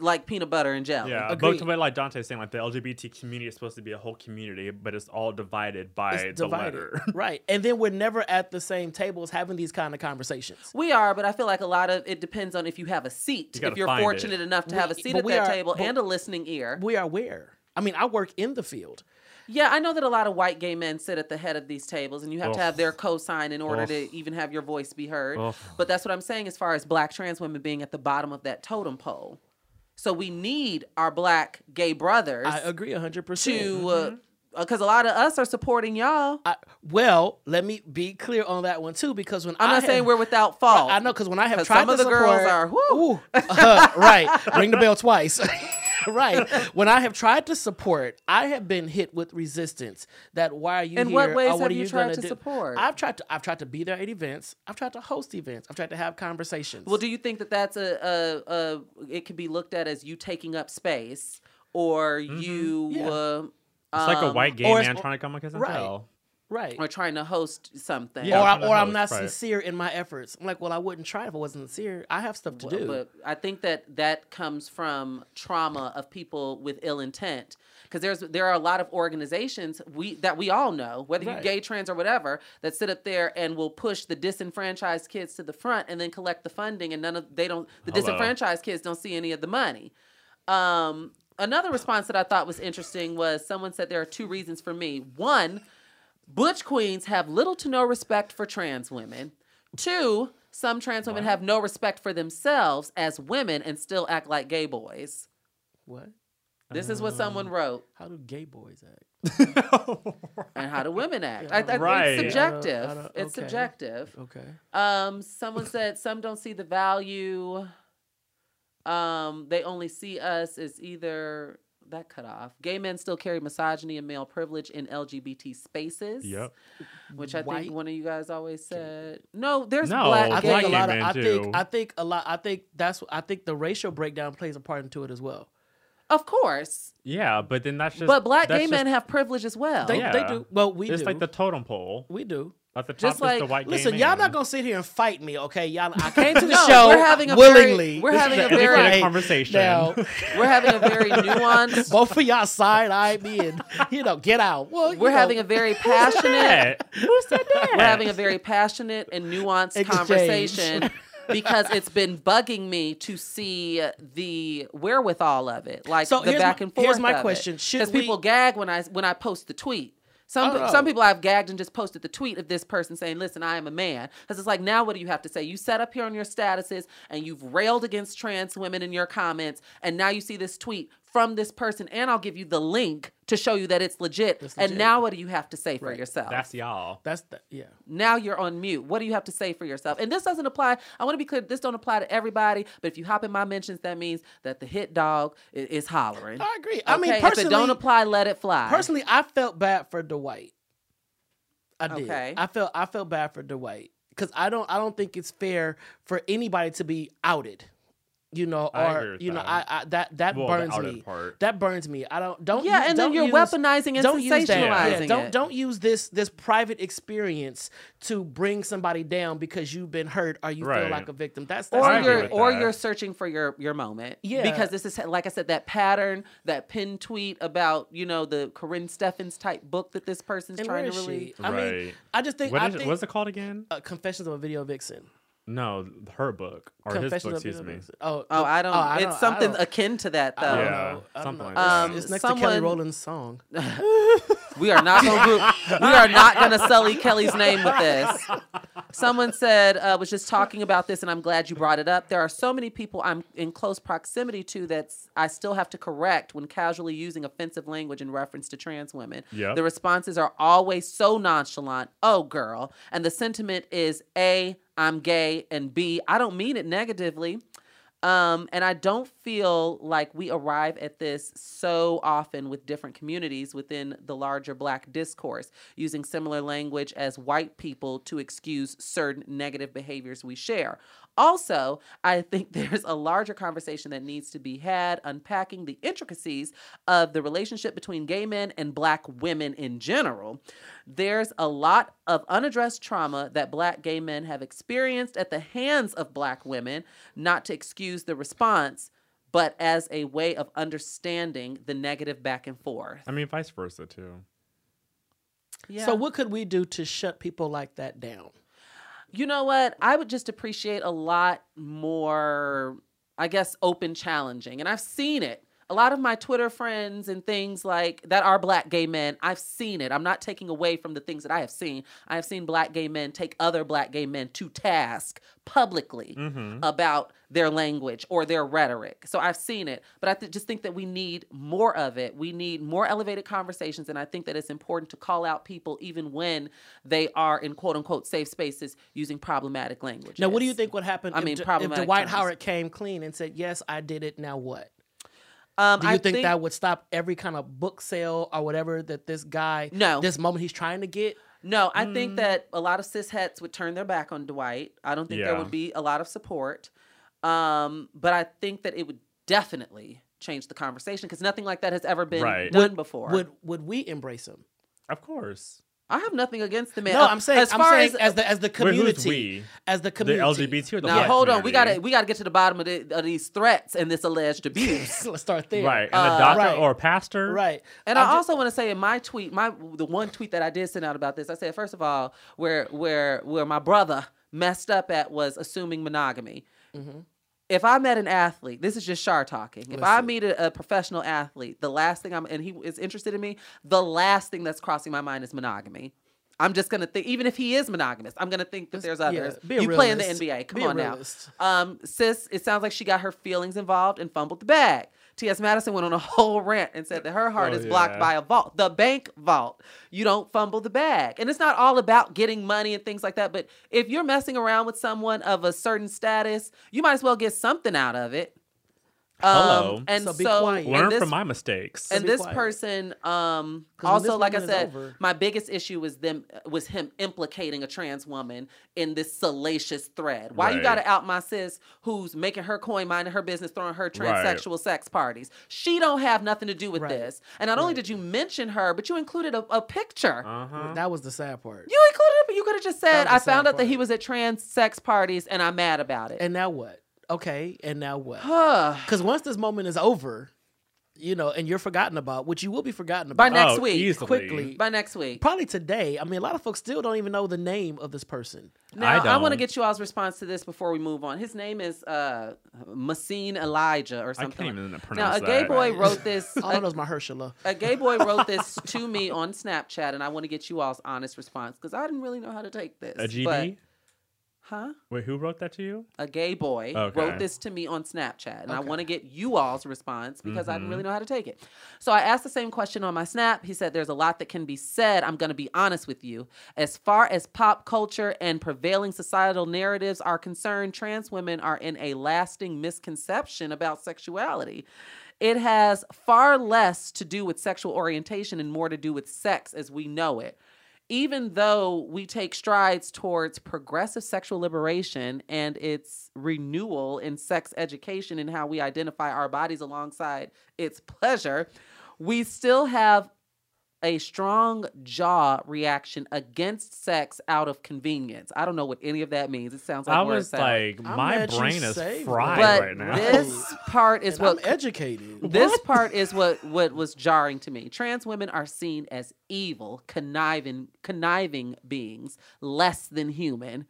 [SPEAKER 2] like peanut butter and jelly.
[SPEAKER 1] Yeah,
[SPEAKER 3] Agreed.
[SPEAKER 1] but, but like Dante's saying, like the LGBT community is supposed to be a whole community, but it's all divided by
[SPEAKER 3] It's
[SPEAKER 1] the
[SPEAKER 3] divided.
[SPEAKER 1] letter.
[SPEAKER 3] right? And then we're never at the same tables having these kind of conversations.
[SPEAKER 2] We are, but I feel like a lot of it depends on if you have a seat.
[SPEAKER 1] You
[SPEAKER 2] if you're
[SPEAKER 1] find it.
[SPEAKER 2] fortunate enough to
[SPEAKER 3] We-
[SPEAKER 2] have a seat at
[SPEAKER 3] we
[SPEAKER 2] that
[SPEAKER 3] are-
[SPEAKER 2] table and a listening ear.
[SPEAKER 3] We are where? I mean, I work in the field.
[SPEAKER 2] Yeah, I know that a lot of white gay men sit at the head of these tables, and you have to have their cosign in order
[SPEAKER 1] Ugh.
[SPEAKER 2] to even have your voice be heard.
[SPEAKER 1] Ugh.
[SPEAKER 2] But that's what I'm saying as far as black trans women being at the bottom of that totem pole. So we need our black gay brothers
[SPEAKER 3] I agree hundred percent.
[SPEAKER 2] to, because a lot of us are supporting y'all.
[SPEAKER 3] I, well, let me be clear on that one too, because when
[SPEAKER 2] I'm
[SPEAKER 3] I
[SPEAKER 2] not
[SPEAKER 3] have-
[SPEAKER 2] saying we're without fault.
[SPEAKER 3] I know because when I have tried
[SPEAKER 2] some
[SPEAKER 3] to
[SPEAKER 2] of the
[SPEAKER 3] support,
[SPEAKER 2] girls are, whew.
[SPEAKER 3] Ooh, uh, right, ring the bell twice. right. When I have tried to support, I have been hit with resistance. That why are you
[SPEAKER 2] In
[SPEAKER 3] here?
[SPEAKER 2] what
[SPEAKER 3] Or
[SPEAKER 2] ways
[SPEAKER 3] what
[SPEAKER 2] have
[SPEAKER 3] are
[SPEAKER 2] you
[SPEAKER 3] you
[SPEAKER 2] tried
[SPEAKER 3] gonna do?
[SPEAKER 2] support?
[SPEAKER 3] I've tried to. I've tried to be there at events. I've tried to host events. I've tried to have conversations.
[SPEAKER 2] Well, do you think that that's a, a, a it could be looked at as you taking up space or you
[SPEAKER 3] Yeah.
[SPEAKER 2] uh,
[SPEAKER 1] It's like a
[SPEAKER 2] um,
[SPEAKER 1] white gay man trying to come against
[SPEAKER 3] right.
[SPEAKER 1] tell.
[SPEAKER 3] Right.
[SPEAKER 2] or trying to host something?
[SPEAKER 1] Yeah,
[SPEAKER 3] or,
[SPEAKER 1] I'm
[SPEAKER 3] I,
[SPEAKER 1] trying to
[SPEAKER 3] or I'm not
[SPEAKER 1] right.
[SPEAKER 3] sincere in my efforts. I'm like, well, I wouldn't try if I wasn't sincere. I have stuff to
[SPEAKER 2] Well,
[SPEAKER 3] do.
[SPEAKER 2] But I think that that comes from trauma of people with ill intent. Because there's there are a lot of organizations we that we all know, whether you're gay, trans, or whatever, that sit up there and will push the disenfranchised kids to the front and then collect the funding, and none of they don't the
[SPEAKER 1] Hello.
[SPEAKER 2] disenfranchised kids don't see any of the money. Um, another response that I thought was interesting was someone said there are two reasons for me. One, butch queens have little to no respect for trans women. Two, some trans women have no respect for themselves as women and still act like gay boys.
[SPEAKER 3] what?
[SPEAKER 2] This is what someone wrote.
[SPEAKER 3] How do gay boys act?
[SPEAKER 2] And how do women act? I, I,
[SPEAKER 1] Right.
[SPEAKER 2] It's subjective.
[SPEAKER 3] I don't- I don't-
[SPEAKER 2] It's
[SPEAKER 3] okay.
[SPEAKER 2] subjective.
[SPEAKER 3] Okay.
[SPEAKER 2] Um, someone said some don't see the value. Um, they only see us as either that cut off. Gay men still carry misogyny and male privilege in LGBT spaces.
[SPEAKER 1] Yep.
[SPEAKER 2] Which I
[SPEAKER 3] White
[SPEAKER 2] think one of you guys always said. No, there's
[SPEAKER 1] No,
[SPEAKER 2] black
[SPEAKER 3] I
[SPEAKER 2] gay.
[SPEAKER 3] think a lot of
[SPEAKER 1] men
[SPEAKER 3] I
[SPEAKER 1] do.
[SPEAKER 3] think I think a lot I think that's I think the racial breakdown plays a part into it as well.
[SPEAKER 2] Of course.
[SPEAKER 1] Yeah, but then that's just.
[SPEAKER 2] But black gay
[SPEAKER 1] just-
[SPEAKER 2] men have privilege as well.
[SPEAKER 3] They,
[SPEAKER 1] Yeah.
[SPEAKER 3] they do. Well, we do
[SPEAKER 1] It's
[SPEAKER 3] do.
[SPEAKER 1] like the totem pole.
[SPEAKER 3] we do.
[SPEAKER 1] At the top
[SPEAKER 2] Just
[SPEAKER 1] is the
[SPEAKER 2] like-
[SPEAKER 1] white
[SPEAKER 3] Listen,
[SPEAKER 1] gay
[SPEAKER 3] y'all
[SPEAKER 1] man.
[SPEAKER 3] not gonna sit here and fight me, okay? Y'all, I came to the
[SPEAKER 2] No,
[SPEAKER 3] show
[SPEAKER 2] we're having a
[SPEAKER 3] willingly.
[SPEAKER 2] very- we're having a
[SPEAKER 1] This is an
[SPEAKER 2] very-
[SPEAKER 1] educated conversation.
[SPEAKER 3] Now,
[SPEAKER 2] We're having a very nuanced.
[SPEAKER 3] both of y'all side eye me and you know get out. Well,
[SPEAKER 2] We're
[SPEAKER 3] know,
[SPEAKER 2] having a very passionate.
[SPEAKER 1] That- Who said that?
[SPEAKER 2] We're having a very passionate and nuanced
[SPEAKER 3] Exchange.
[SPEAKER 2] conversation because it's been bugging me to see the wherewithal of it, like
[SPEAKER 3] So
[SPEAKER 2] the back
[SPEAKER 3] my-
[SPEAKER 2] and forth.
[SPEAKER 3] here's my question. Should
[SPEAKER 2] Because
[SPEAKER 3] we-
[SPEAKER 2] people gag when I when I post the tweet. Some
[SPEAKER 3] Oh,
[SPEAKER 2] some people I've gagged and just posted the tweet of this person saying, "Listen, I am a man." Because it's like now, what do you have to say? You set up here on your statuses and you've railed against trans women in your comments, and now you see this tweet from this person, and I'll give you the link to show you that it's legit.
[SPEAKER 3] It's
[SPEAKER 2] And
[SPEAKER 3] legit.
[SPEAKER 2] now, what do you have to say for
[SPEAKER 3] Right.
[SPEAKER 2] yourself?
[SPEAKER 1] That's y'all.
[SPEAKER 3] That's the yeah.
[SPEAKER 2] now you're on mute. What do you have to say for yourself? And this doesn't apply. I want to be clear. This don't apply to everybody. But if you hop in my mentions, that means that the hit dog i- is, hollering.
[SPEAKER 3] I agree. I mean, personally,
[SPEAKER 2] if it don't apply, let it fly.
[SPEAKER 3] personally, I felt bad for Dwight. I did.
[SPEAKER 2] Okay.
[SPEAKER 3] I felt I felt bad for Dwight because I don't I don't think it's fair for anybody to be outed. You know, or
[SPEAKER 1] agree with
[SPEAKER 3] you know,
[SPEAKER 1] that.
[SPEAKER 3] I, I that that
[SPEAKER 1] Well,
[SPEAKER 3] burns me.
[SPEAKER 1] part.
[SPEAKER 3] That burns me. I don't don't.
[SPEAKER 2] yeah,
[SPEAKER 3] use-
[SPEAKER 2] and then
[SPEAKER 3] don't
[SPEAKER 2] you're
[SPEAKER 3] use-
[SPEAKER 2] weaponizing and
[SPEAKER 3] don't use
[SPEAKER 2] sensationalizing
[SPEAKER 3] Yeah, don't
[SPEAKER 2] it.
[SPEAKER 3] don't use this this private experience to bring somebody down because you've been hurt or you feel like a victim. That's that's
[SPEAKER 2] or you're or
[SPEAKER 1] that.
[SPEAKER 2] you're searching for your your moment.
[SPEAKER 3] Yeah.
[SPEAKER 2] Because this is like I said, that pattern, that pin tweet about you know the Karrine Steffans type book that this person's
[SPEAKER 3] and
[SPEAKER 2] trying to
[SPEAKER 3] is
[SPEAKER 2] release.
[SPEAKER 3] she? I mean, I just think
[SPEAKER 1] What
[SPEAKER 3] I
[SPEAKER 1] is it,
[SPEAKER 3] think
[SPEAKER 1] what's it called again?
[SPEAKER 3] uh, Confessions of a Video Vixen.
[SPEAKER 1] No, her book or his book. Excuse me.
[SPEAKER 3] Oh,
[SPEAKER 2] Oh, I don't.
[SPEAKER 3] I
[SPEAKER 2] it's something
[SPEAKER 3] don't-
[SPEAKER 2] akin to that though.
[SPEAKER 1] Yeah,
[SPEAKER 3] know. I don't
[SPEAKER 1] something like
[SPEAKER 2] that.
[SPEAKER 3] It's, it's
[SPEAKER 2] Um,
[SPEAKER 3] next to Kelly Rowland's song.
[SPEAKER 2] We are not going to we are not going to sully Kelly's name with this. Someone said uh, was just talking about this, and I'm glad you brought it up. There are so many people I'm in close proximity to that I still have to correct when casually using offensive language in reference to trans women.
[SPEAKER 1] Yep.
[SPEAKER 2] The responses are always so nonchalant. Oh, girl, and the sentiment is a I'm gay and b I don't mean it negatively. Um, and I don't feel like we arrive at this so often with different communities within the larger black discourse, using similar language as white people to excuse certain negative behaviors we share. Also, I think there's a larger conversation that needs to be had unpacking the intricacies of the relationship between gay men and black women in general. There's a lot of unaddressed trauma that black gay men have experienced at the hands of black women, not to excuse the response, but as a way of understanding the negative back and forth.
[SPEAKER 1] I mean, vice versa too.
[SPEAKER 2] Yeah.
[SPEAKER 3] So what could we do to shut people like that down?
[SPEAKER 2] You know what? I would just appreciate a lot more, I guess, open challenging. And I've seen it. A lot of my Twitter friends and things like that are black gay men. I've seen it. I'm not taking away from the things that I have seen. I have seen black gay men take other black gay men to task publicly mm-hmm. about their language or their rhetoric. So I've seen it, but I th- just think that we need more of it. We need more elevated conversations, and I think that it's important to call out people even when they are in quote unquote safe spaces using problematic language.
[SPEAKER 3] Now, what do you think would happen
[SPEAKER 2] I
[SPEAKER 3] if,
[SPEAKER 2] mean,
[SPEAKER 3] D- if
[SPEAKER 2] problematic
[SPEAKER 3] Dwight
[SPEAKER 2] terms.
[SPEAKER 3] Howard came clean and said, "Yes, I did it. Now what?"
[SPEAKER 2] Um,
[SPEAKER 3] Do you
[SPEAKER 2] I
[SPEAKER 3] think, that would stop every kind of book sale or whatever that this guy,
[SPEAKER 2] No.
[SPEAKER 3] this moment he's trying to get?
[SPEAKER 2] No, I
[SPEAKER 3] Mm.
[SPEAKER 2] think that a lot of cis hets would turn their back on Dwight. I don't think there would be a lot of support. Um, but I think that it would definitely change the conversation because nothing like that has ever been
[SPEAKER 1] Right.
[SPEAKER 2] done
[SPEAKER 3] Would-
[SPEAKER 2] before.
[SPEAKER 3] Would would we embrace him?
[SPEAKER 1] Of course.
[SPEAKER 2] I have nothing against the man.
[SPEAKER 3] No,
[SPEAKER 2] Uh,
[SPEAKER 3] I'm saying,
[SPEAKER 2] as
[SPEAKER 3] I'm
[SPEAKER 2] far
[SPEAKER 3] saying
[SPEAKER 2] as,
[SPEAKER 3] as, the as the
[SPEAKER 1] Wait, who's
[SPEAKER 3] community,
[SPEAKER 1] we?
[SPEAKER 3] as the
[SPEAKER 1] The
[SPEAKER 3] community,
[SPEAKER 1] LGBT or the
[SPEAKER 2] now
[SPEAKER 1] black
[SPEAKER 2] hold on, we gotta we gotta get to the bottom of, the, of these threats and this alleged abuse.
[SPEAKER 3] Let's start there.
[SPEAKER 1] Right, and
[SPEAKER 2] Uh,
[SPEAKER 1] a doctor
[SPEAKER 3] right.
[SPEAKER 1] or a pastor.
[SPEAKER 3] right.
[SPEAKER 2] And
[SPEAKER 3] I'm
[SPEAKER 2] I
[SPEAKER 3] ju-
[SPEAKER 2] also want to say in my tweet, my the one tweet that I did send out about this, I said first of all, where where where my brother messed up at was assuming monogamy.
[SPEAKER 3] Mm-hmm.
[SPEAKER 2] If I met an athlete, this is just Shar talking. If I meet a, a professional athlete, the last thing I'm and he is interested in me, the last thing that's crossing my mind is monogamy. I'm just gonna think, even if he is monogamous, I'm gonna think that there's others.
[SPEAKER 3] be a
[SPEAKER 2] you play in the. NBA. Come
[SPEAKER 3] Be
[SPEAKER 2] on now. Um, sis, it sounds like she got her feelings involved and fumbled the bag. T.S. Madison went on a whole rant and said that her heart
[SPEAKER 1] Oh,
[SPEAKER 2] is blocked
[SPEAKER 1] yeah.
[SPEAKER 2] by a vault, the bank vault. You don't fumble the bag. And it's not all about getting money and things like that. But if you're messing around with someone of a certain status, you might as well get something out of it.
[SPEAKER 1] Hello.
[SPEAKER 2] Um, and
[SPEAKER 3] So
[SPEAKER 2] so,
[SPEAKER 3] be quiet.
[SPEAKER 2] and
[SPEAKER 1] Learn
[SPEAKER 2] this
[SPEAKER 1] from my mistakes.
[SPEAKER 2] and
[SPEAKER 3] be
[SPEAKER 2] this
[SPEAKER 3] quiet.
[SPEAKER 2] person um
[SPEAKER 3] 'Cause when this
[SPEAKER 2] also like i said
[SPEAKER 3] over-
[SPEAKER 2] my biggest issue was them was him implicating a trans woman in this salacious thread why you gotta out my sis who's making her coin minding her business throwing her transsexual sex parties she don't have nothing to do with
[SPEAKER 3] Right.
[SPEAKER 2] this and not only did you mention her but you included a, a picture
[SPEAKER 1] uh huh.
[SPEAKER 3] That was the sad part.
[SPEAKER 2] you included it but you could have just said i
[SPEAKER 3] the sad
[SPEAKER 2] found out that he was at trans sex parties and i'm mad about it
[SPEAKER 3] And now what? Okay, and now what?
[SPEAKER 2] Huh.
[SPEAKER 3] Because once this moment is over, you know, and you're forgotten about, which you will be forgotten about By
[SPEAKER 2] next
[SPEAKER 1] oh,
[SPEAKER 2] week,
[SPEAKER 1] easily.
[SPEAKER 3] quickly.
[SPEAKER 2] by next week
[SPEAKER 3] probably today. I mean, a lot of folks still don't even know the name of this person.
[SPEAKER 2] Now, I, want to get you all's response to this before we move on. His name is uh, Masin Elijé or
[SPEAKER 1] I
[SPEAKER 2] something.
[SPEAKER 1] can't even
[SPEAKER 2] now, a gay
[SPEAKER 1] that.
[SPEAKER 2] boy wrote this.
[SPEAKER 3] All I know
[SPEAKER 2] A,
[SPEAKER 3] is Mahershala.
[SPEAKER 2] a gay boy wrote this to me on Snapchat, and I want to get you all's honest response because I didn't really know how to take this.
[SPEAKER 1] A GD?
[SPEAKER 2] Huh?
[SPEAKER 1] Wait, who wrote that to you?
[SPEAKER 2] A gay boy
[SPEAKER 1] Okay.
[SPEAKER 2] wrote this to me on Snapchat, and I want to get you all's response because I
[SPEAKER 1] Mm-hmm.
[SPEAKER 2] didn't really know how to take it. So I asked the same question on my Snap. He said, There's a lot that can be said. I'm going to be honest with you. As far as pop culture and prevailing societal narratives are concerned, trans women are in a lasting misconception about sexuality. It has far less to do with sexual orientation and more to do with sex as we know it even though we take strides towards progressive sexual liberation and its renewal in sex education and how we identify our bodies alongside its pleasure, we still have a strong jaw reaction against sex out of convenience. I don't know what any of that means. It sounds like
[SPEAKER 1] I was like,
[SPEAKER 3] I'm
[SPEAKER 1] my brain is
[SPEAKER 3] saved
[SPEAKER 1] fried
[SPEAKER 2] but
[SPEAKER 1] right now.
[SPEAKER 2] this part is
[SPEAKER 3] And I'm
[SPEAKER 2] what
[SPEAKER 3] educated.
[SPEAKER 2] this part is what what was jarring to me. Trans women are seen as evil, conniving, conniving beings, less than human.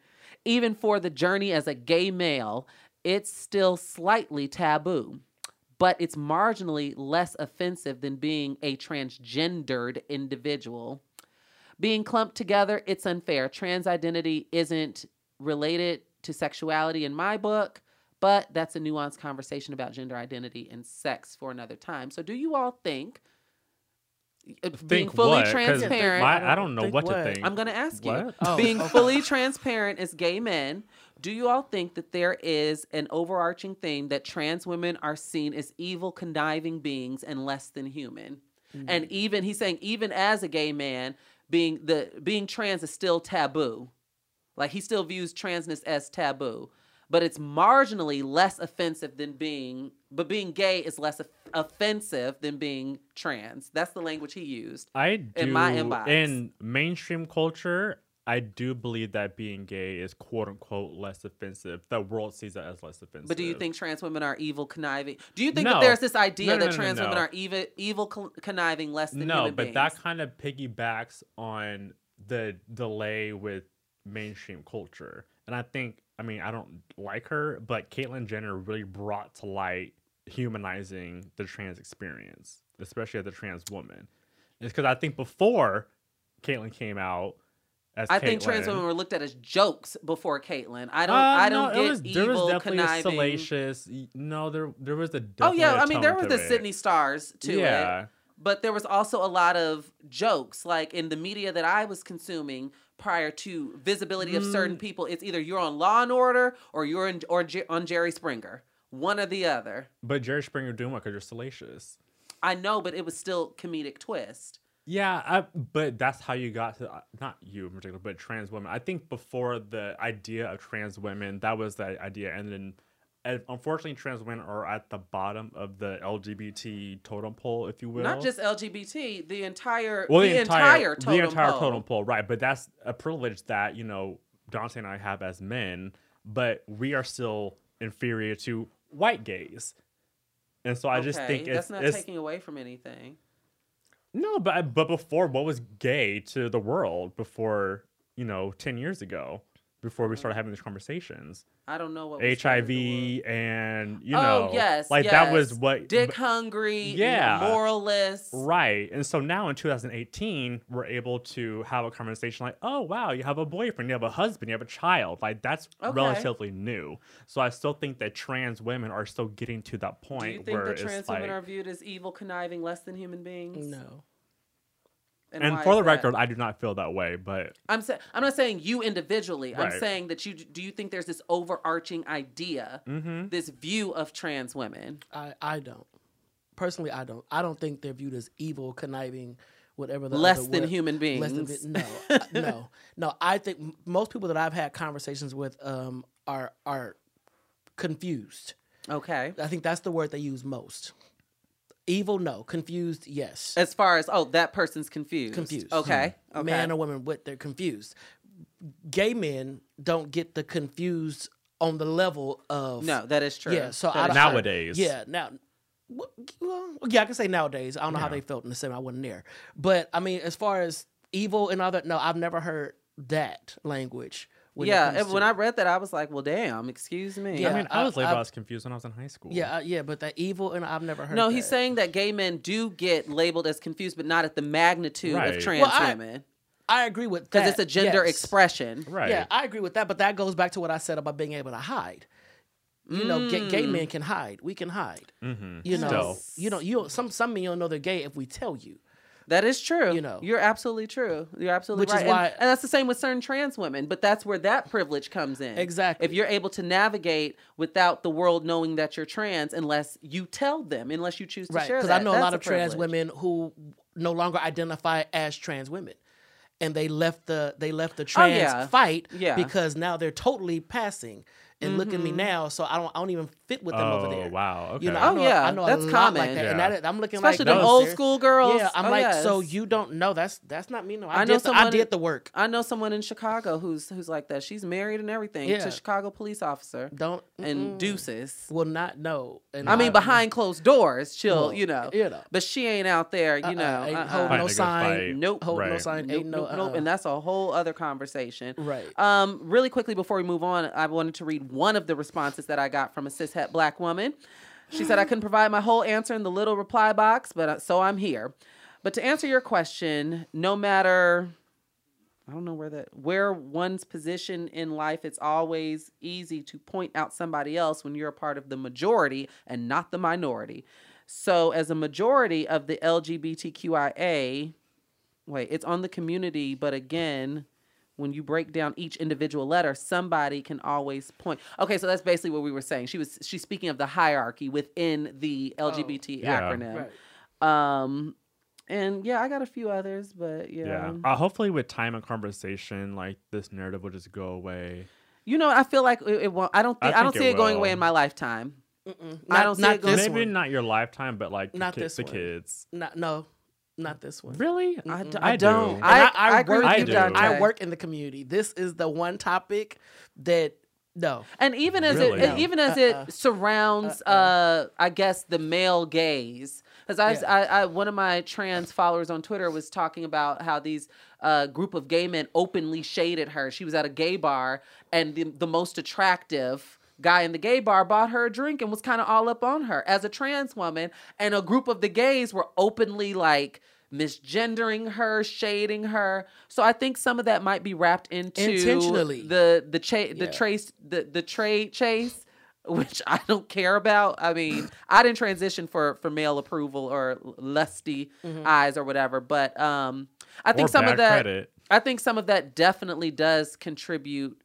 [SPEAKER 2] Even for the journey as a gay male, it's still slightly taboo, but it's marginally less offensive than being a transgendered individual. Being clumped together, it's unfair. Trans identity isn't related to sexuality in my book, but that's a nuanced conversation about gender identity and sex for another time. So, do you all think, uh, being fully
[SPEAKER 1] what? 'Cause
[SPEAKER 2] transparent,
[SPEAKER 1] my- I don't know what,
[SPEAKER 3] what?
[SPEAKER 1] to think.
[SPEAKER 2] I'm going to ask you,
[SPEAKER 3] Oh,
[SPEAKER 2] being
[SPEAKER 3] okay.
[SPEAKER 2] fully transparent as gay men, do you all think that there is an overarching theme that trans women are seen as evil, conniving beings and less than human?
[SPEAKER 3] Mm.
[SPEAKER 2] And even he's saying, even as a gay man, being the being trans is still taboo. Like he still views transness as taboo, but it's marginally less offensive than being. But being gay is less off- offensive than being trans. That's the language he used.
[SPEAKER 1] I do
[SPEAKER 2] in my inbox.
[SPEAKER 1] in mainstream culture. I do believe that being gay is quote unquote less offensive. The world sees that as less offensive.
[SPEAKER 2] But do you think trans women are evil, conniving? Do you think
[SPEAKER 1] No.
[SPEAKER 2] that there's this idea
[SPEAKER 1] No, no,
[SPEAKER 2] that trans women are evil, evil, conniving, less than
[SPEAKER 1] no? But
[SPEAKER 2] beings?
[SPEAKER 1] that kind of piggybacks on the delay with mainstream culture, and I think I mean I don't like her, but Caitlyn Jenner really brought to light humanizing the trans experience, especially as a trans woman. It's because I think before Caitlyn came out. As
[SPEAKER 2] I think trans women were looked at as jokes before Caitlyn. I don't.
[SPEAKER 1] Uh,
[SPEAKER 2] I don't
[SPEAKER 1] it
[SPEAKER 2] get
[SPEAKER 1] was,
[SPEAKER 2] evil,
[SPEAKER 1] there was definitely
[SPEAKER 2] conniving.
[SPEAKER 1] salacious. No, there there was a.
[SPEAKER 2] Oh yeah, I mean there was the
[SPEAKER 1] it.
[SPEAKER 2] Sydney Stars to
[SPEAKER 1] yeah.
[SPEAKER 2] it, but there was also a lot of jokes, like in the media that I was consuming prior to visibility of
[SPEAKER 1] Mm.
[SPEAKER 2] certain people. It's either you're on Law and Order or you're in, or Jer- on Jerry Springer, one or the other.
[SPEAKER 1] But Jerry Springer doing what? Because you're salacious.
[SPEAKER 2] I know, but it was still comedic twist.
[SPEAKER 1] Yeah, I, but that's how you got to uh, not you in particular, but trans women. I think before the idea of trans women, that was the idea, and then uh, unfortunately, trans women are at the bottom of the LGBT totem pole, if you will.
[SPEAKER 2] Not just LGBT, the entire
[SPEAKER 1] well,
[SPEAKER 2] the, entire, totem
[SPEAKER 1] the entire
[SPEAKER 2] pole.
[SPEAKER 1] totem pole, right? But that's a privilege that you know Dante and I have as men, but we are still inferior to white gays, and so I just
[SPEAKER 2] Okay,
[SPEAKER 1] think it's,
[SPEAKER 2] that's not
[SPEAKER 1] it's
[SPEAKER 2] taking away from anything.
[SPEAKER 1] No, but uh, but before what was gay to the world before you know ten years ago, before we started having these conversations,
[SPEAKER 2] I don't know what was true in the
[SPEAKER 1] HIV and you
[SPEAKER 2] oh
[SPEAKER 1] know,
[SPEAKER 2] yes,
[SPEAKER 1] like that was what
[SPEAKER 2] dick hungry,
[SPEAKER 1] Yeah.
[SPEAKER 2] moralist.
[SPEAKER 1] Right. And so now in 2018, we're able to have a conversation like, oh, wow, you have a boyfriend, you have a husband, you have a child. Like, that's
[SPEAKER 2] Okay.
[SPEAKER 1] relatively new. So I still think that trans women are still getting to that point
[SPEAKER 2] Do you think
[SPEAKER 1] where
[SPEAKER 2] that
[SPEAKER 1] it's
[SPEAKER 2] trans
[SPEAKER 1] like,
[SPEAKER 2] women are viewed as evil, conniving, less than human beings?
[SPEAKER 3] No.
[SPEAKER 1] And
[SPEAKER 2] why
[SPEAKER 1] for the
[SPEAKER 2] that?
[SPEAKER 1] record, I do not feel that way, but
[SPEAKER 2] I'm saying I'm not saying you individually. I'm saying that you do you think there's this overarching idea,
[SPEAKER 1] Mm-hmm.
[SPEAKER 2] this view of trans women?
[SPEAKER 3] I, I don't. Personally, I don't. I don't think they're viewed as evil, conniving, whatever. The
[SPEAKER 2] Less
[SPEAKER 3] other
[SPEAKER 2] than
[SPEAKER 3] word-
[SPEAKER 2] human
[SPEAKER 3] Less
[SPEAKER 2] beings.
[SPEAKER 3] than, no, no, no. I think most people that I've had conversations with um, are are confused.
[SPEAKER 2] Okay.
[SPEAKER 3] I think that's the word they use most. Evil, no. Confused, yes.
[SPEAKER 2] As far as oh, that person's confused.
[SPEAKER 3] confused.
[SPEAKER 2] Okay. Hmm. Okay.
[SPEAKER 3] Man or woman, what they're confused. Gay men don't get the confused on the level of
[SPEAKER 2] no, that is true.
[SPEAKER 3] Yeah, so I
[SPEAKER 2] is
[SPEAKER 3] don't-
[SPEAKER 1] nowadays,
[SPEAKER 3] Yeah, now, well, well, yeah, I can say nowadays. I don't know how they felt in the same. I wasn't there, but I mean, as far as evil and other, no, I've never heard that language. When
[SPEAKER 2] yeah, and when
[SPEAKER 3] to-
[SPEAKER 2] I read that, I was like, "Well, damn, excuse me."
[SPEAKER 3] Yeah,
[SPEAKER 1] I mean, I was labeled as confused when I was in high school.
[SPEAKER 3] yeah, uh, yeah, but that evil and I've never heard.
[SPEAKER 2] No, he's saying that gay men do get labeled as confused, but not at the magnitude
[SPEAKER 1] Right.
[SPEAKER 2] of trans
[SPEAKER 3] Well, I-
[SPEAKER 2] women
[SPEAKER 3] I agree with
[SPEAKER 2] because it's a gender
[SPEAKER 3] yes.
[SPEAKER 2] expression.
[SPEAKER 1] right.
[SPEAKER 3] Yeah, I agree with that, but that goes back to what I said about being able to hide. You know, gay,
[SPEAKER 2] Mm.
[SPEAKER 3] gay men can hide. We can hide.
[SPEAKER 1] mm-hmm.
[SPEAKER 3] You know,
[SPEAKER 1] Still.
[SPEAKER 3] you know, you don't, some some men you don't know they're gay if we tell you.
[SPEAKER 2] That is true.
[SPEAKER 3] You know.
[SPEAKER 2] you're absolutely true. You're absolutely
[SPEAKER 3] Which
[SPEAKER 2] right. And-
[SPEAKER 3] why-
[SPEAKER 2] and, that's the same with certain trans women. But that's where that privilege comes in.
[SPEAKER 3] Exactly.
[SPEAKER 2] If you're able to navigate without the world knowing that you're trans, unless you tell them, unless you choose to
[SPEAKER 3] right
[SPEAKER 2] share
[SPEAKER 3] because i know a lot of trans women who no longer identify as trans women and they left the they left the oh, trans
[SPEAKER 2] Oh, yeah.
[SPEAKER 3] fight
[SPEAKER 2] Yeah.
[SPEAKER 3] because now they're totally passing and look at me now so i don't i don't even fit with them over
[SPEAKER 1] Oh
[SPEAKER 3] there
[SPEAKER 1] wow. Okay.
[SPEAKER 3] you know,
[SPEAKER 2] Oh,
[SPEAKER 3] I know,
[SPEAKER 2] yeah,
[SPEAKER 3] I know
[SPEAKER 2] that's
[SPEAKER 3] a lot like
[SPEAKER 2] common.
[SPEAKER 3] that, and that, I'm looking
[SPEAKER 2] Especially
[SPEAKER 3] like
[SPEAKER 2] them
[SPEAKER 3] no,
[SPEAKER 2] old
[SPEAKER 3] sir.
[SPEAKER 2] school girls.
[SPEAKER 3] Yeah, I'm
[SPEAKER 2] Oh,
[SPEAKER 3] like, so you don't know? That's that's not me. No, I,
[SPEAKER 2] I know
[SPEAKER 3] did. The, I did the work.
[SPEAKER 2] I know someone in Chicago who's who's like that. She's married and everything
[SPEAKER 3] Yeah.
[SPEAKER 2] to Chicago police officer
[SPEAKER 3] Don't
[SPEAKER 2] and
[SPEAKER 3] mm-mm.
[SPEAKER 2] deuces.
[SPEAKER 3] will not know. And
[SPEAKER 2] I mean, behind closed doors, she'll,
[SPEAKER 3] Well,
[SPEAKER 2] you know,
[SPEAKER 3] you know.
[SPEAKER 2] but she ain't out there, you
[SPEAKER 3] Uh-uh,
[SPEAKER 2] know,
[SPEAKER 3] ain't
[SPEAKER 2] uh-uh.
[SPEAKER 3] holding no sign.
[SPEAKER 2] Nope.
[SPEAKER 3] Hold no sign.
[SPEAKER 2] Nope,
[SPEAKER 3] ain't no.
[SPEAKER 2] nope, nope.
[SPEAKER 3] uh-uh.
[SPEAKER 2] And that's a whole other conversation.
[SPEAKER 3] Right.
[SPEAKER 2] Um, really quickly before we move on, I wanted to read one of the responses that I got from a cishet black woman. She said I couldn't provide my whole answer in the little reply box, but uh, so I'm here. But to answer your question, no matter I don't know where that where one's position in life, it's always easy to point out somebody else when you're a part of the majority and not the minority. So as a majority of the LGBTQIA, wait, it's on the community, but again, when you break down each individual letter, somebody can always point. Okay, so that's basically what we were saying. She was she's speaking of the hierarchy within the LGBT
[SPEAKER 1] Yeah.
[SPEAKER 2] acronym.
[SPEAKER 3] Right.
[SPEAKER 2] Um and yeah, I got a few others, but yeah.
[SPEAKER 1] Yeah. Uh, hopefully, with time and conversation, like this narrative will just go away.
[SPEAKER 2] You know, I feel like it, it won't. I don't
[SPEAKER 1] I
[SPEAKER 2] think I, don't
[SPEAKER 1] think
[SPEAKER 2] see
[SPEAKER 1] it
[SPEAKER 2] it going away in my lifetime.
[SPEAKER 3] Mm-mm.
[SPEAKER 2] I don't see it going-
[SPEAKER 1] Maybe
[SPEAKER 3] one.
[SPEAKER 1] not your lifetime, but like the
[SPEAKER 3] Not
[SPEAKER 1] ki-
[SPEAKER 3] this
[SPEAKER 1] the
[SPEAKER 3] one.
[SPEAKER 1] kids.
[SPEAKER 3] Not no, not this one.
[SPEAKER 1] Really?
[SPEAKER 2] I, d-
[SPEAKER 1] I
[SPEAKER 2] I don't.
[SPEAKER 1] do.
[SPEAKER 2] I,
[SPEAKER 3] And
[SPEAKER 2] I, agree
[SPEAKER 3] work
[SPEAKER 2] with
[SPEAKER 1] I
[SPEAKER 2] you,
[SPEAKER 1] do.
[SPEAKER 2] Dante.
[SPEAKER 3] I work in the community. This is the one topic that no.
[SPEAKER 2] and even as
[SPEAKER 1] Really?
[SPEAKER 2] it,
[SPEAKER 1] No.
[SPEAKER 2] even as
[SPEAKER 3] Uh-uh.
[SPEAKER 2] it surrounds, uh, I guess the male gaze. Because I,
[SPEAKER 3] Yeah.
[SPEAKER 2] I, I, one of my trans followers on Twitter was talking about how these uh, group of gay men openly shaded her. She was at a gay bar, and the, the most attractive guy in the gay bar bought her a drink and was kind of all up on her as a trans woman. And a group of the gays were openly like misgendering her, shading her. So I think some of that might be wrapped into
[SPEAKER 3] Intentionally.
[SPEAKER 2] the the cha- the
[SPEAKER 3] Yeah.
[SPEAKER 2] trace the the trade chase. Which I don't care about. I mean, I didn't transition for for male approval or lusty eyes or whatever. But um, I think
[SPEAKER 1] Or
[SPEAKER 2] some of that.
[SPEAKER 1] credit.
[SPEAKER 2] I think some of that definitely does contribute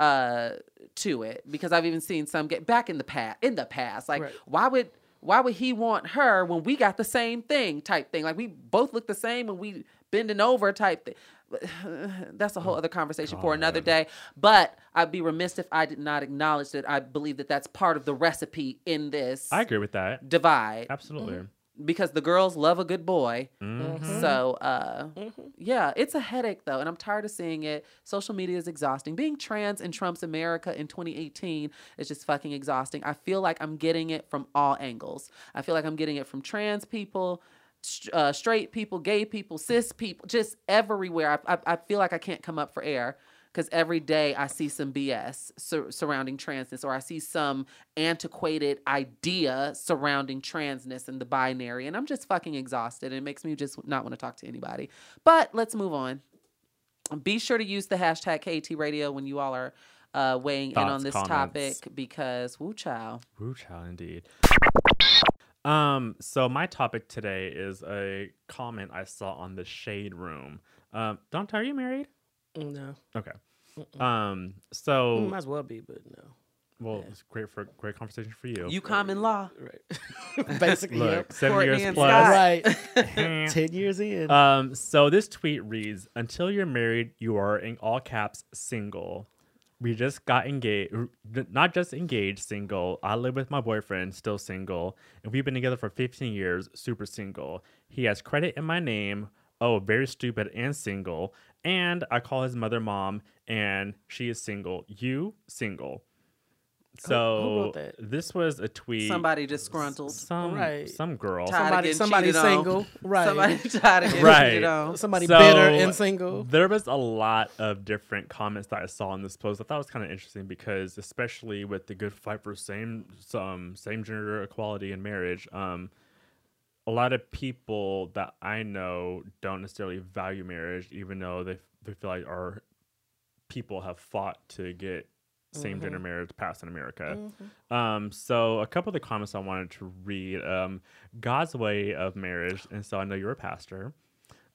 [SPEAKER 2] uh to it because I've even seen some get back in the past in the past like
[SPEAKER 3] Right.
[SPEAKER 2] why would why would he want her when we got the same thing type thing like we both look the same and we bending over type thing that's a whole other conversation for another day but I'd be remiss if I did not acknowledge that I believe that that's part of the recipe in this
[SPEAKER 1] I agree with that.
[SPEAKER 2] divide
[SPEAKER 1] Absolutely.
[SPEAKER 2] Because the girls love a good boy
[SPEAKER 1] Mhm.
[SPEAKER 2] so, uh, yeah, it's a headache though, and I'm tired of seeing it. Social media is exhausting. Being trans in Trump's America in 2018 is just fucking exhausting. I feel like I'm getting it from all angles. I feel like I'm getting it from trans people. Uh, straight people, gay people, cis people, just everywhere. I, I, I feel like I can't come up for air because every day I see some BS sur- surrounding transness, or I see some antiquated idea surrounding transness and the binary, and I'm just fucking exhausted. And it makes me just not want to talk to anybody. But let's move on. Be sure to use the hashtag KT Radio when you all are uh, weighing in on this
[SPEAKER 1] comments.
[SPEAKER 2] topic because woo child.
[SPEAKER 1] Woo child, indeed. Um, so my topic today is a comment I saw on the Shade Room. Um, Dante, are you married?
[SPEAKER 3] No,
[SPEAKER 1] Okay. Um, so
[SPEAKER 3] might as well be, but no.
[SPEAKER 1] well, it's great for great conversation for you.
[SPEAKER 2] You common law.
[SPEAKER 3] Right. Basically,
[SPEAKER 1] Look,
[SPEAKER 3] yep.
[SPEAKER 1] seven
[SPEAKER 2] Courtney
[SPEAKER 1] years plus.
[SPEAKER 2] Scott.
[SPEAKER 3] right. Ten years in.
[SPEAKER 1] Um, so this tweet reads: Until you're married, you are in all caps single. We just got engaged, not just engaged, single. I live with my boyfriend, still single, and we've been together for 15 years, super single. He has credit in my name. Oh, very stupid and single. And I call his mother mom, and she is single. You single. So
[SPEAKER 3] wrote
[SPEAKER 1] this was a tweet.
[SPEAKER 2] Somebody disgruntled.
[SPEAKER 1] some
[SPEAKER 3] Right.
[SPEAKER 1] some girl.
[SPEAKER 2] Tired of
[SPEAKER 3] somebody, somebody
[SPEAKER 2] cheated on.
[SPEAKER 3] single. Right.
[SPEAKER 2] Somebody tired of getting
[SPEAKER 1] Right.
[SPEAKER 2] cheated on.
[SPEAKER 3] Somebody
[SPEAKER 1] So,
[SPEAKER 3] bitter and single.
[SPEAKER 1] There was a lot of different comments that I saw in this post. I thought it was kind of interesting because, especially with the good fight for same some same gender equality in marriage, um, a lot of people that I know don't necessarily value marriage, even though they they feel like our people have fought to get same gender marriage passed in America. Um, so a couple of the comments I wanted to read. Um, God's way of marriage, and so I know you're a pastor.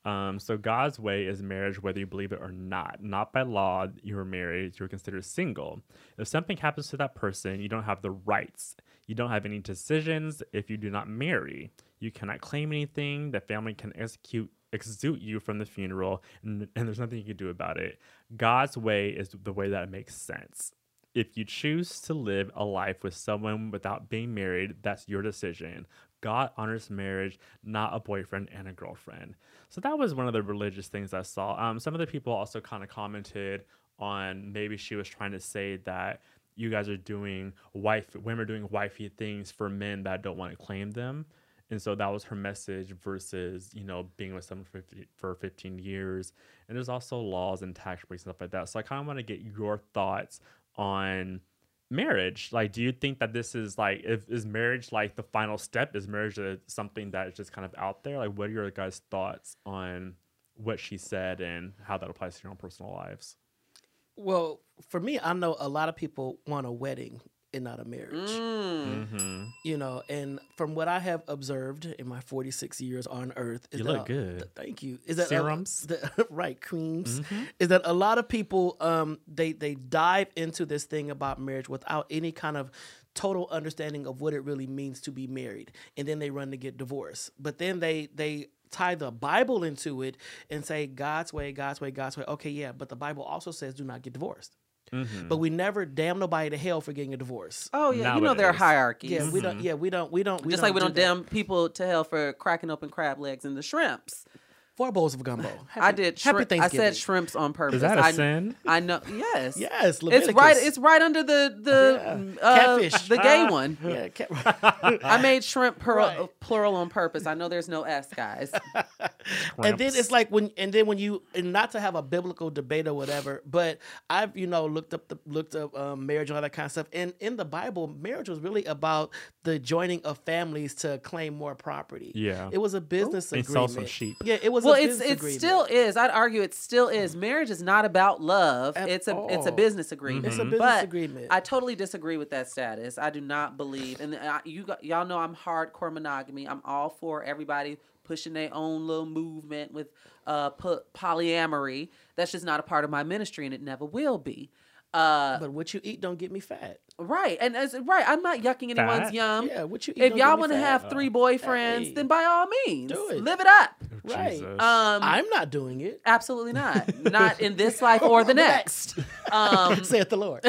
[SPEAKER 1] Um, so God's way is marriage, whether you believe it or not. Not by law, you're married. You're considered single. If something happens to that person, you don't have the rights. You don't have any decisions if you do not marry. You cannot claim anything. The family can execute execute you from the funeral, and, and there's nothing you can do about it. God's way is the way that makes sense. If you choose to live a life with someone without being married, that's your decision. God honors marriage, not a boyfriend and a girlfriend. So that was one of the religious things I saw. Um, some of the people also kind of commented on maybe she was trying to say that you guys are doing wife, women are doing wifey things for men that don't want to claim them. And so that was her message versus, you know, being with someone for, 50, for 15 years. And there's also laws and tax breaks and stuff like that. So I kind of want to get your thoughts on marriage. Like, do you think that this is like, if, is marriage like the final step? Is marriage uh, something that is just kind of out there? Like, what are your guys' thoughts on what she said and how that applies to your own personal lives?
[SPEAKER 3] Well, for me, I know a lot of people want a wedding and not a marriage.
[SPEAKER 2] Mm.
[SPEAKER 1] Mm-hmm.
[SPEAKER 3] You know, and from what I have observed in my 46 years on Earth, is
[SPEAKER 1] You
[SPEAKER 3] that
[SPEAKER 1] look good.
[SPEAKER 3] th- thank you. Is that
[SPEAKER 1] Serums?
[SPEAKER 3] the, right creams?
[SPEAKER 1] Mm-hmm.
[SPEAKER 3] Is that a lot of people um they they dive into this thing about marriage without any kind of total understanding of what it really means to be married, and then they run to get divorced. But then they they tie the Bible into it and say God's way, God's way, God's way. Okay, yeah, but the Bible also says do not get divorced.
[SPEAKER 1] Mm-hmm.
[SPEAKER 3] But we never damn nobody to hell for getting a divorce.
[SPEAKER 2] Oh yeah, you know there are hierarchies.
[SPEAKER 3] Yeah, we don't. Yeah, we don't. We don't. We
[SPEAKER 2] Just like we
[SPEAKER 3] do
[SPEAKER 2] don't
[SPEAKER 3] that.
[SPEAKER 2] damn people to hell for cracking open crab legs and the shrimps.
[SPEAKER 3] Four bowls of gumbo.
[SPEAKER 2] I
[SPEAKER 3] Happy-
[SPEAKER 2] did.
[SPEAKER 3] Happy
[SPEAKER 2] Shrimp, I said shrimps on purpose.
[SPEAKER 1] Is that a
[SPEAKER 2] I,
[SPEAKER 1] sin?
[SPEAKER 2] I know. Yes.
[SPEAKER 3] Yes,
[SPEAKER 2] It's right. It's right under the the
[SPEAKER 3] Yeah.
[SPEAKER 2] uh,
[SPEAKER 3] Catfish.
[SPEAKER 2] the gay one.
[SPEAKER 3] yeah. Cat-
[SPEAKER 2] I made shrimp plural,
[SPEAKER 3] Right.
[SPEAKER 2] plural on purpose. I know there's no s, guys.
[SPEAKER 3] and then it's like when and then when you and not to have a biblical debate or whatever, but I've you know looked up the looked up um, marriage and all that kind of stuff. And in the Bible, marriage was really about the joining of families to claim more property.
[SPEAKER 1] Yeah.
[SPEAKER 3] it was a business
[SPEAKER 1] And
[SPEAKER 3] agreement.
[SPEAKER 1] sell some sheep.
[SPEAKER 3] Yeah, it was.
[SPEAKER 2] Well, it's it still is. I'd argue it still is. Marriage is not about love.
[SPEAKER 3] At
[SPEAKER 2] it's a it's a business agreement.
[SPEAKER 3] It's a business
[SPEAKER 2] but
[SPEAKER 3] agreement.
[SPEAKER 2] I totally disagree with that status. I do not believe, and I, you got, y'all know I'm hardcore monogamy. I'm all for everybody pushing their own little movement with uh polyamory. That's just not a part of my ministry, and it never will be. Uh,
[SPEAKER 3] But what you eat don't get me fat.
[SPEAKER 2] right, and as right, I'm not yucking anyone's
[SPEAKER 1] Fat?
[SPEAKER 2] yum.
[SPEAKER 3] yeah, what you eat.
[SPEAKER 2] If
[SPEAKER 3] don't
[SPEAKER 2] y'all want to
[SPEAKER 3] fat.
[SPEAKER 2] have three boyfriends,
[SPEAKER 3] Hey.
[SPEAKER 2] then by all means,
[SPEAKER 3] Do it.
[SPEAKER 2] live it up.
[SPEAKER 3] Right.
[SPEAKER 1] Jesus.
[SPEAKER 2] Um,
[SPEAKER 3] I'm not doing it.
[SPEAKER 2] Absolutely not. Not in this life or the next. Um,
[SPEAKER 3] Saith the Lord.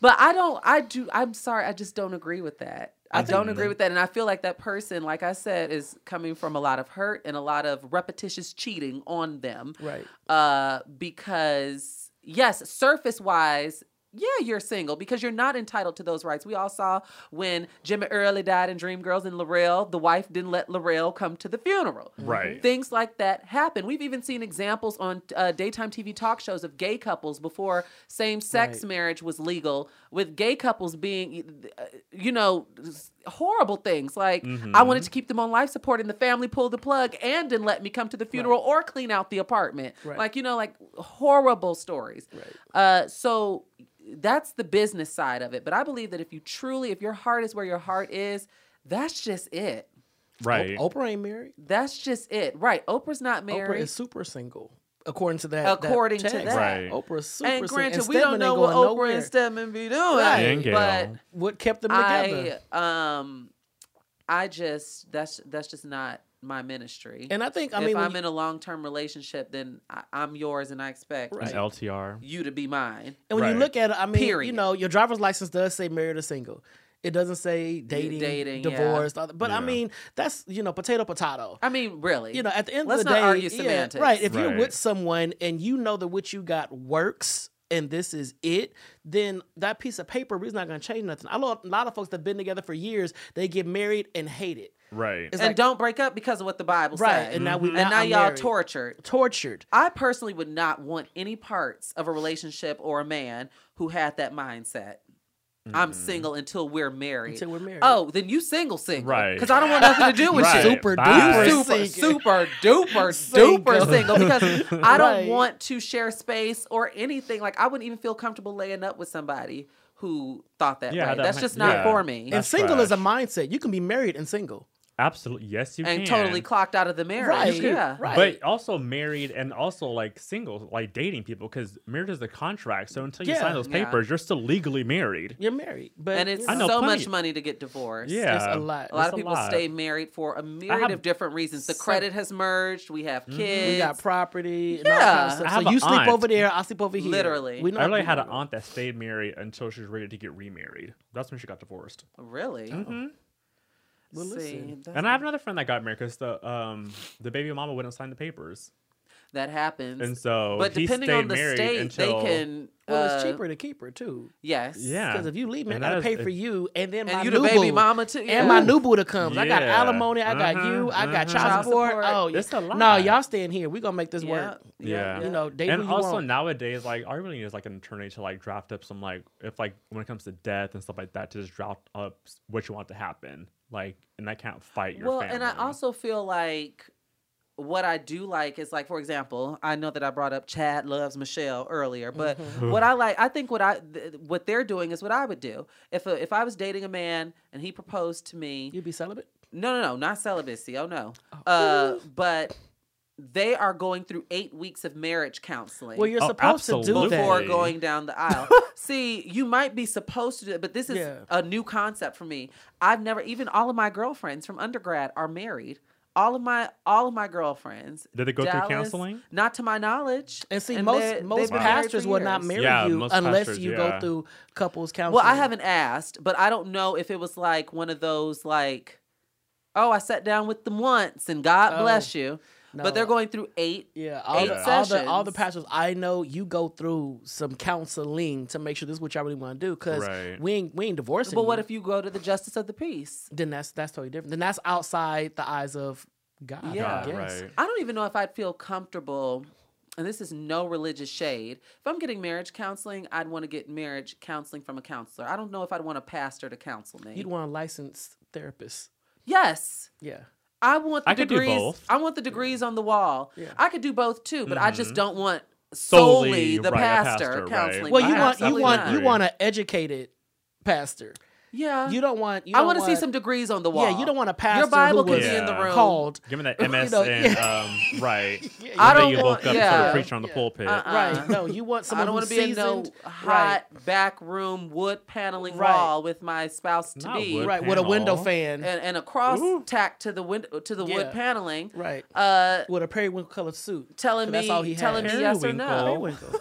[SPEAKER 2] but I don't. I do. I'm sorry. I just don't agree with that. I,
[SPEAKER 3] think-
[SPEAKER 2] don't agree with that, and I feel like that person, like I said, is coming from a lot of hurt and a lot of repetitious cheating on them.
[SPEAKER 3] right.
[SPEAKER 2] Uh, because yes, surface wise. Yeah, you're single because you're not entitled to those rights. We all saw when Jimmy Early died in Dreamgirls and Lorrell, the wife didn't let Lorrell come to the funeral.
[SPEAKER 1] Right.
[SPEAKER 2] Things like that happen. We've even seen examples on uh, daytime TV talk shows of gay couples before same sex
[SPEAKER 3] Right.
[SPEAKER 2] marriage was legal, with gay couples being, uh, you know, horrible things. Like, I wanted to keep them on life support, and the family pulled the plug and didn't let me come to the funeral or clean out the apartment.
[SPEAKER 3] Right.
[SPEAKER 2] Like, you know, like horrible stories.
[SPEAKER 3] Right.
[SPEAKER 2] Uh, so that's the business side of it. But I believe that if you truly, if your heart is where your heart is, that's just it.
[SPEAKER 1] Right.
[SPEAKER 3] Oprah ain't married.
[SPEAKER 2] That's just it. Right. Oprah's not married.
[SPEAKER 3] Oprah is super single, according to that. that
[SPEAKER 2] According to
[SPEAKER 3] text.
[SPEAKER 2] that.
[SPEAKER 1] Right.
[SPEAKER 3] Oprah's super
[SPEAKER 2] and granted,
[SPEAKER 3] and
[SPEAKER 2] we don't know what Oprah
[SPEAKER 3] nowhere.
[SPEAKER 2] and Stedman be doing.
[SPEAKER 3] Right.
[SPEAKER 2] But
[SPEAKER 3] What kept them together?
[SPEAKER 2] I um I just that's that's just not my ministry.
[SPEAKER 3] and I think I
[SPEAKER 2] if
[SPEAKER 3] mean, when
[SPEAKER 2] I'm
[SPEAKER 3] you-
[SPEAKER 2] in a long term relationship, then I, I'm yours, and I expect
[SPEAKER 3] Right.
[SPEAKER 1] LTR.
[SPEAKER 2] you to be mine.
[SPEAKER 3] and when you look at it, I mean, you know, your driver's license does say married or single. It doesn't say dating,
[SPEAKER 2] dating, yeah.
[SPEAKER 3] divorced. But I mean, that's you know, potato potato.
[SPEAKER 2] I mean, really.
[SPEAKER 3] you know, at the end
[SPEAKER 2] Let's
[SPEAKER 3] of the
[SPEAKER 2] not
[SPEAKER 3] day,
[SPEAKER 2] argue
[SPEAKER 3] yeah, right? If you're with someone and you know that what you got works and this is it, then that piece of paper is not going to change nothing. I know a lot of folks that've been together for years. They get married and hate it,
[SPEAKER 1] Right.
[SPEAKER 3] It's
[SPEAKER 2] and
[SPEAKER 3] like-
[SPEAKER 2] don't break up because of what the Bible
[SPEAKER 3] right?
[SPEAKER 2] says.
[SPEAKER 3] And now we mm-hmm.
[SPEAKER 2] And now
[SPEAKER 3] I'm
[SPEAKER 2] y'all
[SPEAKER 3] married.
[SPEAKER 2] tortured.
[SPEAKER 3] tortured.
[SPEAKER 2] I personally would not want any parts of a relationship or a man who had that mindset. I'm mm-hmm. single until we're married.
[SPEAKER 3] Until we're married.
[SPEAKER 2] Oh, then you single single.
[SPEAKER 1] Right.
[SPEAKER 2] Because I don't want nothing to do with
[SPEAKER 1] Right.
[SPEAKER 2] you.
[SPEAKER 3] super
[SPEAKER 1] Bye.
[SPEAKER 3] duper
[SPEAKER 2] super,
[SPEAKER 3] single.
[SPEAKER 2] super duper
[SPEAKER 3] Single.
[SPEAKER 2] duper single because I don't
[SPEAKER 3] Right.
[SPEAKER 2] want to share space or anything. Like I wouldn't even feel comfortable laying up with somebody who thought that
[SPEAKER 1] Yeah,
[SPEAKER 2] way.
[SPEAKER 1] that
[SPEAKER 2] That's just not
[SPEAKER 1] yeah.
[SPEAKER 2] for me.
[SPEAKER 3] And
[SPEAKER 1] That's
[SPEAKER 3] single is a mindset. You can be married and single.
[SPEAKER 1] Absolutely. Yes, you can.
[SPEAKER 2] and
[SPEAKER 1] can.
[SPEAKER 2] totally clocked out of the marriage.
[SPEAKER 3] Right,
[SPEAKER 2] Yeah.
[SPEAKER 3] right.
[SPEAKER 1] But also married and also like single, like dating people, because marriage is a contract. So until you
[SPEAKER 3] Yeah.
[SPEAKER 1] sign those
[SPEAKER 2] Yeah.
[SPEAKER 1] papers, you're still legally married.
[SPEAKER 3] You're married, but
[SPEAKER 2] And it's
[SPEAKER 1] I know
[SPEAKER 2] so
[SPEAKER 1] plenty-
[SPEAKER 2] much money to get divorced.
[SPEAKER 1] Yeah.
[SPEAKER 3] it's a lot.
[SPEAKER 2] A lot
[SPEAKER 1] It's
[SPEAKER 2] of people
[SPEAKER 1] lot.
[SPEAKER 2] stay married for a myriad of different reasons. The credit has merged. We have kids.
[SPEAKER 3] We got property. And all kinds
[SPEAKER 2] Yeah.
[SPEAKER 3] of stuff. So you sleep
[SPEAKER 1] aunt.
[SPEAKER 3] over there, I sleep over here.
[SPEAKER 2] Literally.
[SPEAKER 3] We know
[SPEAKER 1] I really
[SPEAKER 3] we-
[SPEAKER 1] had an aunt that stayed married until she was ready to get remarried. That's when she got divorced.
[SPEAKER 2] Really?
[SPEAKER 1] hmm
[SPEAKER 3] Well,
[SPEAKER 2] See,
[SPEAKER 3] listen.
[SPEAKER 2] that's-
[SPEAKER 1] And I have another friend that got married because the um the baby mama wouldn't sign the papers,
[SPEAKER 2] that happens.
[SPEAKER 1] and so
[SPEAKER 2] but
[SPEAKER 1] he
[SPEAKER 2] depending
[SPEAKER 1] stayed
[SPEAKER 2] on the
[SPEAKER 1] married
[SPEAKER 2] state,
[SPEAKER 1] until
[SPEAKER 2] they can.
[SPEAKER 3] Well,
[SPEAKER 2] uh,
[SPEAKER 3] it's cheaper to keep her too.
[SPEAKER 2] Yes.
[SPEAKER 1] Yeah.
[SPEAKER 3] Because if you leave me, I
[SPEAKER 1] And
[SPEAKER 3] gotta
[SPEAKER 1] that
[SPEAKER 3] pay for you, and then my
[SPEAKER 2] you
[SPEAKER 3] new
[SPEAKER 2] the baby
[SPEAKER 3] boo.
[SPEAKER 2] mama too.
[SPEAKER 3] And my new boo to comes. I got alimony. I got
[SPEAKER 1] Uh-huh,
[SPEAKER 3] you. I got
[SPEAKER 1] uh-huh.
[SPEAKER 3] child
[SPEAKER 2] Child
[SPEAKER 3] support.
[SPEAKER 2] support.
[SPEAKER 3] Oh,
[SPEAKER 1] It's a lot.
[SPEAKER 3] No, y'all staying here. We gonna make this
[SPEAKER 2] Yeah.
[SPEAKER 3] work.
[SPEAKER 1] Yeah.
[SPEAKER 3] You know, date
[SPEAKER 1] and
[SPEAKER 3] who you
[SPEAKER 1] also
[SPEAKER 3] want.
[SPEAKER 1] nowadays, like, I really need like an attorney to like draft up some like if like when it comes to death and stuff like that to just draft up what you want to happen. Like, and I can't fight your
[SPEAKER 2] well,
[SPEAKER 1] family.
[SPEAKER 2] and I also feel like what I do like is like, for example, I know that I brought up Chad loves Michelle earlier, but
[SPEAKER 3] Mm-hmm.
[SPEAKER 2] what I like, I think what I th- what they're doing is what I would do if a, if I was dating a man and he proposed to me.
[SPEAKER 3] You'd be celibate.
[SPEAKER 2] No, no, no, not celibacy. Oh no, uh, but they are going through eight weeks of marriage counseling.
[SPEAKER 3] Well, you're
[SPEAKER 1] Oh,
[SPEAKER 3] supposed to do
[SPEAKER 1] absolutely.
[SPEAKER 3] that.
[SPEAKER 2] before going down the aisle. See, you might be supposed to do it, but this is
[SPEAKER 3] Yeah.
[SPEAKER 2] a new concept for me. I've never even all of my girlfriends from undergrad are married. All of my all of my girlfriends.
[SPEAKER 1] Did they go through counseling?
[SPEAKER 2] Not to my knowledge.
[SPEAKER 3] And see,
[SPEAKER 2] they're-
[SPEAKER 3] most
[SPEAKER 2] they've
[SPEAKER 3] most
[SPEAKER 2] been
[SPEAKER 3] pastors
[SPEAKER 2] for
[SPEAKER 3] will not marry
[SPEAKER 1] Yeah,
[SPEAKER 3] you unless
[SPEAKER 1] pastors,
[SPEAKER 3] you go through couples counseling.
[SPEAKER 2] Well, I haven't asked, but I don't know if it was like one of those like, oh, I sat down with them once and God
[SPEAKER 3] Oh,
[SPEAKER 2] bless you. But they're going through eight.
[SPEAKER 3] Yeah, all
[SPEAKER 2] eight
[SPEAKER 3] the, all the all the pastors I know, you go through some counseling to make sure this is what y'all really want to do. Because
[SPEAKER 1] Right.
[SPEAKER 3] we ain't we ain't divorcing.
[SPEAKER 2] But what
[SPEAKER 3] you.
[SPEAKER 2] if you go to the justice of the peace?
[SPEAKER 3] then that's that's totally different. Then that's outside the eyes of God.
[SPEAKER 2] Yeah.
[SPEAKER 3] I guess.
[SPEAKER 1] right.
[SPEAKER 2] I don't even know if I'd feel comfortable. And this is no religious shade. If I'm getting marriage counseling, I'd want to get marriage counseling from a counselor. I don't know if I'd want a pastor to counsel me.
[SPEAKER 3] You'd want a licensed therapist.
[SPEAKER 2] yes.
[SPEAKER 3] Yeah.
[SPEAKER 2] I want the
[SPEAKER 1] I could do
[SPEAKER 2] degrees.
[SPEAKER 1] both.
[SPEAKER 2] I want the degrees on the wall.
[SPEAKER 3] Yeah.
[SPEAKER 2] I could do both too, but I just mm-hmm. don't want
[SPEAKER 1] Solely,
[SPEAKER 2] solely, the
[SPEAKER 1] right, a
[SPEAKER 2] pastor,
[SPEAKER 1] pastor, right.
[SPEAKER 2] counseling.
[SPEAKER 3] Well, you
[SPEAKER 1] I
[SPEAKER 3] want you want
[SPEAKER 2] Absolutely
[SPEAKER 3] you want an educated pastor.
[SPEAKER 2] Yeah.
[SPEAKER 3] You don't want. You
[SPEAKER 2] I
[SPEAKER 3] don't
[SPEAKER 2] want to see some degrees on the wall.
[SPEAKER 3] Yeah, you don't want a pastor
[SPEAKER 2] Your Bible
[SPEAKER 3] who
[SPEAKER 2] could
[SPEAKER 3] was
[SPEAKER 2] be in the room.
[SPEAKER 3] called.
[SPEAKER 1] Give me that
[SPEAKER 3] You
[SPEAKER 1] MS
[SPEAKER 3] know,
[SPEAKER 1] and
[SPEAKER 3] yeah.
[SPEAKER 1] um, right.
[SPEAKER 2] I
[SPEAKER 1] One
[SPEAKER 2] don't
[SPEAKER 1] you
[SPEAKER 2] want-
[SPEAKER 1] look up and
[SPEAKER 2] yeah.
[SPEAKER 1] start preaching on the
[SPEAKER 3] Yeah.
[SPEAKER 1] pulpit.
[SPEAKER 2] Uh-uh.
[SPEAKER 3] Right. No, you want someone
[SPEAKER 2] I don't
[SPEAKER 3] want
[SPEAKER 2] want to be in no
[SPEAKER 3] seasoned.
[SPEAKER 2] hot back room wood paneling
[SPEAKER 3] Right.
[SPEAKER 2] wall with my spouse to
[SPEAKER 1] Not
[SPEAKER 2] be,
[SPEAKER 1] wood.
[SPEAKER 3] Right, with a window fan.
[SPEAKER 2] and, and a cross
[SPEAKER 1] Ooh.
[SPEAKER 2] tacked to the window to the
[SPEAKER 3] Yeah.
[SPEAKER 2] wood paneling.
[SPEAKER 3] right.
[SPEAKER 2] Uh,
[SPEAKER 3] With a periwinkle colored suit.
[SPEAKER 2] telling
[SPEAKER 3] That's
[SPEAKER 2] me,
[SPEAKER 3] all he
[SPEAKER 2] telling me yes or no,
[SPEAKER 3] Periwinkle.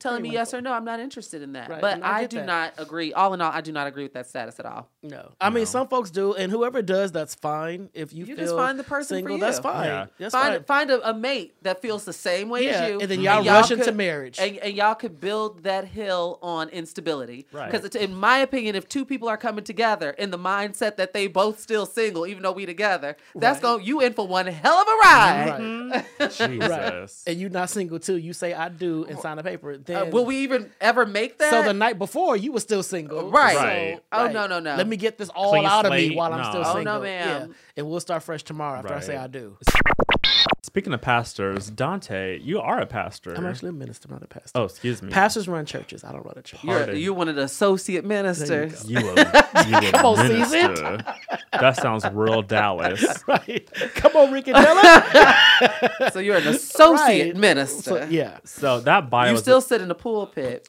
[SPEAKER 2] Telling me yes or no. I'm not interested in that.
[SPEAKER 3] Right,
[SPEAKER 2] But
[SPEAKER 3] I
[SPEAKER 2] I, do
[SPEAKER 3] that.
[SPEAKER 2] not agree. All in all, I do not agree with that status at all.
[SPEAKER 3] No, I mean some folks do, and whoever does, that's fine. If you,
[SPEAKER 2] You
[SPEAKER 3] feel
[SPEAKER 2] just find the person for
[SPEAKER 3] single,
[SPEAKER 2] you.
[SPEAKER 3] that's fine.
[SPEAKER 1] Yeah.
[SPEAKER 3] That's
[SPEAKER 2] find
[SPEAKER 3] fine.
[SPEAKER 2] find a, a mate that feels the same way
[SPEAKER 3] Yeah,
[SPEAKER 2] as you,
[SPEAKER 3] and then y'all rush into marriage.
[SPEAKER 2] and, and y'all could build that hill on instability.
[SPEAKER 1] Right.
[SPEAKER 2] Because in my opinion, if two people are coming together in the mindset that they both still single, even though we together, that's
[SPEAKER 3] Right.
[SPEAKER 2] going you in for one hell of a ride.
[SPEAKER 3] Right. Mm-hmm.
[SPEAKER 1] Jesus.
[SPEAKER 3] and you not single too. You say I do and sign a paper. Then
[SPEAKER 2] Uh, will we even ever make that?
[SPEAKER 3] So the night before, you were still single,
[SPEAKER 2] Right.
[SPEAKER 3] So,
[SPEAKER 1] Right.
[SPEAKER 2] Oh, no, no, no.
[SPEAKER 3] Let me get this all
[SPEAKER 1] Clean
[SPEAKER 3] out of me
[SPEAKER 1] slate?
[SPEAKER 3] while I'm still
[SPEAKER 1] No.
[SPEAKER 3] single.
[SPEAKER 2] Oh, no, ma'am.
[SPEAKER 3] Yeah. And we'll start fresh tomorrow after I say I do.
[SPEAKER 1] Speaking of pastors, Dante, you are a pastor.
[SPEAKER 3] I'm actually a minister, not a pastor.
[SPEAKER 1] Oh, excuse me.
[SPEAKER 3] Pastors run churches. I don't run a church.
[SPEAKER 2] You're,
[SPEAKER 1] Pardon.
[SPEAKER 2] you're one of the associate ministers.
[SPEAKER 1] You a, you a
[SPEAKER 3] Come on, season.
[SPEAKER 1] minister. That sounds real Dallas.
[SPEAKER 3] right. Come on, Rick and Della.
[SPEAKER 2] so you're an associate
[SPEAKER 3] Right.
[SPEAKER 2] minister.
[SPEAKER 3] So, yeah.
[SPEAKER 1] So that bio
[SPEAKER 2] You
[SPEAKER 1] is
[SPEAKER 2] still sit in the pulpit.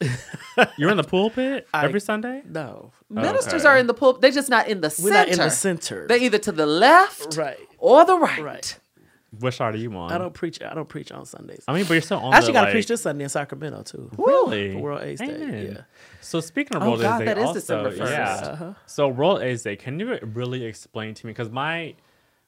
[SPEAKER 1] you're in the pulpit
[SPEAKER 3] I-
[SPEAKER 1] every Sunday.
[SPEAKER 3] No.
[SPEAKER 2] Oh, ministers
[SPEAKER 1] Okay.
[SPEAKER 2] are in the pulpit. They're just not in the
[SPEAKER 3] We're
[SPEAKER 2] center.
[SPEAKER 3] not in the center.
[SPEAKER 2] They're either to the left
[SPEAKER 3] right.
[SPEAKER 2] or the right.
[SPEAKER 3] Right.
[SPEAKER 1] Which side are you on?
[SPEAKER 3] I don't preach. I don't preach on Sundays.
[SPEAKER 1] I mean, but you're still on.
[SPEAKER 3] I actually
[SPEAKER 1] the,
[SPEAKER 3] got to
[SPEAKER 1] like,
[SPEAKER 3] preach this Sunday in Sacramento too.
[SPEAKER 1] Really?
[SPEAKER 3] For World AIDS Day. Yeah.
[SPEAKER 1] So speaking of
[SPEAKER 2] Oh,
[SPEAKER 1] World AIDS
[SPEAKER 2] God,
[SPEAKER 1] Day,
[SPEAKER 2] that is
[SPEAKER 1] also,
[SPEAKER 2] December 1st.
[SPEAKER 1] yeah.
[SPEAKER 3] Uh-huh.
[SPEAKER 1] So World AIDS Day, can you really explain to me? Because my,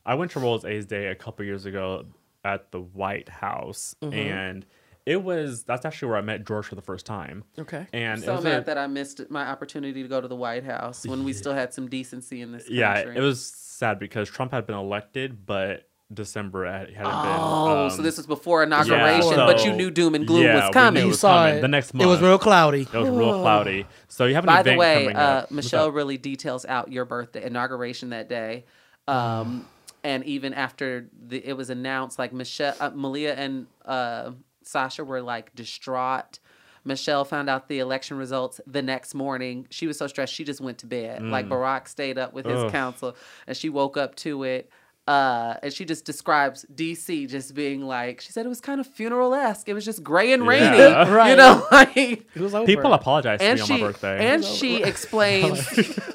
[SPEAKER 1] I went to World AIDS Day a couple years ago at the White House,
[SPEAKER 2] Mm-hmm.
[SPEAKER 1] and it was that's actually where I met George for the first time.
[SPEAKER 3] Okay.
[SPEAKER 1] And it
[SPEAKER 2] So mad
[SPEAKER 1] a-
[SPEAKER 2] that I missed my opportunity to go to the White House when we still had some decency in this country.
[SPEAKER 1] yeah, it was sad because Trump had been elected, but December had, hadn't been.
[SPEAKER 2] Oh,
[SPEAKER 1] um,
[SPEAKER 2] so this was before inauguration,
[SPEAKER 1] yeah,
[SPEAKER 2] but you knew doom and gloom
[SPEAKER 1] yeah, we
[SPEAKER 2] was
[SPEAKER 1] knew
[SPEAKER 2] coming.
[SPEAKER 1] it
[SPEAKER 3] You saw
[SPEAKER 1] coming
[SPEAKER 3] it
[SPEAKER 1] the next month.
[SPEAKER 3] It was real cloudy.
[SPEAKER 1] It was real cloudy. So you have an
[SPEAKER 2] By the way,
[SPEAKER 1] coming
[SPEAKER 2] uh,
[SPEAKER 1] up.
[SPEAKER 2] Michelle really details out your birthday inauguration that day. Um, and even after the, it was announced, like Michelle, uh, Malia and uh, Sasha were like distraught. Michelle found out the election results the next morning. She was so stressed, she just went to bed. Like Barack stayed up with his
[SPEAKER 1] Mm. Ugh.
[SPEAKER 2] counsel, and she woke up to it. Uh, and she just describes DC just being like, she said it was kind of funeral esque. It was just gray and rainy,
[SPEAKER 1] Yeah.
[SPEAKER 2] you know, like
[SPEAKER 3] It was over.
[SPEAKER 1] People apologize to
[SPEAKER 2] and
[SPEAKER 1] me on my birthday.
[SPEAKER 2] and she explains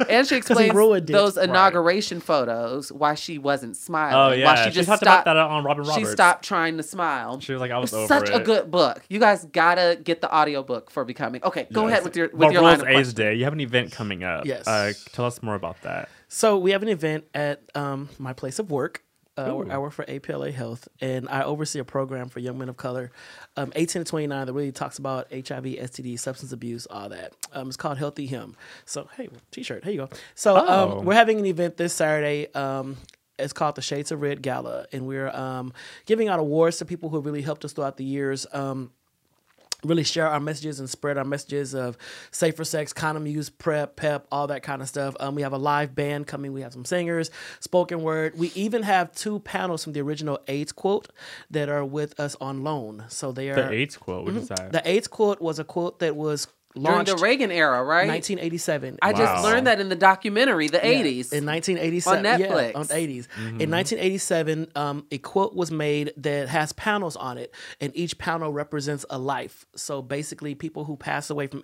[SPEAKER 2] and she explains
[SPEAKER 3] ruined it.
[SPEAKER 2] those
[SPEAKER 1] Right.
[SPEAKER 2] inauguration photos why she wasn't smiling.
[SPEAKER 1] oh
[SPEAKER 2] why
[SPEAKER 1] yeah,
[SPEAKER 2] she
[SPEAKER 1] she,
[SPEAKER 2] just
[SPEAKER 1] talked
[SPEAKER 2] stopped.
[SPEAKER 1] about that on Robin Roberts.
[SPEAKER 2] she stopped trying to smile.
[SPEAKER 1] She was like, I was
[SPEAKER 2] It's
[SPEAKER 1] over
[SPEAKER 2] such
[SPEAKER 1] it.
[SPEAKER 2] a good book. You guys gotta get the audiobook for becoming. Okay, go
[SPEAKER 1] Yes.
[SPEAKER 2] ahead with your with
[SPEAKER 1] But
[SPEAKER 2] your
[SPEAKER 1] World
[SPEAKER 2] line of
[SPEAKER 1] AIDS
[SPEAKER 2] questions.
[SPEAKER 1] Day, you have an event coming up.
[SPEAKER 3] Yes.
[SPEAKER 1] Uh, tell us more about that.
[SPEAKER 3] So we have an event at um, my place of work. Uh, I work for APLA Health, and I oversee a program for young men of color, um, 18 to 29, that really talks about HIV, STD, substance abuse, all that. Um, it's called Healthy Him. So, hey, t-shirt, here you go. So
[SPEAKER 1] Oh.
[SPEAKER 3] um, we're having an event this Saturday. Um, it's called the Shades of Red Gala, and we're um, giving out awards to people who really helped us throughout the years. Really share our messages and spread our messages of safer sex, condom use, PrEP, PEP, all that kind of stuff. Um, we have a live band coming. We have some singers, spoken word. We even have two panels from the original AIDS Quilt that are with us on loan. So they are
[SPEAKER 1] The AIDS Quilt. What is that?
[SPEAKER 3] Mm-hmm. the AIDS Quilt was a quote that was
[SPEAKER 2] During the Reagan era, right?
[SPEAKER 3] 1987.
[SPEAKER 2] I
[SPEAKER 1] Wow.
[SPEAKER 2] just learned that in the documentary, the
[SPEAKER 3] Yeah,
[SPEAKER 2] 80s.
[SPEAKER 3] in 1987
[SPEAKER 2] On
[SPEAKER 3] yeah,
[SPEAKER 2] Netflix.
[SPEAKER 3] on 80s
[SPEAKER 1] Mm-hmm.
[SPEAKER 3] in 1987 um, a quilt was made that has panels on it and each panel represents a life so basically people who pass away from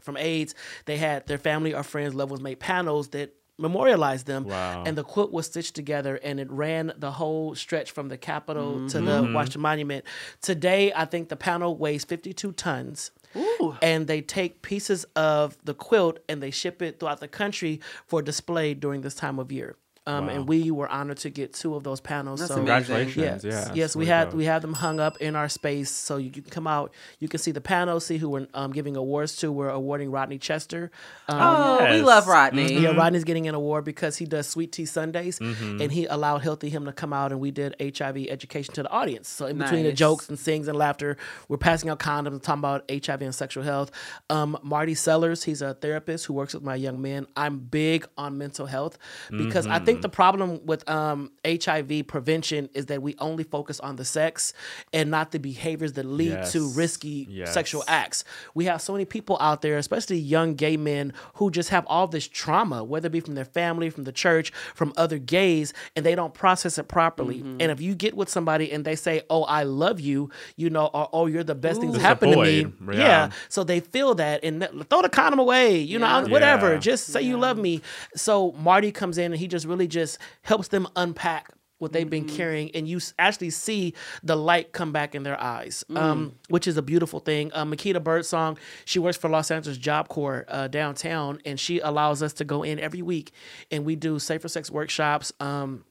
[SPEAKER 3] from AIDS they had their family or friends loved ones made panels that memorialized them
[SPEAKER 1] Wow.
[SPEAKER 3] and the quilt was stitched together and it ran the whole stretch from the capitol to the
[SPEAKER 1] Mm-hmm.
[SPEAKER 3] washington monument today i think the panel weighs 52 tons
[SPEAKER 2] Ooh.
[SPEAKER 3] and they take pieces of the quilt and they ship it throughout the country for display during this time of year. Um,
[SPEAKER 1] Wow.
[SPEAKER 3] And we were honored to get two of those panels.
[SPEAKER 2] That's
[SPEAKER 3] so
[SPEAKER 2] amazing.
[SPEAKER 1] Congratulations.
[SPEAKER 3] Yes,
[SPEAKER 1] Yeah.
[SPEAKER 3] yes, we
[SPEAKER 1] really
[SPEAKER 3] had
[SPEAKER 1] dope.
[SPEAKER 3] we have them hung up in our space, so you can come out. You can see the panel, see who we're um, giving awards to. We're awarding Rodney Chester. Um,
[SPEAKER 2] oh, we love Rodney.
[SPEAKER 3] yeah, Rodney's getting an award because he does Sweet Tea Sundays,
[SPEAKER 1] Mm-hmm.
[SPEAKER 3] and he allowed Healthy Him to come out, and we did HIV education to the audience. So in between the jokes and sings and laughter, we're passing out condoms, talking about HIV and sexual health. Um, Marty Sellers, he's a therapist who works with my young men. I'm big on mental health because I
[SPEAKER 1] Mm-hmm.
[SPEAKER 3] Think the problem with um, HIV prevention is that we only focus on the sex and not the behaviors that lead to risky
[SPEAKER 1] Yes.
[SPEAKER 3] sexual acts. We have so many people out there, especially young gay men, who just have all this trauma, whether it be from their family, from the church, from other gays, and they don't process it properly.
[SPEAKER 1] Mm-hmm.
[SPEAKER 3] And if you get with somebody and they say, "Oh, I love you," you know, or "Oh, you're the best thing that's happened to me," yeah.
[SPEAKER 1] Yeah.
[SPEAKER 3] So they feel that and throw the condom away, you know, whatever.
[SPEAKER 1] Yeah.
[SPEAKER 3] Just say you love me. So Marty comes in and he just really just helps them unpack what they've been carrying and you actually see the light come back in their eyes. Um, which is a beautiful thing. Um, makita birdsong she works for los angeles job corps uh, downtown and she allows us to go in every week and we do safer sex workshops um,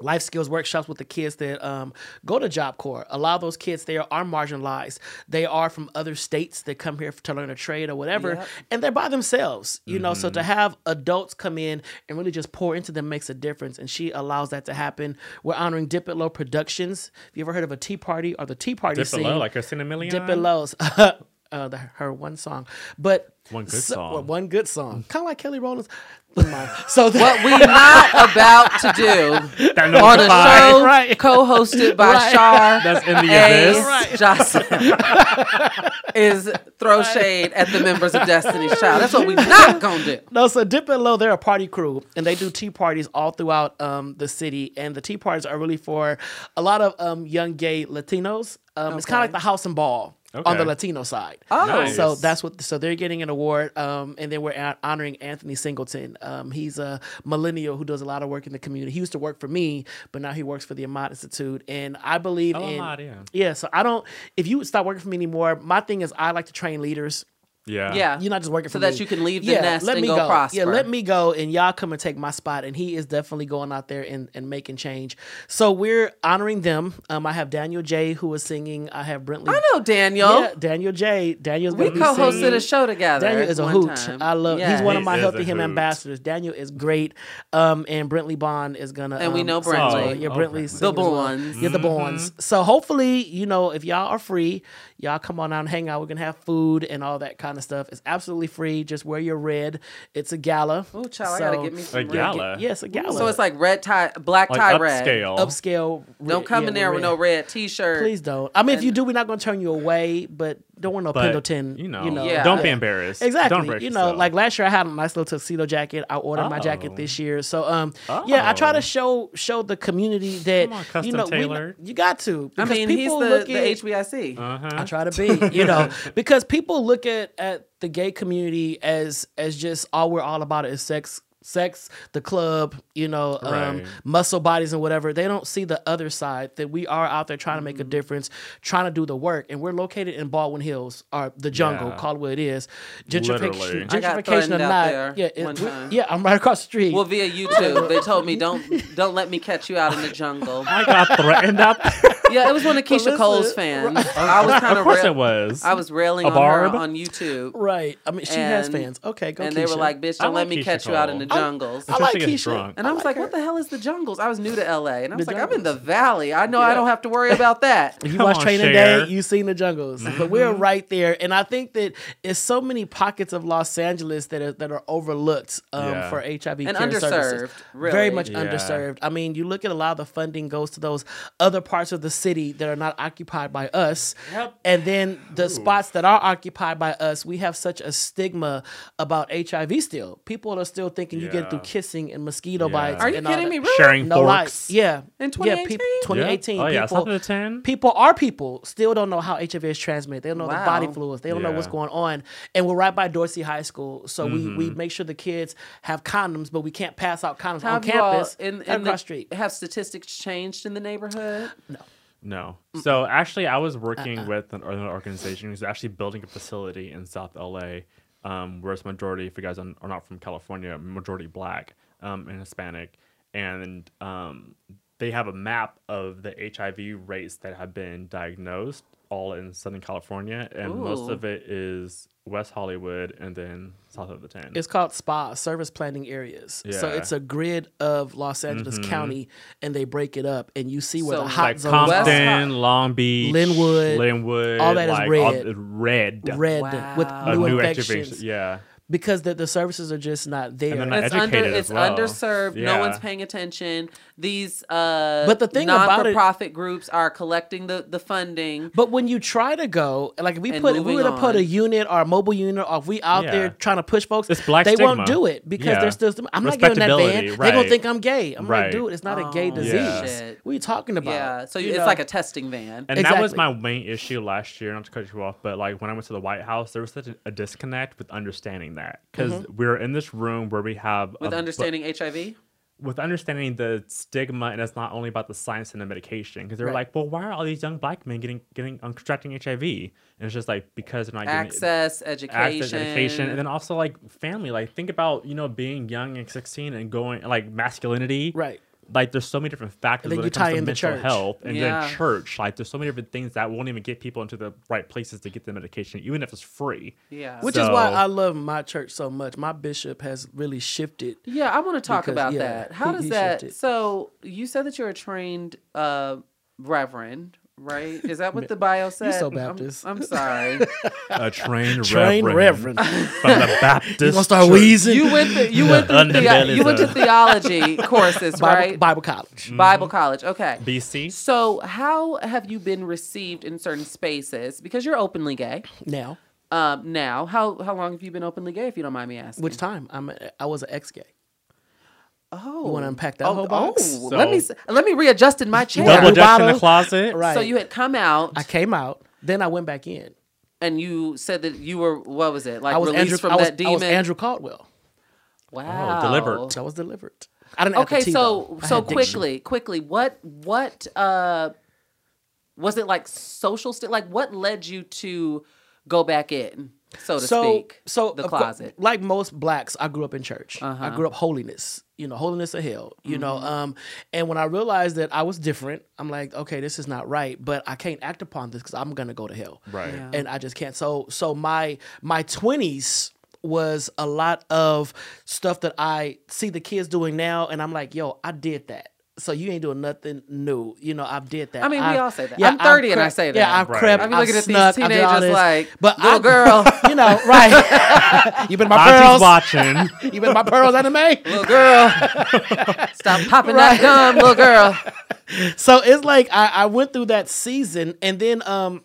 [SPEAKER 3] life skills workshops with the kids that um, go to Job Corps. A lot of those kids there are marginalized. They are from other states that come here to learn a trade or whatever,
[SPEAKER 2] Yep.
[SPEAKER 3] and they're by themselves. You know, so to have adults come in and really just pour into them makes a difference. And she allows that to happen. We're honoring Dip It Low Productions. Have you ever heard of a Tea Party or the Tea Party
[SPEAKER 1] Dip it
[SPEAKER 3] scene?
[SPEAKER 1] low, like Christina Milian.
[SPEAKER 3] Dip It Lows. uh, the, her one song, but
[SPEAKER 1] One good
[SPEAKER 3] so-
[SPEAKER 1] song.
[SPEAKER 3] well, one good song, kind of like Kelly Rowland's. So that,
[SPEAKER 2] What we not about to do
[SPEAKER 1] That no
[SPEAKER 2] on a
[SPEAKER 1] goodbye.
[SPEAKER 2] show
[SPEAKER 3] Right.
[SPEAKER 2] co-hosted by
[SPEAKER 3] Right.
[SPEAKER 2] Shar
[SPEAKER 1] That's in the
[SPEAKER 2] A.
[SPEAKER 1] abyss.
[SPEAKER 3] Right.
[SPEAKER 2] Johnson is throw shade at the members of Destiny's Child. That's what we not gonna do.
[SPEAKER 3] No, so Dip and Low, they're a party crew, and they do tea parties all throughout um, the city. And the tea parties are really for a lot of um, young gay Latinos. Um, It's kind of like the house and ball on the Latino side.
[SPEAKER 2] Oh,
[SPEAKER 1] Nice.
[SPEAKER 3] So that's what. So they're getting an award, um, and then we're hon- honoring Anthony Singleton. Um, he's a millennial who does a lot of work in the community. He used to work for me, but now he works for the Amaad Institute. And I believe
[SPEAKER 1] Oh,
[SPEAKER 3] in
[SPEAKER 1] Amaad, yeah.
[SPEAKER 3] yeah. So I don't. If you stop working for me anymore, my thing is I like to train leaders.
[SPEAKER 1] Yeah.
[SPEAKER 2] yeah.
[SPEAKER 3] You're not just working
[SPEAKER 2] So
[SPEAKER 3] for
[SPEAKER 2] that you can leave the nest
[SPEAKER 3] let
[SPEAKER 2] and
[SPEAKER 3] me
[SPEAKER 2] go prosper.
[SPEAKER 3] Yeah, let me go and y'all come and take my spot. And he is definitely going out there and, and making change. So we're honoring them. Um, I have Daniel J who is singing. I have Brentley.
[SPEAKER 2] I know Daniel.
[SPEAKER 3] Yeah, Daniel J. Daniel's
[SPEAKER 2] we co-hosted a show together.
[SPEAKER 3] Daniel is a hoot.
[SPEAKER 2] time.
[SPEAKER 3] I love. He's
[SPEAKER 2] Yeah.
[SPEAKER 3] one of my
[SPEAKER 1] is
[SPEAKER 3] healthy him
[SPEAKER 1] hoot.
[SPEAKER 3] ambassadors. Daniel is great. Um, and Brentley Bond is gonna.
[SPEAKER 2] And we
[SPEAKER 3] um,
[SPEAKER 2] know
[SPEAKER 3] sing.
[SPEAKER 2] Brentley.
[SPEAKER 3] So, yeah,
[SPEAKER 1] Oh,
[SPEAKER 3] Brentley.
[SPEAKER 1] Brentley.
[SPEAKER 2] The
[SPEAKER 3] as well.
[SPEAKER 2] Bonds.
[SPEAKER 3] Yeah, the Bonds. So hopefully, you know, if y'all are free, y'all come on out and hang out. We're gonna have food and all that kind of stuff. It's absolutely free. Just wear your red. It's a gala.
[SPEAKER 2] Oh, child, I gotta get me some
[SPEAKER 1] A
[SPEAKER 2] red.
[SPEAKER 1] gala.
[SPEAKER 3] Yes, a gala.
[SPEAKER 2] So it's like red tie, black
[SPEAKER 1] Like
[SPEAKER 2] tie, red.
[SPEAKER 1] upscale.
[SPEAKER 3] upscale.
[SPEAKER 2] Don't come
[SPEAKER 3] yeah,
[SPEAKER 2] in there with
[SPEAKER 3] red.
[SPEAKER 2] no red T-shirt.
[SPEAKER 3] Please don't. I mean, if you do, we're not gonna turn you away, but don't wear no
[SPEAKER 1] But,
[SPEAKER 3] Pendleton.
[SPEAKER 1] you know,
[SPEAKER 3] you know.
[SPEAKER 2] Yeah.
[SPEAKER 1] don't be embarrassed.
[SPEAKER 3] Exactly.
[SPEAKER 1] Don't break
[SPEAKER 3] you know,
[SPEAKER 1] yourself.
[SPEAKER 3] like last year I had a nice little tuxedo jacket. I ordered my jacket
[SPEAKER 1] Oh.
[SPEAKER 3] this year. So um yeah, I try
[SPEAKER 1] Oh.
[SPEAKER 3] to show show the community that
[SPEAKER 1] Come on,
[SPEAKER 3] you know we-
[SPEAKER 1] tailored.
[SPEAKER 3] you got to.
[SPEAKER 2] I
[SPEAKER 3] because
[SPEAKER 2] mean, he's
[SPEAKER 3] people
[SPEAKER 2] the,
[SPEAKER 3] look
[SPEAKER 2] the
[SPEAKER 3] at-
[SPEAKER 2] HBIC.
[SPEAKER 1] uh-huh.
[SPEAKER 3] I try to be, you know, because people look at at the gay community as as just all we're all about is sex sex the club you know um,
[SPEAKER 1] Right.
[SPEAKER 3] muscle bodies and whatever they don't see the other side that we are out there trying to
[SPEAKER 2] Mm-hmm.
[SPEAKER 3] make a difference trying to do the work and we're located in baldwin hills or the jungle
[SPEAKER 1] Yeah.
[SPEAKER 3] call it what it is
[SPEAKER 1] Literally.
[SPEAKER 3] gentrification
[SPEAKER 2] I got
[SPEAKER 3] gentrification or not
[SPEAKER 2] there
[SPEAKER 3] yeah it-
[SPEAKER 2] one
[SPEAKER 3] we-
[SPEAKER 2] time.
[SPEAKER 3] yeah i'm right across the street
[SPEAKER 2] Well, via YouTube, they told me don't don't let me catch you out in the jungle.
[SPEAKER 1] I got threatened out there.
[SPEAKER 2] Yeah, it was one of Keyshia
[SPEAKER 3] listen,
[SPEAKER 2] Cole's fans. I was kind
[SPEAKER 1] of
[SPEAKER 2] of
[SPEAKER 1] course it was.
[SPEAKER 2] I was railing
[SPEAKER 1] A
[SPEAKER 2] on
[SPEAKER 1] barb?
[SPEAKER 2] her on YouTube,
[SPEAKER 3] right i mean she has fans okay go
[SPEAKER 2] and they were like, "Bitch, don't let me
[SPEAKER 1] Keyshia
[SPEAKER 2] catch you out in the
[SPEAKER 1] Cole.
[SPEAKER 2] Jungles."
[SPEAKER 3] I
[SPEAKER 1] Until
[SPEAKER 3] like
[SPEAKER 1] she
[SPEAKER 3] Keyshia.
[SPEAKER 1] drunk.
[SPEAKER 2] And I was
[SPEAKER 3] like
[SPEAKER 2] like,
[SPEAKER 3] her.
[SPEAKER 2] "What the hell is the jungles?" I was new to LA, and I was
[SPEAKER 3] The
[SPEAKER 2] like, "I'm in the valley. I know I don't have to worry about that."
[SPEAKER 3] You
[SPEAKER 1] Come
[SPEAKER 3] watch
[SPEAKER 1] on,
[SPEAKER 3] Training
[SPEAKER 1] Cher.
[SPEAKER 3] Day, you've seen the jungles, but we're right there, and I think that it's so many pockets of Los Angeles that are that are overlooked um,
[SPEAKER 1] Yeah.
[SPEAKER 3] for HIV
[SPEAKER 2] And
[SPEAKER 3] care services.
[SPEAKER 2] underserved, really.
[SPEAKER 3] Very much
[SPEAKER 1] Yeah.
[SPEAKER 3] underserved. I mean, you look at a lot of the funding goes to those other parts of the city that are not occupied by us,
[SPEAKER 1] Yep.
[SPEAKER 3] and then the spots that are occupied by us, we have such a stigma about HIV. Still, people are still thinking you get it through kissing and mosquito
[SPEAKER 1] Yeah.
[SPEAKER 3] bites.
[SPEAKER 2] Are you
[SPEAKER 3] and all
[SPEAKER 2] kidding
[SPEAKER 3] that.
[SPEAKER 2] me? Really?
[SPEAKER 1] Sharing
[SPEAKER 3] No lies.
[SPEAKER 1] forks.
[SPEAKER 3] Yeah.
[SPEAKER 2] In
[SPEAKER 3] Yeah,
[SPEAKER 2] 2018?
[SPEAKER 3] peop-
[SPEAKER 1] Yeah.
[SPEAKER 3] 2018.
[SPEAKER 1] Oh yeah,
[SPEAKER 3] people,
[SPEAKER 1] something to ten.
[SPEAKER 3] people our people still don't know how HIV is transmitted. They don't know the body fluids. They don't know what's going on. And we're right by Dorsey High School, so we, we
[SPEAKER 1] Mm-hmm.
[SPEAKER 3] make sure the kids have condoms, but we can't pass out condoms
[SPEAKER 2] Have
[SPEAKER 3] on
[SPEAKER 2] you all
[SPEAKER 3] campus
[SPEAKER 2] in, in
[SPEAKER 3] across
[SPEAKER 2] the
[SPEAKER 3] the street.
[SPEAKER 2] have statistics changed in the neighborhood?
[SPEAKER 1] No. No. So actually, I was working with an, an organization who's actually building a facility in South LA, um, where it's majority, if you guys are not from California, majority black um, and Hispanic, and um, they have a map of the HIV rates that have been diagnosed all in Southern California, and most of it is West Hollywood and then south of the ten.
[SPEAKER 3] It's called SPA, Service Planning Areas. So
[SPEAKER 1] Yeah. Mm-hmm.
[SPEAKER 3] it's a grid of Los Angeles County, and they break it up, and you see where
[SPEAKER 2] So
[SPEAKER 3] the hot
[SPEAKER 1] like
[SPEAKER 3] zones
[SPEAKER 2] West
[SPEAKER 3] are.
[SPEAKER 1] Compton, Long Beach,
[SPEAKER 3] Lynwood,
[SPEAKER 1] Lynwood,
[SPEAKER 3] all that is
[SPEAKER 1] like,
[SPEAKER 3] red.
[SPEAKER 1] red,
[SPEAKER 3] Red with
[SPEAKER 2] Wow.
[SPEAKER 1] a
[SPEAKER 3] new,
[SPEAKER 1] new
[SPEAKER 3] infections.
[SPEAKER 1] Yeah.
[SPEAKER 3] Because the, the services are just not there.
[SPEAKER 1] they're not
[SPEAKER 2] It's under
[SPEAKER 1] as
[SPEAKER 2] it's
[SPEAKER 1] well.
[SPEAKER 2] underserved. No one's paying attention. These uh
[SPEAKER 3] But the thing about it-
[SPEAKER 2] non-for-profit groups are collecting the the funding.
[SPEAKER 3] But when you try to go, like if we put if we were
[SPEAKER 2] moving
[SPEAKER 3] to put a unit or a mobile unit, or if we out
[SPEAKER 1] Yeah.
[SPEAKER 3] there trying to push folks,
[SPEAKER 1] It's black
[SPEAKER 3] they won't do it because
[SPEAKER 1] Yeah.
[SPEAKER 3] they're still. I'm not getting that van.
[SPEAKER 1] Respectability,
[SPEAKER 3] They gonna think I'm gay. I'm like,
[SPEAKER 1] Right.
[SPEAKER 3] dude, it's not a gay
[SPEAKER 2] Oh,
[SPEAKER 3] disease.
[SPEAKER 1] Yeah.
[SPEAKER 2] shit.
[SPEAKER 3] What are you talking about?
[SPEAKER 2] Yeah, so
[SPEAKER 3] You
[SPEAKER 2] it's
[SPEAKER 3] know?
[SPEAKER 2] like a testing van.
[SPEAKER 1] And that was my main issue last year. Not to cut you off, but like when I went to the White House, there was such a, a disconnect with understanding that because
[SPEAKER 3] Mm-hmm.
[SPEAKER 1] we're in this room where we have
[SPEAKER 2] With
[SPEAKER 1] a-
[SPEAKER 2] understanding HIV?
[SPEAKER 1] with understanding the stigma, and it's not only about the science and the medication. Because they're
[SPEAKER 3] Right.
[SPEAKER 1] like, well, why are all these young black men getting getting um, contracting HIV? And it's just like because they're not getting
[SPEAKER 2] Access, education.
[SPEAKER 1] access, education, and then also like family. Like think about you know being young and sixteen and going like masculinity,
[SPEAKER 3] Right.
[SPEAKER 1] Like there's so many different factors
[SPEAKER 3] then
[SPEAKER 1] when
[SPEAKER 3] you
[SPEAKER 1] it comes
[SPEAKER 3] tie
[SPEAKER 1] to
[SPEAKER 3] in the
[SPEAKER 1] mental
[SPEAKER 3] church.
[SPEAKER 1] health, and
[SPEAKER 2] Yeah.
[SPEAKER 1] then church. Like there's so many different things that won't even get people into the right places to get the medication, even if it's free.
[SPEAKER 2] yeah.
[SPEAKER 3] Which is why I love my church so much. My bishop has really shifted.
[SPEAKER 2] Yeah, I want to talk
[SPEAKER 3] Because,
[SPEAKER 2] about
[SPEAKER 3] yeah,
[SPEAKER 2] that. How
[SPEAKER 3] he-
[SPEAKER 2] does
[SPEAKER 3] he
[SPEAKER 2] that?
[SPEAKER 3] shifted.
[SPEAKER 2] So you said that you're a trained uh, reverend, right? Is that what the bio said?
[SPEAKER 3] so
[SPEAKER 2] I'm-
[SPEAKER 3] Baptist.
[SPEAKER 2] I'm, sorry.
[SPEAKER 1] A trained,
[SPEAKER 3] Trained
[SPEAKER 1] reverend,
[SPEAKER 3] reverend.
[SPEAKER 1] from the Baptist.
[SPEAKER 3] You gonna start
[SPEAKER 1] Church.
[SPEAKER 3] wheezing?
[SPEAKER 2] You went. th- you went through.
[SPEAKER 1] Underbelly
[SPEAKER 2] The, you went to theology courses,
[SPEAKER 3] Bible,
[SPEAKER 2] right?
[SPEAKER 3] Bible college.
[SPEAKER 2] Bible college. Okay.
[SPEAKER 1] BC.
[SPEAKER 2] So, how have you been received in certain spaces? Because you're openly gay
[SPEAKER 3] Now,
[SPEAKER 2] um, now. How how long have you been openly gay? If you don't mind me asking.
[SPEAKER 3] which time? I'm a, I was an ex gay.
[SPEAKER 2] Oh, you
[SPEAKER 3] wanna unpack that
[SPEAKER 2] oh,
[SPEAKER 3] whole box?
[SPEAKER 2] Oh, let me let me readjust in my chair.
[SPEAKER 1] Double
[SPEAKER 3] Double
[SPEAKER 1] dutch in the closet.
[SPEAKER 3] Right.
[SPEAKER 2] So you had come out
[SPEAKER 3] I came out. Then I went back in.
[SPEAKER 2] and you said that you were what was it like
[SPEAKER 3] I was
[SPEAKER 2] released
[SPEAKER 3] Andrew.
[SPEAKER 2] from
[SPEAKER 3] I was,
[SPEAKER 2] that
[SPEAKER 3] I
[SPEAKER 2] demon?
[SPEAKER 3] was Andrew Caldwell.
[SPEAKER 2] Wow,
[SPEAKER 1] delivered.
[SPEAKER 3] I was delivered. I didn't. have the
[SPEAKER 2] Okay,
[SPEAKER 3] T,
[SPEAKER 2] so so
[SPEAKER 3] had diction.
[SPEAKER 2] quickly, quickly, what what uh was it like social st- like what led you to go back in, so to
[SPEAKER 3] so,
[SPEAKER 2] speak,
[SPEAKER 3] so
[SPEAKER 2] the
[SPEAKER 3] of cour-
[SPEAKER 2] closet?
[SPEAKER 3] like most blacks, I grew up in church. I
[SPEAKER 2] Uh-huh.
[SPEAKER 3] grew up holiness, you know, holiness of hell, you know.
[SPEAKER 2] Mm-hmm.
[SPEAKER 3] Um, and when I realized that I was different, I'm like, okay, this is not right, but I can't act upon this because I'm gonna go to hell,
[SPEAKER 1] Right.
[SPEAKER 2] Yeah.
[SPEAKER 3] and I just can't. So, so my my twenties was a lot of stuff that I see the kids doing now, and I'm like, yo, I did that. So you ain't doing nothing new, you know. I've did that.
[SPEAKER 2] I mean, we
[SPEAKER 3] I've-
[SPEAKER 2] all say that.
[SPEAKER 3] Yeah,
[SPEAKER 2] I'm 30 and I say that.
[SPEAKER 3] Yeah, I've
[SPEAKER 1] Right.
[SPEAKER 3] crept.
[SPEAKER 2] I be
[SPEAKER 3] I've
[SPEAKER 2] looking at these
[SPEAKER 3] snuck, I did all
[SPEAKER 2] teenagers
[SPEAKER 3] this.
[SPEAKER 2] like,
[SPEAKER 3] but
[SPEAKER 2] little
[SPEAKER 3] I-
[SPEAKER 2] girl.
[SPEAKER 3] you know, right? you been my
[SPEAKER 1] Auntie's
[SPEAKER 3] pearls.
[SPEAKER 1] watching.
[SPEAKER 3] You been my pearls anime.
[SPEAKER 2] little girl, stop popping that gum, little girl.
[SPEAKER 3] So it's like I, I went through that season, and then um,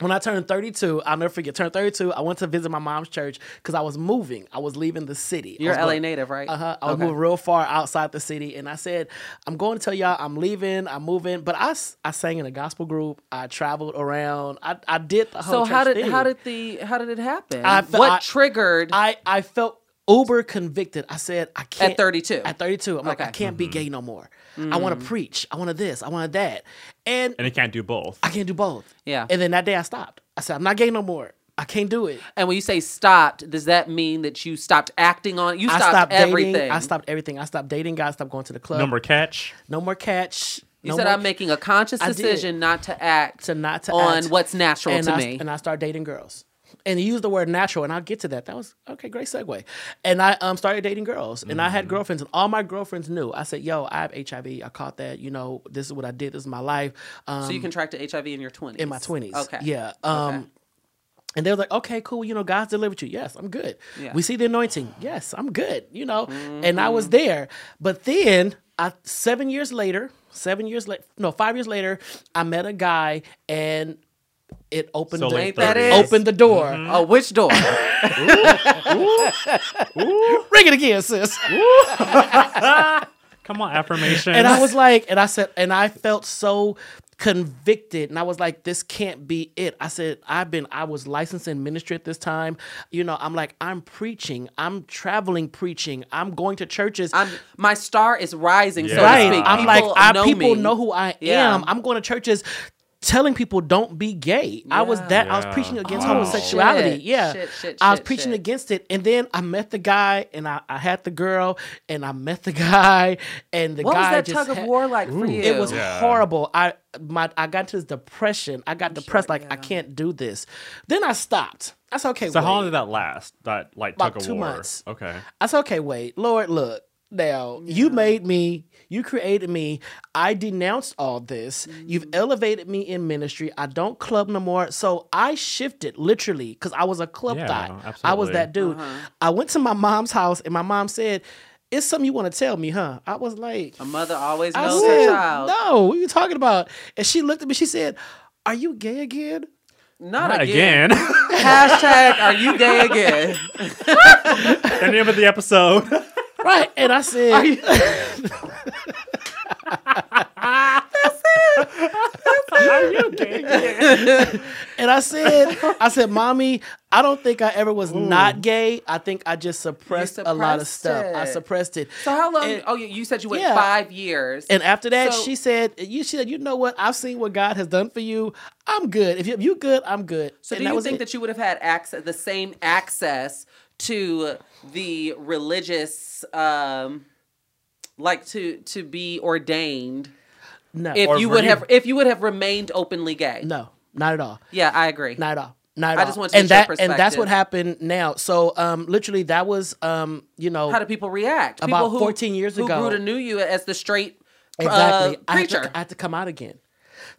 [SPEAKER 3] when I turned 32, I'll never forget. Turned 32, I went to visit my mom's church because I was moving. I was leaving the city.
[SPEAKER 2] You're
[SPEAKER 3] was
[SPEAKER 2] LA
[SPEAKER 3] going-
[SPEAKER 2] native, right?
[SPEAKER 3] Uh-huh. I was
[SPEAKER 2] Okay.
[SPEAKER 3] moving real far outside the city, and I said, "I'm going to tell y'all I'm leaving. I'm moving." But I, I sang in a gospel group. I traveled around. I, I did the whole.
[SPEAKER 2] So how did
[SPEAKER 3] thing.
[SPEAKER 2] how did the how did it happen?
[SPEAKER 3] I fe-
[SPEAKER 2] what
[SPEAKER 3] I-
[SPEAKER 2] triggered
[SPEAKER 3] I I felt uber convicted. I said I can't
[SPEAKER 2] at 32?
[SPEAKER 3] At 32, I'm like I can't be gay no more. I want to mm. preach. I want to this. I want that. And
[SPEAKER 1] And it can't do both.
[SPEAKER 3] I can't do both.
[SPEAKER 2] Yeah.
[SPEAKER 3] And then that day I stopped. I said I'm not gay no more. I can't do it.
[SPEAKER 2] And when you say stopped, does that mean that you stopped acting on? You
[SPEAKER 3] I
[SPEAKER 2] stopped,
[SPEAKER 3] stopped
[SPEAKER 2] everything.
[SPEAKER 3] dating. I stopped everything. I stopped dating guys. Stopped going to the club.
[SPEAKER 1] No more catch.
[SPEAKER 3] No more catch.
[SPEAKER 2] You
[SPEAKER 3] no
[SPEAKER 2] said
[SPEAKER 3] more
[SPEAKER 2] I'm making a conscious decision not to act
[SPEAKER 3] to not to
[SPEAKER 2] on
[SPEAKER 3] act.
[SPEAKER 2] what's natural
[SPEAKER 3] and
[SPEAKER 2] to
[SPEAKER 3] I,
[SPEAKER 2] me.
[SPEAKER 3] And I started dating girls. And he used the word natural, and I'll get to that. That was okay, great segue. And I um started dating girls, and I had
[SPEAKER 2] Mm-hmm.
[SPEAKER 3] girlfriends, and all my girlfriends knew. I said, "Yo, I have HIV. I caught that. You know, this is what I did. This is my life." Um,
[SPEAKER 2] so you contracted HIV in your 20s?
[SPEAKER 3] in my twenties.
[SPEAKER 2] Okay.
[SPEAKER 3] Yeah. Um, and they were like, "Okay, cool. You know, God's delivered you. Yes, I'm good.
[SPEAKER 2] Yeah.
[SPEAKER 3] We see the anointing. Yes, I'm good. You know." And I
[SPEAKER 2] Mm-hmm.
[SPEAKER 3] was there, but then I seven years later, seven years later, no, five years later, I met a guy, and it opened
[SPEAKER 1] So
[SPEAKER 3] the,
[SPEAKER 1] late
[SPEAKER 2] Ain't that it?
[SPEAKER 3] opened the door.
[SPEAKER 2] Oh, which door?
[SPEAKER 3] Ring it again, sis.
[SPEAKER 1] Come on, affirmation.
[SPEAKER 3] and I was like, and I said, and I felt so convicted, and I was like, this can't be it. I said, I've been, I was licensed in ministry at this time. You know, I'm like, I'm preaching, I'm traveling preaching, I'm going to churches.
[SPEAKER 2] I'm, my star is rising, so
[SPEAKER 3] right.
[SPEAKER 2] to speak.
[SPEAKER 3] I'm like,
[SPEAKER 2] People
[SPEAKER 3] I,
[SPEAKER 2] know
[SPEAKER 3] people
[SPEAKER 2] me.
[SPEAKER 3] know who I
[SPEAKER 2] Yeah.
[SPEAKER 3] am. I'm going to churches. Telling people don't be gay. I was
[SPEAKER 2] Yeah.
[SPEAKER 3] that. I was preaching against
[SPEAKER 1] Wow.
[SPEAKER 3] homosexuality.
[SPEAKER 2] Shit,
[SPEAKER 3] yeah,
[SPEAKER 2] shit, shit,
[SPEAKER 3] I was
[SPEAKER 2] shit,
[SPEAKER 3] preaching
[SPEAKER 2] shit.
[SPEAKER 3] against it, and then I met the guy, and I, I had the girl, and I met the guy, and the guy.
[SPEAKER 2] What was that
[SPEAKER 3] just
[SPEAKER 2] tug of
[SPEAKER 3] had-
[SPEAKER 2] war like for you?
[SPEAKER 3] it was
[SPEAKER 1] Yeah.
[SPEAKER 3] horrible. I my I got into this depression. I got depressed. Like I can't do this. Then I stopped. I said, okay. Wait.
[SPEAKER 1] So how long did that last? That like
[SPEAKER 3] About
[SPEAKER 1] tug of
[SPEAKER 3] two
[SPEAKER 1] war.
[SPEAKER 3] months.
[SPEAKER 1] Okay.
[SPEAKER 3] I said, okay, wait, Lord, look. Now you made me. You created me. I denounced all this. You've
[SPEAKER 2] Mm.
[SPEAKER 3] elevated me in ministry. I don't club no more. So I shifted literally because I was a club
[SPEAKER 1] Yeah,
[SPEAKER 3] thot. I was that dude.
[SPEAKER 2] Uh-huh.
[SPEAKER 3] I went to my mom's house and my mom said, "It's something you want to tell me, huh?" I was like,
[SPEAKER 2] a mother always knows
[SPEAKER 3] said,
[SPEAKER 2] her child.
[SPEAKER 3] No, what are you talking about? And she looked at me. She said, "Are you gay again?"
[SPEAKER 2] Not,
[SPEAKER 1] Not
[SPEAKER 2] again.
[SPEAKER 1] again.
[SPEAKER 2] Hashtag Are you gay again?
[SPEAKER 1] the name of the episode.
[SPEAKER 3] Right. And I said,
[SPEAKER 2] Are you-
[SPEAKER 1] Are you gay?
[SPEAKER 3] and I said, I said, "Mommy, I don't think I ever was not gay. I think I just suppressed, a lot of
[SPEAKER 2] suppressed
[SPEAKER 3] stuff. I
[SPEAKER 2] it.
[SPEAKER 3] suppressed it."
[SPEAKER 2] so how long?
[SPEAKER 3] And-
[SPEAKER 2] oh, you- you said you went
[SPEAKER 3] Yeah.
[SPEAKER 2] five years.
[SPEAKER 3] And after that,
[SPEAKER 2] So-
[SPEAKER 3] she said, "You she said, you know what? I've seen what God has done for you. I'm good. If you, if you good, I'm good."
[SPEAKER 2] So
[SPEAKER 3] and
[SPEAKER 2] do you think
[SPEAKER 3] it.
[SPEAKER 2] that you would have had access, the same access to the religious, um, like to to be ordained,
[SPEAKER 3] no,
[SPEAKER 2] if
[SPEAKER 1] Or
[SPEAKER 2] you would
[SPEAKER 1] you-
[SPEAKER 2] have if you would have remained openly gay?
[SPEAKER 3] no, not at all.
[SPEAKER 2] Yeah, I agree.
[SPEAKER 3] Not at all. Not at
[SPEAKER 2] I
[SPEAKER 3] all.
[SPEAKER 2] just want to
[SPEAKER 3] and
[SPEAKER 2] get your
[SPEAKER 3] that and that's what happened now. So um, literally, that was um, you know,
[SPEAKER 2] How do people react?
[SPEAKER 3] About
[SPEAKER 2] people who,
[SPEAKER 3] 14 years
[SPEAKER 2] who
[SPEAKER 3] ago.
[SPEAKER 2] grew to knew you as the straight
[SPEAKER 3] exactly.
[SPEAKER 2] uh,
[SPEAKER 3] I, had
[SPEAKER 2] preacher.
[SPEAKER 3] to, I had to come out again.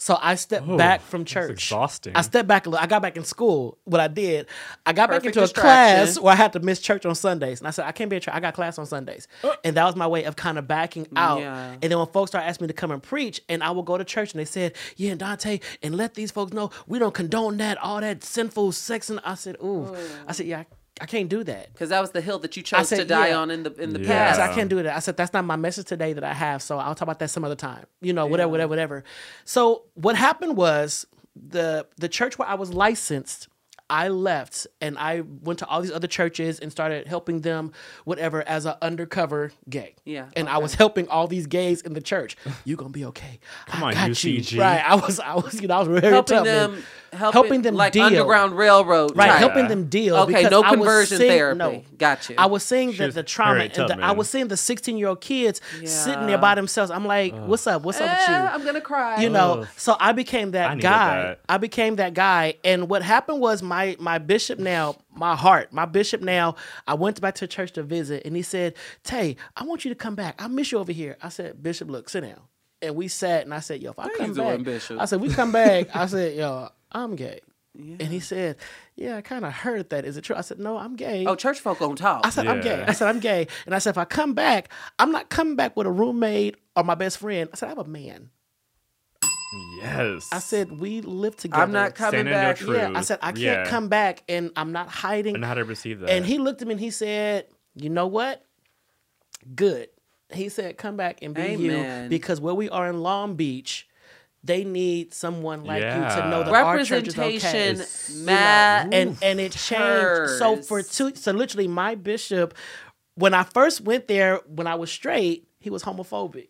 [SPEAKER 3] So I stepped
[SPEAKER 1] Oh,
[SPEAKER 3] back from church.
[SPEAKER 1] exhausting.
[SPEAKER 3] I stepped back a little. I got back in school. What I did, I got back into a class where I had to miss church on Sundays. And I said, I can't be a church. I got class on Sundays. Uh. And that was my way of kind of backing out.
[SPEAKER 2] Yeah.
[SPEAKER 3] And then when folks started asking me to come and preach, and I would go to church and they said, Yeah, Dante, and let these folks know we don't condone that, all that sinful sex. And I said, Ooh. I said, Yeah, I, I can't do that.
[SPEAKER 2] Because that was the hill that you chose
[SPEAKER 3] said,
[SPEAKER 2] to die
[SPEAKER 3] yeah.
[SPEAKER 2] on in the in the
[SPEAKER 1] Yeah.
[SPEAKER 2] Past.
[SPEAKER 3] said, I can't do that. I said, that's not my message today that I have. So I'll talk about that some other time. You know, whatever, whatever, whatever. So what happened was the the church where I was licensed, I left and I went to all these other churches and started helping them, whatever, as an undercover gay.
[SPEAKER 2] Yeah,
[SPEAKER 3] And I was helping all these gays in the church. You gonna be okay.
[SPEAKER 1] Come
[SPEAKER 3] I
[SPEAKER 1] on,
[SPEAKER 3] got
[SPEAKER 1] UCG.
[SPEAKER 3] you. Right. I was I was, you know, I was very
[SPEAKER 2] helping
[SPEAKER 3] tough, man.
[SPEAKER 2] Them, helping,
[SPEAKER 3] Helping them
[SPEAKER 2] like
[SPEAKER 3] deal.
[SPEAKER 2] Underground Railroad,
[SPEAKER 3] Right,
[SPEAKER 2] type.
[SPEAKER 3] helping them deal.
[SPEAKER 2] Okay, no
[SPEAKER 3] I was
[SPEAKER 2] conversion
[SPEAKER 3] seeing-
[SPEAKER 2] therapy.
[SPEAKER 3] No,
[SPEAKER 2] Got you.
[SPEAKER 3] I was seeing that the trauma,
[SPEAKER 1] Harriet
[SPEAKER 3] and the, I was seeing the 16 year old kids sitting there by themselves. I'm like, what's up? What's up with you?
[SPEAKER 2] I'm gonna cry.
[SPEAKER 3] you know
[SPEAKER 1] Ugh.
[SPEAKER 3] so i became that
[SPEAKER 1] I
[SPEAKER 3] guy
[SPEAKER 1] that.
[SPEAKER 3] i became that guy and what happened was my my bishop now my heart my bishop now i went back to church to visit and he said tay i want you to come back i miss you over here i said bishop look sit down and we sat and i said yo if i
[SPEAKER 2] you
[SPEAKER 3] come back
[SPEAKER 2] Bishop?
[SPEAKER 3] i said we come back i said yo i'm gay and he said yeah i kind of heard that is it true i said no i'm gay
[SPEAKER 2] oh, church folk don't talk.
[SPEAKER 3] I said, I'm gay. I said, I'm gay. And I said, if I come back, I'm not coming back with a roommate or my best friend. I said, I have a man.
[SPEAKER 1] Yes.
[SPEAKER 3] I said, we live together.
[SPEAKER 2] I'm not coming
[SPEAKER 1] Stand in your
[SPEAKER 2] back.
[SPEAKER 1] truth.
[SPEAKER 3] Yeah, I said I can't
[SPEAKER 1] Yeah.
[SPEAKER 3] come back, and I'm not hiding.
[SPEAKER 1] I know how to receive that.
[SPEAKER 3] And he looked at me and he said, "You know what? Good." He said, "Come back and be
[SPEAKER 2] Amen.
[SPEAKER 3] you because where we are in Long Beach, they need someone like you to know that
[SPEAKER 1] Yeah.
[SPEAKER 3] our okay."
[SPEAKER 2] Representation
[SPEAKER 1] It's-
[SPEAKER 2] matters.
[SPEAKER 3] and and it changed. So for two, so literally, my bishop, when I first went there, when I was straight, he was homophobic.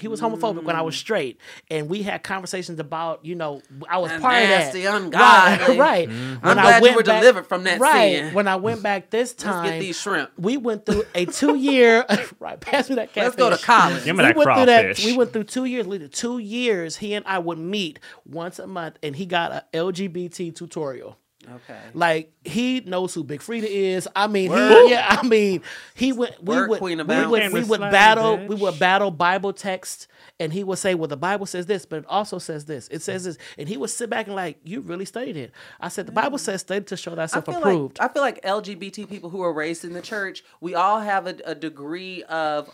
[SPEAKER 3] He was homophobic when I
[SPEAKER 2] Mm.
[SPEAKER 3] was straight, and we had conversations about, you know, I was
[SPEAKER 2] And
[SPEAKER 3] part
[SPEAKER 2] nasty,
[SPEAKER 3] of that.
[SPEAKER 2] ungodly.
[SPEAKER 3] Right, right.
[SPEAKER 1] Mm-hmm.
[SPEAKER 3] When
[SPEAKER 2] I'm
[SPEAKER 3] I
[SPEAKER 2] glad you were
[SPEAKER 3] back-
[SPEAKER 2] delivered from that
[SPEAKER 3] right.
[SPEAKER 2] sin.
[SPEAKER 3] When I went back this
[SPEAKER 2] Let's
[SPEAKER 3] time,
[SPEAKER 2] get these shrimp.
[SPEAKER 3] we went through a two year. right, pass me that catfish.
[SPEAKER 2] Let's go to college.
[SPEAKER 1] Give me
[SPEAKER 3] We went through that.
[SPEAKER 1] crawfish.
[SPEAKER 3] We went through two years. Literally two years. He and I would meet once a month, and he got a LGBT tutorial.
[SPEAKER 2] Okay.
[SPEAKER 3] Like he knows who Big Freedia is. I mean,
[SPEAKER 2] Word.
[SPEAKER 3] he, yeah. I mean, he went. We
[SPEAKER 2] Word,
[SPEAKER 3] would.
[SPEAKER 2] Queen
[SPEAKER 3] we would. We
[SPEAKER 1] to
[SPEAKER 3] would battle.
[SPEAKER 1] bitch.
[SPEAKER 3] We would battle Bible text, and he would say, "Well, the Bible says this, but it also says this. It says this." And he would sit back and like, "You really studied it." I said, "The Bible mm. says study to show
[SPEAKER 2] I
[SPEAKER 3] thyself
[SPEAKER 2] feel
[SPEAKER 3] approved."
[SPEAKER 2] like I feel like LGBT people who are raised in the church, we all have a, a degree of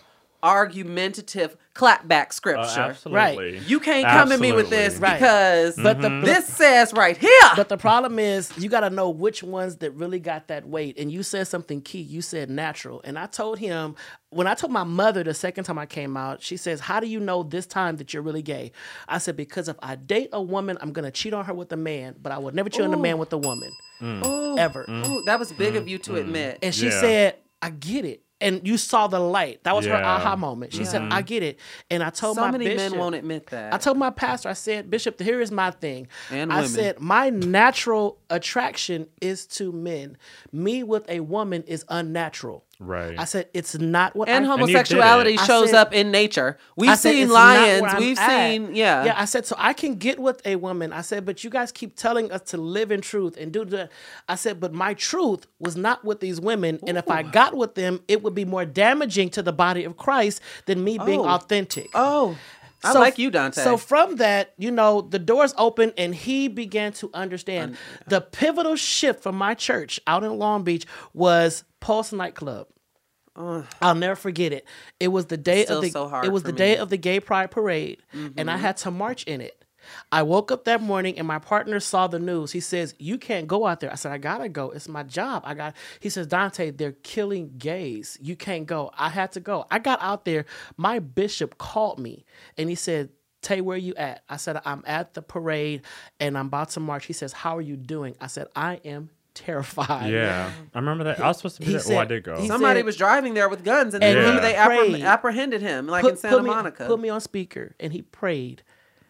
[SPEAKER 2] argumentative clapback
[SPEAKER 1] Uh,
[SPEAKER 2] scripture.
[SPEAKER 1] absolutely.
[SPEAKER 2] you can't come at me with this
[SPEAKER 3] Right.
[SPEAKER 2] because mm-hmm.
[SPEAKER 3] But the-
[SPEAKER 2] this says right here.
[SPEAKER 3] But the problem is, you got to know which ones that really got that weight. And you said something key. You said natural. And I told him, when I told my mother the second time I came out, she says, How do you know this time that you're really gay? I said, Because if I date a woman, I'm going to cheat on her with a man, but I would never cheat on a man with a woman. Mm.
[SPEAKER 2] Ooh,
[SPEAKER 3] Ever.
[SPEAKER 2] ooh, that was big of mm, you to mm. admit.
[SPEAKER 3] And she
[SPEAKER 1] Yeah.
[SPEAKER 3] said, I get it. And you saw the light. That was her aha moment. She said, mm-hmm. I get it. And I told my pastor.
[SPEAKER 2] So
[SPEAKER 3] my
[SPEAKER 2] many
[SPEAKER 3] bishop,
[SPEAKER 2] men won't admit that.
[SPEAKER 3] I told my pastor, I said, Bishop, here is my thing.
[SPEAKER 2] And
[SPEAKER 3] I
[SPEAKER 2] women.
[SPEAKER 3] said, my natural attraction is to men. Me with a woman is unnatural.
[SPEAKER 1] Right.
[SPEAKER 3] I said, it's not what
[SPEAKER 2] and
[SPEAKER 3] I
[SPEAKER 1] you
[SPEAKER 2] homosexuality
[SPEAKER 1] it.
[SPEAKER 3] I
[SPEAKER 2] shows
[SPEAKER 3] said-
[SPEAKER 2] up in nature. We've
[SPEAKER 3] said,
[SPEAKER 2] seen
[SPEAKER 3] "It's not where
[SPEAKER 2] lions. We've
[SPEAKER 3] at."
[SPEAKER 2] seen, yeah.
[SPEAKER 3] Yeah, I said, so I can get with a woman. I said, but you guys keep telling us to live in truth and do the. I said, but my truth was not with these women. And if I got with them, it would be more damaging to the body of Christ than me being
[SPEAKER 2] Oh.
[SPEAKER 3] authentic.
[SPEAKER 2] Oh, I
[SPEAKER 3] So-
[SPEAKER 2] like you, Dante.
[SPEAKER 3] So from that, you know, the doors opened and he began to understand. the pivotal shift for my church out in Long Beach was Pulse nightclub. I'll never forget it. It was the day
[SPEAKER 2] Still
[SPEAKER 3] of the
[SPEAKER 2] so hard
[SPEAKER 3] it was the
[SPEAKER 2] me.
[SPEAKER 3] day of the gay pride parade and
[SPEAKER 2] Mm-hmm.
[SPEAKER 3] I had to march in it. I woke up that morning and my partner saw the news. He says, "You can't go out there." I said, "I gotta go. It's my job. I got." He says, "Dante, they're killing gays. You can't go." I had to go. I got out there. My bishop called me and he said, "Tay, where you at?" I said, "I'm at the parade and I'm about to march." He says, "How are you doing?" I said, "I am terrified."
[SPEAKER 1] yeah. I remember that. I was supposed to be
[SPEAKER 3] He
[SPEAKER 1] there. oh, I did go.
[SPEAKER 2] Somebody
[SPEAKER 3] said-
[SPEAKER 2] was driving there with guns, and,
[SPEAKER 3] And
[SPEAKER 2] then
[SPEAKER 1] he
[SPEAKER 2] they appreh- apprehended him, like in Santa
[SPEAKER 3] me,
[SPEAKER 2] Monica.
[SPEAKER 3] Put me on speaker and he prayed.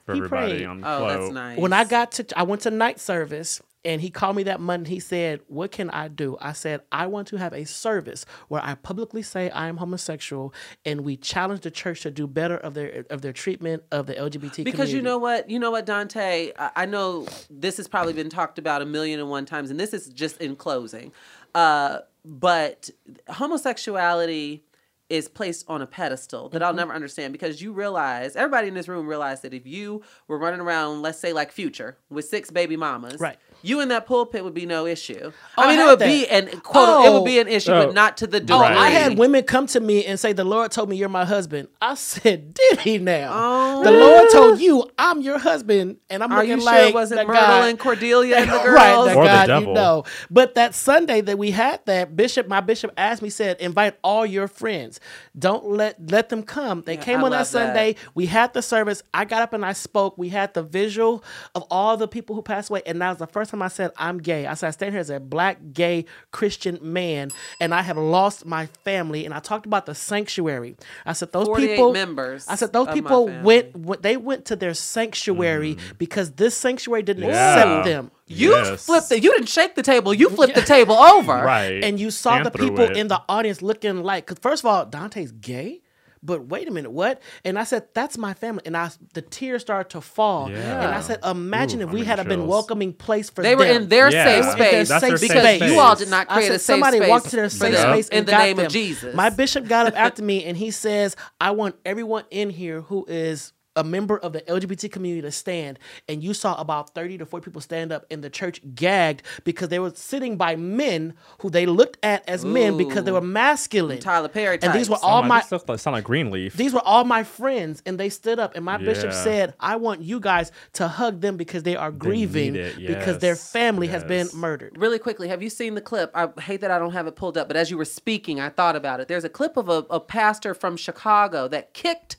[SPEAKER 1] for
[SPEAKER 3] he
[SPEAKER 1] everybody
[SPEAKER 3] prayed.
[SPEAKER 1] on
[SPEAKER 2] oh,
[SPEAKER 1] float.
[SPEAKER 2] that's nice.
[SPEAKER 3] When I got to, I went to night service and he called me that Monday. He said, What can I do? I said, I want to have a service where I publicly say I am homosexual and we challenge the church to do better of their of their treatment of the LGBT
[SPEAKER 2] because you know what, you know what, Dante. I, know this has probably been talked about a million and one times, and this is just in closing. Uh, but homosexuality is placed on a pedestal that I'll
[SPEAKER 3] Mm-hmm.
[SPEAKER 2] never understand because you realize everybody in this room realized that if you were running around, let's say like Future with six baby mamas,
[SPEAKER 3] Right.
[SPEAKER 2] You in that pulpit would be no issue.
[SPEAKER 3] Oh,
[SPEAKER 2] I
[SPEAKER 3] I
[SPEAKER 2] mean, it would
[SPEAKER 3] that.
[SPEAKER 2] be an quote. it would oh. be an issue,
[SPEAKER 1] Oh.
[SPEAKER 2] but not to the
[SPEAKER 3] Oh,
[SPEAKER 2] degree.
[SPEAKER 1] Right.
[SPEAKER 3] I had women come to me and say, "The Lord told me you're my husband." I said, "Did he now?
[SPEAKER 2] Oh.
[SPEAKER 3] the Lord told you I'm your husband," and I'm
[SPEAKER 2] Are
[SPEAKER 3] looking
[SPEAKER 2] you sure
[SPEAKER 3] like
[SPEAKER 2] it wasn't
[SPEAKER 3] that
[SPEAKER 2] Myrtle
[SPEAKER 3] guy-
[SPEAKER 2] and Cordelia and the girls?
[SPEAKER 3] right, that
[SPEAKER 1] Or the
[SPEAKER 3] God, you know. But that Sunday that we had that bishop, my bishop asked me, said, invite all your friends. Don't let let them come. They
[SPEAKER 2] Yeah,
[SPEAKER 3] came
[SPEAKER 2] I
[SPEAKER 3] on that
[SPEAKER 2] love that.
[SPEAKER 3] Sunday. We had the service. I got up and I spoke. We had the visual of all the people who passed away, and that was the first time I said I'm gay. I said I stand here as a black gay Christian man, and I have lost my family. And I talked about the sanctuary. I said those people.
[SPEAKER 2] members
[SPEAKER 3] I said those people went, went. They went to their sanctuary because this sanctuary didn't
[SPEAKER 1] Mm. Yeah.
[SPEAKER 3] accept them.
[SPEAKER 2] You
[SPEAKER 1] Yes.
[SPEAKER 2] flipped it. You didn't shake the table. You flipped the table over.
[SPEAKER 1] Right.
[SPEAKER 3] and you saw
[SPEAKER 1] And
[SPEAKER 3] the people
[SPEAKER 1] it.
[SPEAKER 3] in the audience looking like because first of all dante's gay but wait a minute what and i said that's my family and i the tears started to fall
[SPEAKER 1] Yeah.
[SPEAKER 3] and i said imagine
[SPEAKER 1] Ooh,
[SPEAKER 3] if
[SPEAKER 1] I'm
[SPEAKER 3] we had a been welcoming place for
[SPEAKER 2] They were
[SPEAKER 3] them.
[SPEAKER 2] in their
[SPEAKER 1] Yeah.
[SPEAKER 2] safe
[SPEAKER 1] They were
[SPEAKER 3] in their
[SPEAKER 2] space
[SPEAKER 1] That's their
[SPEAKER 3] safe
[SPEAKER 1] safe
[SPEAKER 2] because
[SPEAKER 3] space.
[SPEAKER 2] you all did not
[SPEAKER 3] I
[SPEAKER 2] create
[SPEAKER 3] said
[SPEAKER 2] a safe
[SPEAKER 3] somebody
[SPEAKER 2] space
[SPEAKER 3] walked to their safe
[SPEAKER 2] them
[SPEAKER 3] space
[SPEAKER 2] in
[SPEAKER 3] and
[SPEAKER 2] the
[SPEAKER 3] got
[SPEAKER 2] name
[SPEAKER 3] them.
[SPEAKER 2] of Jesus.
[SPEAKER 3] My bishop got up after me and he says, "I want everyone in here who is." A member of the LGBT community to stand, and you saw about 30 to 40 people stand up, and the church gagged because they were sitting by men who they looked at as men because they were masculine.
[SPEAKER 2] Tyler Perry
[SPEAKER 3] And these were all
[SPEAKER 1] Oh my,
[SPEAKER 3] my
[SPEAKER 1] this like, sound like Greenleaf.
[SPEAKER 3] these were all my friends, and they stood up. And my bishop said, "I want you guys to hug them because they are grieving
[SPEAKER 1] it,
[SPEAKER 3] because their
[SPEAKER 1] yes,
[SPEAKER 3] family has been murdered."
[SPEAKER 2] Really quickly, have you seen the clip? I hate that I don't have it pulled up, but as you were speaking, I thought about it. There's a clip of a, a pastor from Chicago that kicked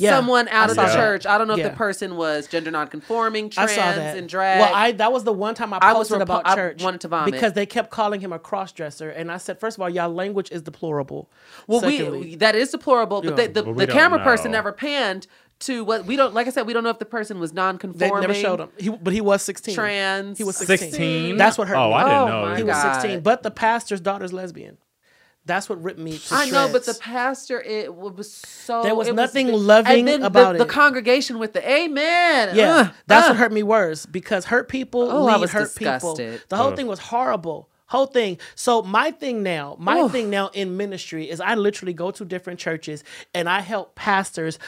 [SPEAKER 3] Yeah,
[SPEAKER 2] someone out
[SPEAKER 3] I
[SPEAKER 2] of the
[SPEAKER 3] that.
[SPEAKER 2] church. I don't know if the person was gender nonconforming,
[SPEAKER 3] I
[SPEAKER 2] trans,
[SPEAKER 3] saw that.
[SPEAKER 2] and drag.
[SPEAKER 3] Well, I that was the one time I
[SPEAKER 2] I was
[SPEAKER 3] posted
[SPEAKER 2] repo-
[SPEAKER 3] about
[SPEAKER 2] I
[SPEAKER 3] church.
[SPEAKER 2] wanted to vomit.
[SPEAKER 3] because they kept calling him a crossdresser, and I said, first of all, y'all language is deplorable.
[SPEAKER 2] Well,
[SPEAKER 3] Secondly,
[SPEAKER 2] we that is deplorable, but
[SPEAKER 3] Yeah.
[SPEAKER 2] the, the,
[SPEAKER 1] But we
[SPEAKER 2] the
[SPEAKER 1] don't
[SPEAKER 2] camera person never panned to what we don't. Like I said, we don't know if the person was nonconforming.
[SPEAKER 3] they
[SPEAKER 2] non-conforming.
[SPEAKER 3] never showed him. He, but he was sixteen.
[SPEAKER 2] Trans.
[SPEAKER 3] He was 16.
[SPEAKER 1] 16?
[SPEAKER 3] That's what hurt
[SPEAKER 1] Oh,
[SPEAKER 3] me.
[SPEAKER 1] I didn't
[SPEAKER 2] Oh
[SPEAKER 1] know.
[SPEAKER 2] my
[SPEAKER 3] He was 16, but the pastor's daughter's lesbian. That's what ripped me. To
[SPEAKER 2] I know, but the pastor, it was so.
[SPEAKER 3] There was nothing
[SPEAKER 2] the-
[SPEAKER 3] loving
[SPEAKER 2] and then
[SPEAKER 3] about
[SPEAKER 2] the,
[SPEAKER 3] it.
[SPEAKER 2] The congregation with the amen.
[SPEAKER 3] Yeah,
[SPEAKER 2] Ugh,
[SPEAKER 3] that's
[SPEAKER 2] ugh.
[SPEAKER 3] what hurt me worse because hurt people
[SPEAKER 2] Oh, I
[SPEAKER 3] lead
[SPEAKER 2] was
[SPEAKER 3] hurt people. The whole
[SPEAKER 1] Ugh.
[SPEAKER 3] thing was horrible. Whole thing. So my thing now, my
[SPEAKER 2] Oof.
[SPEAKER 3] thing now in ministry is I literally go to different churches and I help pastors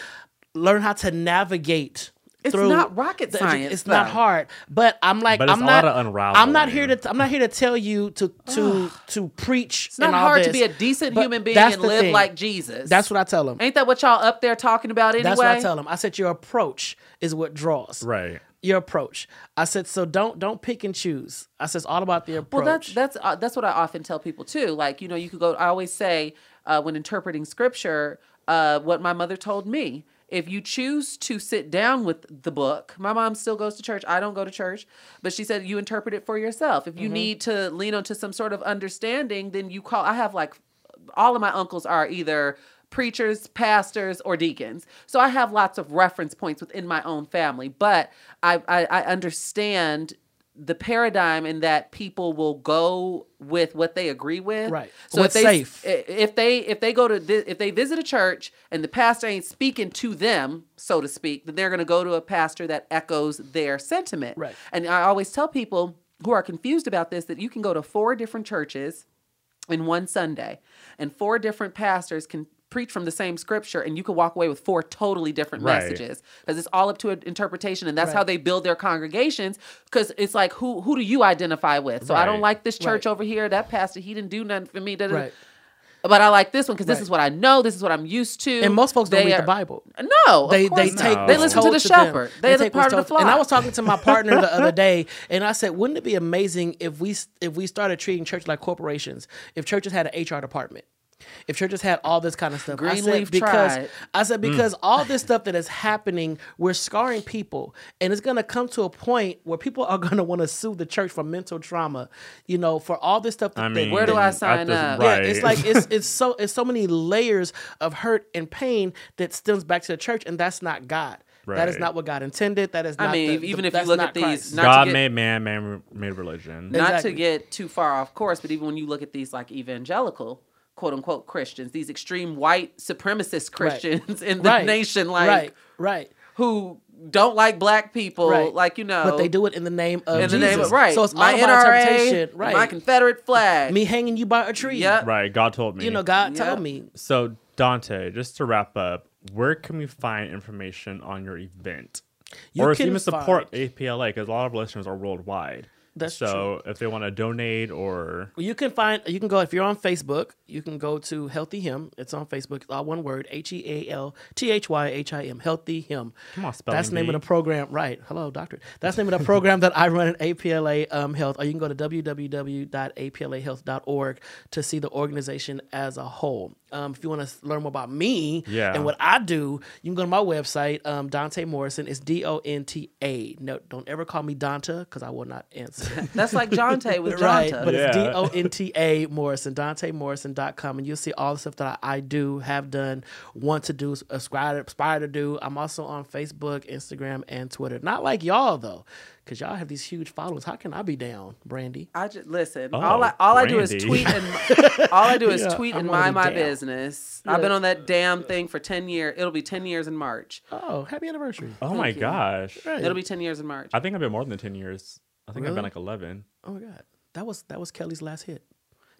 [SPEAKER 3] learn how to navigate.
[SPEAKER 2] It's
[SPEAKER 3] through
[SPEAKER 2] not rocket science,
[SPEAKER 3] It's not hard, but I'm like,
[SPEAKER 1] But it's
[SPEAKER 3] I'm
[SPEAKER 1] a
[SPEAKER 3] not.
[SPEAKER 1] lot of unraveling.
[SPEAKER 3] I'm not here to. I'm not here to tell you to to to preach.
[SPEAKER 2] It's not
[SPEAKER 3] and all
[SPEAKER 2] hard to be a decent
[SPEAKER 3] but
[SPEAKER 2] human being
[SPEAKER 3] that's
[SPEAKER 2] and live
[SPEAKER 3] thing.
[SPEAKER 2] like Jesus.
[SPEAKER 3] That's what I tell them.
[SPEAKER 2] Ain't that what y'all up there talking about anyway?
[SPEAKER 3] That's what I tell them. I said your approach is what draws.
[SPEAKER 1] Right.
[SPEAKER 3] Your approach. I said so. Don't don't pick and choose. I said it's all about the approach.
[SPEAKER 2] Well, that's that's uh, that's what I often tell people too. Like you know, you could go. I always say uh, when interpreting scripture, uh, what my mother told me. If you choose to sit down with the book, my mom still goes to church. I don't go to church, but she said you interpret it for yourself. If you
[SPEAKER 3] Mm-hmm.
[SPEAKER 2] need to lean onto some sort of understanding, then you call. I have like all of my uncles are either preachers, pastors, or deacons. So I have lots of reference points within my own family, but I, I, I understand the paradigm in that people will go with what they agree with.
[SPEAKER 3] Right.
[SPEAKER 2] So
[SPEAKER 3] What's
[SPEAKER 2] if they
[SPEAKER 3] safe.
[SPEAKER 2] if they if they go to if they visit a church and the pastor ain't speaking to them, so to speak, then they're going to go to a pastor that echoes their sentiment.
[SPEAKER 3] Right.
[SPEAKER 2] And I always tell people who are confused about this that you can go to four different churches in one Sunday, and four different pastors can preach from the same scripture, and you can walk away with four totally different
[SPEAKER 1] Right.
[SPEAKER 2] messages because it's all up to an interpretation, and that's how they build their congregations. Because it's like, who who do you identify with? So I don't like this church
[SPEAKER 3] Right.
[SPEAKER 2] over here. That pastor, he didn't do nothing for me.
[SPEAKER 3] right.
[SPEAKER 2] But I like this one because this is what I know. This is what I'm used to.
[SPEAKER 3] And most folks don't read
[SPEAKER 2] are-
[SPEAKER 3] the Bible.
[SPEAKER 2] No, of
[SPEAKER 3] They they
[SPEAKER 2] not.
[SPEAKER 3] take
[SPEAKER 1] No.
[SPEAKER 2] They listen to the
[SPEAKER 3] them.
[SPEAKER 2] shepherd. They're the
[SPEAKER 3] take
[SPEAKER 2] part of the flock.
[SPEAKER 3] And I was talking to my partner the other day, and I said, "Wouldn't it be amazing if we if we started treating church like corporations? If churches had an HR department." If churches had all this kind of stuff, I said because
[SPEAKER 2] tried.
[SPEAKER 3] I said mm. because all this stuff that is happening, we're scarring people, and it's gonna come to a point where people are gonna want to sue the church for mental trauma, you know, for all this stuff. That
[SPEAKER 1] I
[SPEAKER 3] they-
[SPEAKER 1] mean,
[SPEAKER 2] Where do I sign
[SPEAKER 1] this-
[SPEAKER 2] up?
[SPEAKER 1] Right.
[SPEAKER 3] yeah, it's like it's it's so it's so many layers of hurt and pain that stems back to the church, and that's not God. Right. That is not what God intended. That is
[SPEAKER 2] I
[SPEAKER 3] not.
[SPEAKER 2] mean,
[SPEAKER 3] the- the-
[SPEAKER 2] even if you look
[SPEAKER 3] not
[SPEAKER 2] at these-
[SPEAKER 3] Christ.
[SPEAKER 2] not to
[SPEAKER 1] God
[SPEAKER 2] get-
[SPEAKER 1] made man, man made religion.
[SPEAKER 2] not
[SPEAKER 3] Exactly.
[SPEAKER 2] to get too far off course, but even when you look at these like evangelical quote unquote Christians, these extreme white supremacist Christians in the
[SPEAKER 3] Right.
[SPEAKER 2] nation, like
[SPEAKER 3] right, right.
[SPEAKER 2] who don't like black people,
[SPEAKER 3] Right.
[SPEAKER 2] like you know,
[SPEAKER 3] but they do it in the name of
[SPEAKER 2] in the
[SPEAKER 3] Jesus.
[SPEAKER 2] name of right.
[SPEAKER 3] So it's
[SPEAKER 2] my
[SPEAKER 3] all about
[SPEAKER 2] NRA,
[SPEAKER 3] interpretation, right?
[SPEAKER 2] my Confederate flag.
[SPEAKER 3] me hanging you by a tree.
[SPEAKER 2] Yep.
[SPEAKER 1] Right. God told me.
[SPEAKER 3] You know, God
[SPEAKER 2] Yeah.
[SPEAKER 3] told me.
[SPEAKER 1] So Dante, just to wrap up, where can we find information on your event?
[SPEAKER 3] Or if you
[SPEAKER 1] or
[SPEAKER 3] can
[SPEAKER 1] even support
[SPEAKER 3] find-
[SPEAKER 1] APLA because a lot of listeners are worldwide.
[SPEAKER 3] That's
[SPEAKER 1] so if they want to donate or
[SPEAKER 3] You can find you can go if you're on Facebook, you can go to Healthy Him. It's on Facebook. It's all one word. H E A L T H Y H I M. Healthy Him.
[SPEAKER 1] Come on, spelling
[SPEAKER 3] That's the name of the program. Right. Hello, doctor. That's the name of the program that I run at APLA um, Health. Or you can go to www.aplahealth.org to see the organization as a whole. Um, if you want to learn more about me
[SPEAKER 1] Yeah.
[SPEAKER 3] and what I do, you can go to my website, um, Donta Morrison. It's D O N T A. No, don't ever call me Donta because I will not answer.
[SPEAKER 2] That's like Jonte with
[SPEAKER 3] Right,
[SPEAKER 2] Jonta.
[SPEAKER 3] but it's D O N T A Morrison, DontaMorrison.com, and you'll see all the stuff that I, I do, have done, want to do, aspire, aspire to do. I'm also on Facebook, Instagram, and Twitter. Not like y'all though, because y'all have these huge followers. How can I be down, Brandy?
[SPEAKER 2] I just listen.
[SPEAKER 1] Oh,
[SPEAKER 2] all I all I do is tweet and all I do is
[SPEAKER 3] Yeah,
[SPEAKER 2] tweet
[SPEAKER 3] I'm
[SPEAKER 2] and mind my
[SPEAKER 3] down.
[SPEAKER 2] business. I've been on that damn thing for ten years. It'll be ten years in March.
[SPEAKER 3] Oh, happy anniversary!
[SPEAKER 1] oh my
[SPEAKER 2] you.
[SPEAKER 1] gosh,
[SPEAKER 3] Right.
[SPEAKER 2] It'll be ten years in March.
[SPEAKER 1] I think I've been more than ten years. I think I've been like eleven.
[SPEAKER 3] Oh my god, that was that was Kelly's last hit.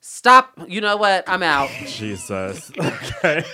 [SPEAKER 2] Stop. You know what? I'm out.
[SPEAKER 1] Jesus. Okay.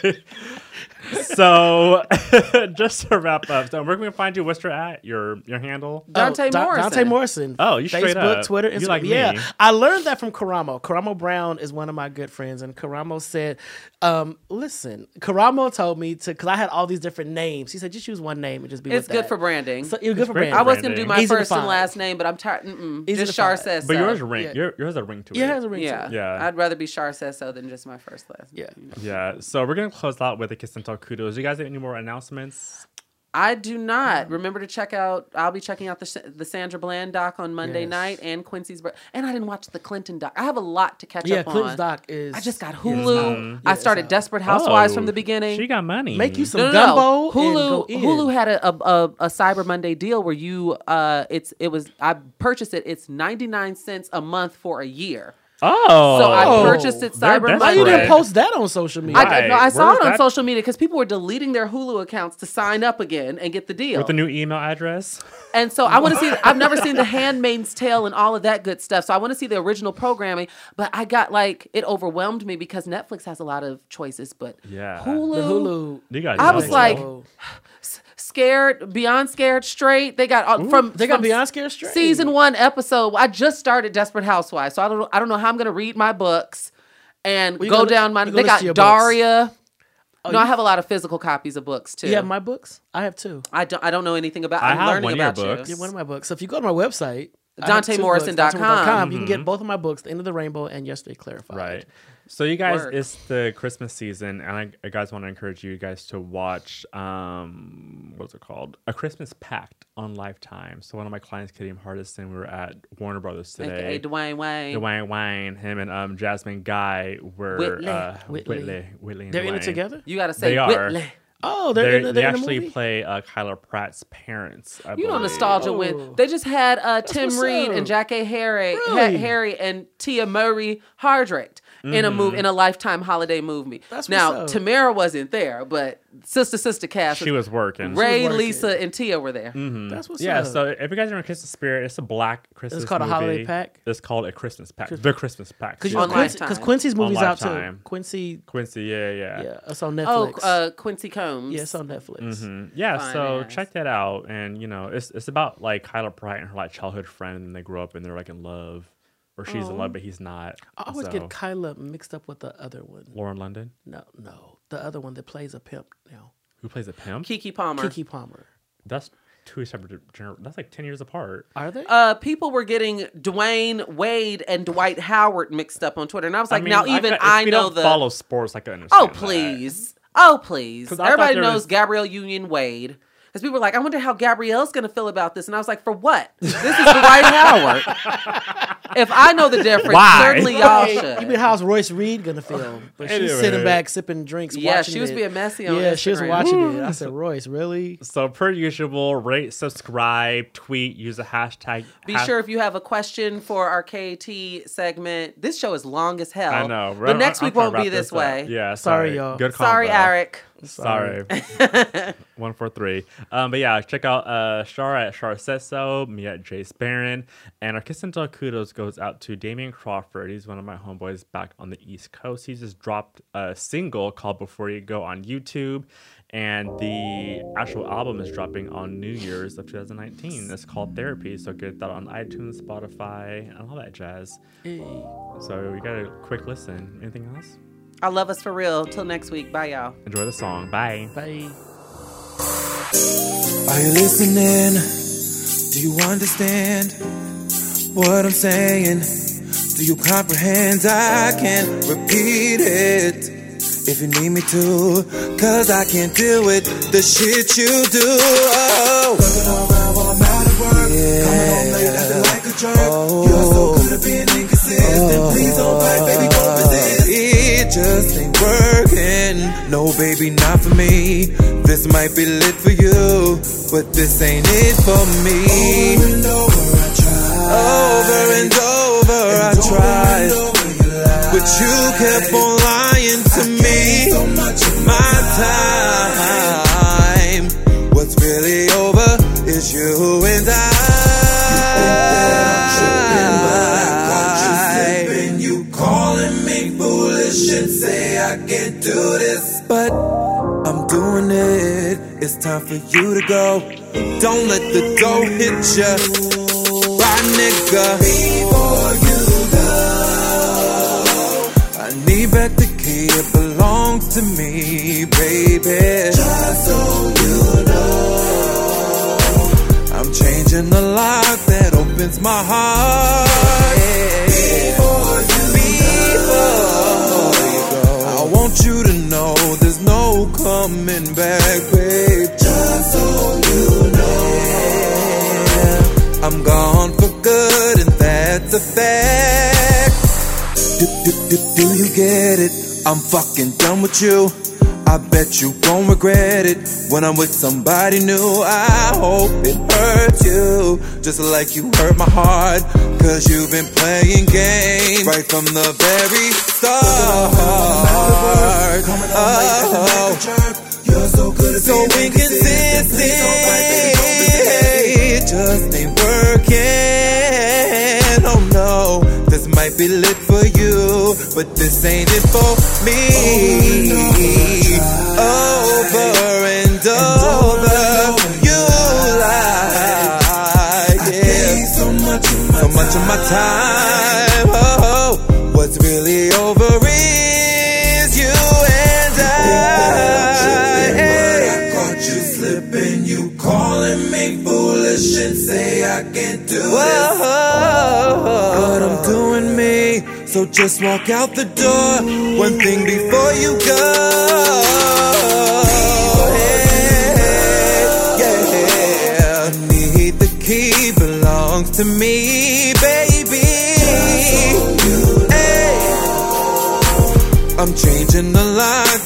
[SPEAKER 1] so just to wrap up, so where can we find you? What's your at? Your your handle?
[SPEAKER 2] Dante
[SPEAKER 3] oh, Da-
[SPEAKER 2] Morrison.
[SPEAKER 3] Donta Morrison.
[SPEAKER 1] Oh, you straight
[SPEAKER 3] Facebook,
[SPEAKER 1] up.
[SPEAKER 3] Twitter,
[SPEAKER 1] You
[SPEAKER 3] Instagram.
[SPEAKER 1] like
[SPEAKER 3] yeah,
[SPEAKER 1] me.
[SPEAKER 3] I learned that from Karamo. Karamo Brown is one of my good friends, and Karamo said, um, "Listen, Karamo told me to because I had all these different names. He said just use one name and just be.
[SPEAKER 2] It's
[SPEAKER 3] with
[SPEAKER 2] good
[SPEAKER 3] that."
[SPEAKER 2] for branding.
[SPEAKER 3] So, you're good for
[SPEAKER 1] great
[SPEAKER 3] branding.
[SPEAKER 2] I was gonna do my
[SPEAKER 3] Easy
[SPEAKER 2] first and last name, but I'm tired. Just Char says
[SPEAKER 1] But
[SPEAKER 2] so.
[SPEAKER 1] yours ring.
[SPEAKER 3] Yeah.
[SPEAKER 1] Yours has a ring to
[SPEAKER 3] Yeah,
[SPEAKER 1] it.
[SPEAKER 3] it has a ring. to
[SPEAKER 2] Yeah.
[SPEAKER 3] It.
[SPEAKER 1] Yeah.
[SPEAKER 2] I'd rather be Char says so than just my first last.
[SPEAKER 3] Yeah.
[SPEAKER 2] name.
[SPEAKER 1] Yeah. So we're gonna close out with a kiss and tell kudos. You guys have any more announcements?
[SPEAKER 2] I do not. Remember to check out. I'll be checking out the the Sandra Bland doc on Monday
[SPEAKER 3] Yes.
[SPEAKER 2] night and Quincy's. bir- And I didn't watch the Clinton doc. I have a lot to catch
[SPEAKER 3] Yeah,
[SPEAKER 2] up
[SPEAKER 3] Clint's
[SPEAKER 2] on.
[SPEAKER 3] doc is.
[SPEAKER 2] I just got Hulu.
[SPEAKER 3] out.
[SPEAKER 2] I
[SPEAKER 3] Yeah, it's
[SPEAKER 2] started. Desperate Housewives
[SPEAKER 1] Oh,
[SPEAKER 2] from the beginning.
[SPEAKER 1] She got money.
[SPEAKER 3] Make you some
[SPEAKER 2] no, no,
[SPEAKER 3] gumbo.
[SPEAKER 2] no.
[SPEAKER 3] and go
[SPEAKER 2] Hulu
[SPEAKER 3] in.
[SPEAKER 2] Hulu had a, a, a, a Cyber Monday deal where you uh it's it was I purchased it. It's ninety nine cents a month for a year.
[SPEAKER 1] Oh.
[SPEAKER 2] So I
[SPEAKER 3] Oh.
[SPEAKER 2] purchased it
[SPEAKER 1] They're
[SPEAKER 2] Cyber
[SPEAKER 1] desperate.
[SPEAKER 3] Why you didn't post that on social media?
[SPEAKER 2] I,
[SPEAKER 1] Right.
[SPEAKER 2] did- no, I saw
[SPEAKER 1] Where's
[SPEAKER 2] it on
[SPEAKER 1] that?
[SPEAKER 2] social media because people were deleting their Hulu accounts to sign up again and get the deal.
[SPEAKER 1] with the new email address.
[SPEAKER 2] And so I want to see. I've never seen The Handmaid's Tale and all of that good stuff. So I want to see the original programming. But I got like it overwhelmed me because Netflix has a lot of choices, but
[SPEAKER 1] Yeah.
[SPEAKER 2] Hulu,
[SPEAKER 3] the Hulu.
[SPEAKER 1] You guys.
[SPEAKER 2] I was
[SPEAKER 1] it.
[SPEAKER 2] like-
[SPEAKER 3] Oh.
[SPEAKER 2] scared, beyond scared straight. They got uh, from
[SPEAKER 3] They got
[SPEAKER 2] from
[SPEAKER 3] Beyond Scared Straight.
[SPEAKER 2] season one episode. I just started Desperate Housewives, so I don't. I don't know how I'm gonna read my books and
[SPEAKER 3] Well,
[SPEAKER 2] go
[SPEAKER 3] gonna-
[SPEAKER 2] down my. They got
[SPEAKER 3] list your books.
[SPEAKER 2] Daria. no,
[SPEAKER 3] you-
[SPEAKER 2] I have a lot of physical copies of books too.
[SPEAKER 3] You have my books? I have two.
[SPEAKER 2] I don't. I don't know anything about.
[SPEAKER 1] I
[SPEAKER 2] I'm
[SPEAKER 1] have
[SPEAKER 2] learning
[SPEAKER 1] one of your
[SPEAKER 2] about
[SPEAKER 1] books.
[SPEAKER 2] you.
[SPEAKER 3] Yeah, one of my books. So if you go to my website, I have two
[SPEAKER 2] DontaMorrison.com.
[SPEAKER 3] books, DontaMorrison.com, You can
[SPEAKER 1] Mm-hmm.
[SPEAKER 3] get both of my books, The End of the Rainbow and Yesterday Clarified.
[SPEAKER 1] Right. So you guys,
[SPEAKER 2] Work.
[SPEAKER 1] it's the Christmas season, and I, I guys want to encourage you guys to watch um what's it called? A Christmas Pact on Lifetime. So one of my clients, Kadeem Hardison, we were at Warner Brothers today.
[SPEAKER 2] AKA Dwayne Wayne.
[SPEAKER 1] Dwayne Wayne, him and um Jasmine Guy were
[SPEAKER 2] Whitley.
[SPEAKER 1] uh,
[SPEAKER 3] Whitley.
[SPEAKER 1] Whitley, Whitley, and
[SPEAKER 3] They're in it together?
[SPEAKER 2] You gotta say
[SPEAKER 1] They are.
[SPEAKER 3] Oh, they're,
[SPEAKER 1] They're-
[SPEAKER 3] in the,
[SPEAKER 1] they
[SPEAKER 3] they're in the
[SPEAKER 1] actually
[SPEAKER 3] movie?
[SPEAKER 1] play uh, Kyla Pratt's parents. I
[SPEAKER 2] You know nostalgia
[SPEAKER 3] Oh.
[SPEAKER 2] when they just had uh, Tim
[SPEAKER 3] what's
[SPEAKER 2] Reid
[SPEAKER 3] up.
[SPEAKER 2] and Jackée Harry, Ha-
[SPEAKER 3] Really?
[SPEAKER 2] Harry and Tia Mowry Hardrict in a move in a lifetime holiday movie.
[SPEAKER 3] That's
[SPEAKER 2] now
[SPEAKER 3] what's up.
[SPEAKER 2] Tamera wasn't there, but sister sister cast.
[SPEAKER 1] She was working.
[SPEAKER 2] Ray,
[SPEAKER 3] working.
[SPEAKER 2] Lisa, and Tia were there.
[SPEAKER 3] That's what's so
[SPEAKER 1] yeah,
[SPEAKER 3] up.
[SPEAKER 1] so if you guys are in Christmas spirit, it's a black Christmas.
[SPEAKER 3] It's called a holiday pack?
[SPEAKER 1] It's called a Christmas pack. The Christmas pack.
[SPEAKER 3] Because
[SPEAKER 1] excuse
[SPEAKER 2] On
[SPEAKER 1] me.
[SPEAKER 3] Quincy, Quincy's
[SPEAKER 1] On
[SPEAKER 3] movie's out too. Quincy,
[SPEAKER 1] Quincy, yeah, yeah,
[SPEAKER 3] yeah, it's on Netflix.
[SPEAKER 2] Oh, uh, Quincy Combs.
[SPEAKER 3] yeah, it's on Netflix.
[SPEAKER 1] Mhm. Yeah,
[SPEAKER 2] Fine
[SPEAKER 1] so
[SPEAKER 2] ass.
[SPEAKER 1] check that out, and you know, it's it's about like Kyla Pratt and her like childhood friend, and they grow up and they're like in love, or she's in love but he's not.
[SPEAKER 3] I always
[SPEAKER 1] So,
[SPEAKER 3] get Kyla mixed up with the other one.
[SPEAKER 1] Lauren London,
[SPEAKER 3] No, no, the other one that plays a pimp now,
[SPEAKER 1] who plays a pimp.
[SPEAKER 2] Keke Palmer.
[SPEAKER 3] Keke Palmer.
[SPEAKER 1] That's two separate. Gener- that's like ten years apart.
[SPEAKER 3] Are they?
[SPEAKER 2] Uh, people were getting Dwyane Wade and Dwight Howard mixed up on Twitter, and I was like,
[SPEAKER 1] mean,
[SPEAKER 2] now even
[SPEAKER 1] got-
[SPEAKER 2] I,
[SPEAKER 1] you
[SPEAKER 2] know
[SPEAKER 1] don't
[SPEAKER 2] the.
[SPEAKER 1] follow sports. I can understand.
[SPEAKER 2] Oh
[SPEAKER 1] that.
[SPEAKER 2] please. Oh please.
[SPEAKER 1] 'Cause I
[SPEAKER 2] Everybody knows
[SPEAKER 1] was-
[SPEAKER 2] Gabrielle Union Wade. Because people were like, I wonder how Gabrielle's gonna feel about this. And I was like, for what? This is Dwight Howard. If I know the difference,
[SPEAKER 1] Why?
[SPEAKER 2] certainly y'all
[SPEAKER 3] Right.
[SPEAKER 2] should.
[SPEAKER 3] You mean how's Royce Reed gonna feel? But she's
[SPEAKER 1] Anyway.
[SPEAKER 3] sitting back sipping drinks.
[SPEAKER 2] Yeah,
[SPEAKER 3] watching
[SPEAKER 2] she was
[SPEAKER 3] it.
[SPEAKER 2] being messy on
[SPEAKER 3] Yeah, she was
[SPEAKER 2] Instagram.
[SPEAKER 3] watching it. I said, Royce, really?
[SPEAKER 1] So per usual, rate, subscribe, tweet, use a hashtag.
[SPEAKER 2] Be
[SPEAKER 1] ha-
[SPEAKER 2] sure if you have a question for our KT segment. This show is long as hell.
[SPEAKER 1] I know.
[SPEAKER 2] But next
[SPEAKER 1] I'm
[SPEAKER 2] week
[SPEAKER 1] trying to
[SPEAKER 2] won't be
[SPEAKER 1] wrap
[SPEAKER 2] this
[SPEAKER 1] up.
[SPEAKER 2] way.
[SPEAKER 1] Yeah,
[SPEAKER 3] Sorry,
[SPEAKER 1] sorry,
[SPEAKER 3] y'all.
[SPEAKER 1] Good call.
[SPEAKER 2] Sorry,
[SPEAKER 1] combo.
[SPEAKER 2] Eric.
[SPEAKER 1] Sorry. One four three. Um, but yeah, check out uh Shara at Shara Says So, me at Jace Barron, and our kiss and tell kudos goes out to Damian Crawford. He's one of my homeboys back on the East Coast. He just dropped a single called Before You Go on YouTube, and the actual album is dropping on New Year's of 2019. It's called Therapy, so get that on iTunes, Spotify, and all that jazz.
[SPEAKER 3] Hey.
[SPEAKER 1] So we got a quick listen. Anything else?
[SPEAKER 2] I love us for real. Till next week. Bye, y'all.
[SPEAKER 1] Enjoy the song. Bye.
[SPEAKER 3] Bye.
[SPEAKER 5] Are you listening? Do you understand what I'm saying? Do you comprehend? I can't repeat it if you need me to, cause I can't deal with the shit you do. Oh. Looking around while I'm out of work, yeah. coming home late acting like a jerk. Oh. You're so good at being inconsistent. Oh. Please don't fight, baby, don't resist. It just ain't working. No, baby, not for me. This might be lit for you, but this ain't it for me. Over and over I tried. Over and over I tried. But you kept on lying to me. So much of my time. What's really over is you and I. but I'm doing it. It's time for you to go. Don't let the door hit ya. Bye, nigga. Before you go, I need back the key. It belongs to me, baby. Just so you know, I'm changing the lock that opens my heart. Do, do, do, do you get it? I'm fucking done with you. I bet you gon' regret it when I'm with somebody new. I hope it hurts you just like you hurt my heart. Cause you've been playing games right from the very start. Oh, you're so good at so inconsistent. It just ain't working. Oh no, this might be lit for you, but this ain't it for me. Over and over, you lie. Yeah. So much of my time. Oh, what's really over is you and I. caught you slipping, you calling me foolish and say I can't do it. But I'm doing me, so just walk out the door. One thing before you go. Yeah, I need the key, belongs to me, baby. Hey. I'm changing the lock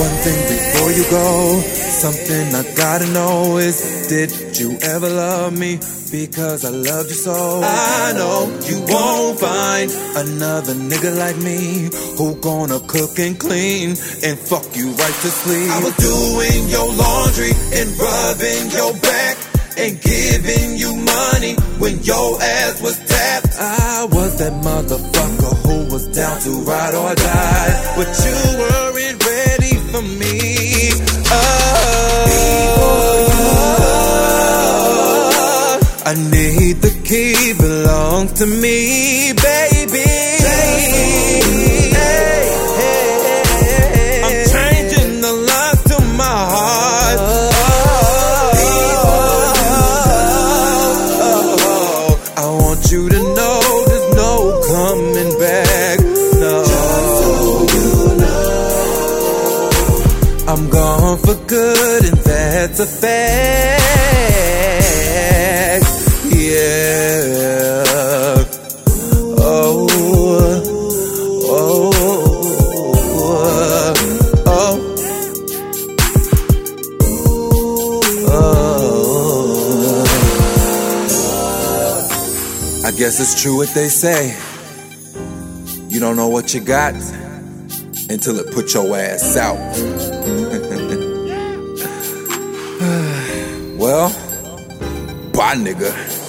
[SPEAKER 5] One thing before you go, something I gotta know is Did you ever love me? Because I loved you so. I know you won't find another nigga like me who gonna cook and clean and fuck you right to sleep. I was doing your laundry and rubbing your back and giving you money when your ass was tapped. I was that motherfucker who was down to ride or die, but you weren't ready for me. Oh, I need the key, belongs to me, baby. The fact. Yeah. Oh. Oh. Oh. oh. I guess it's true what they say. You don't know what you got until it puts your ass out. Well, bye, nigga.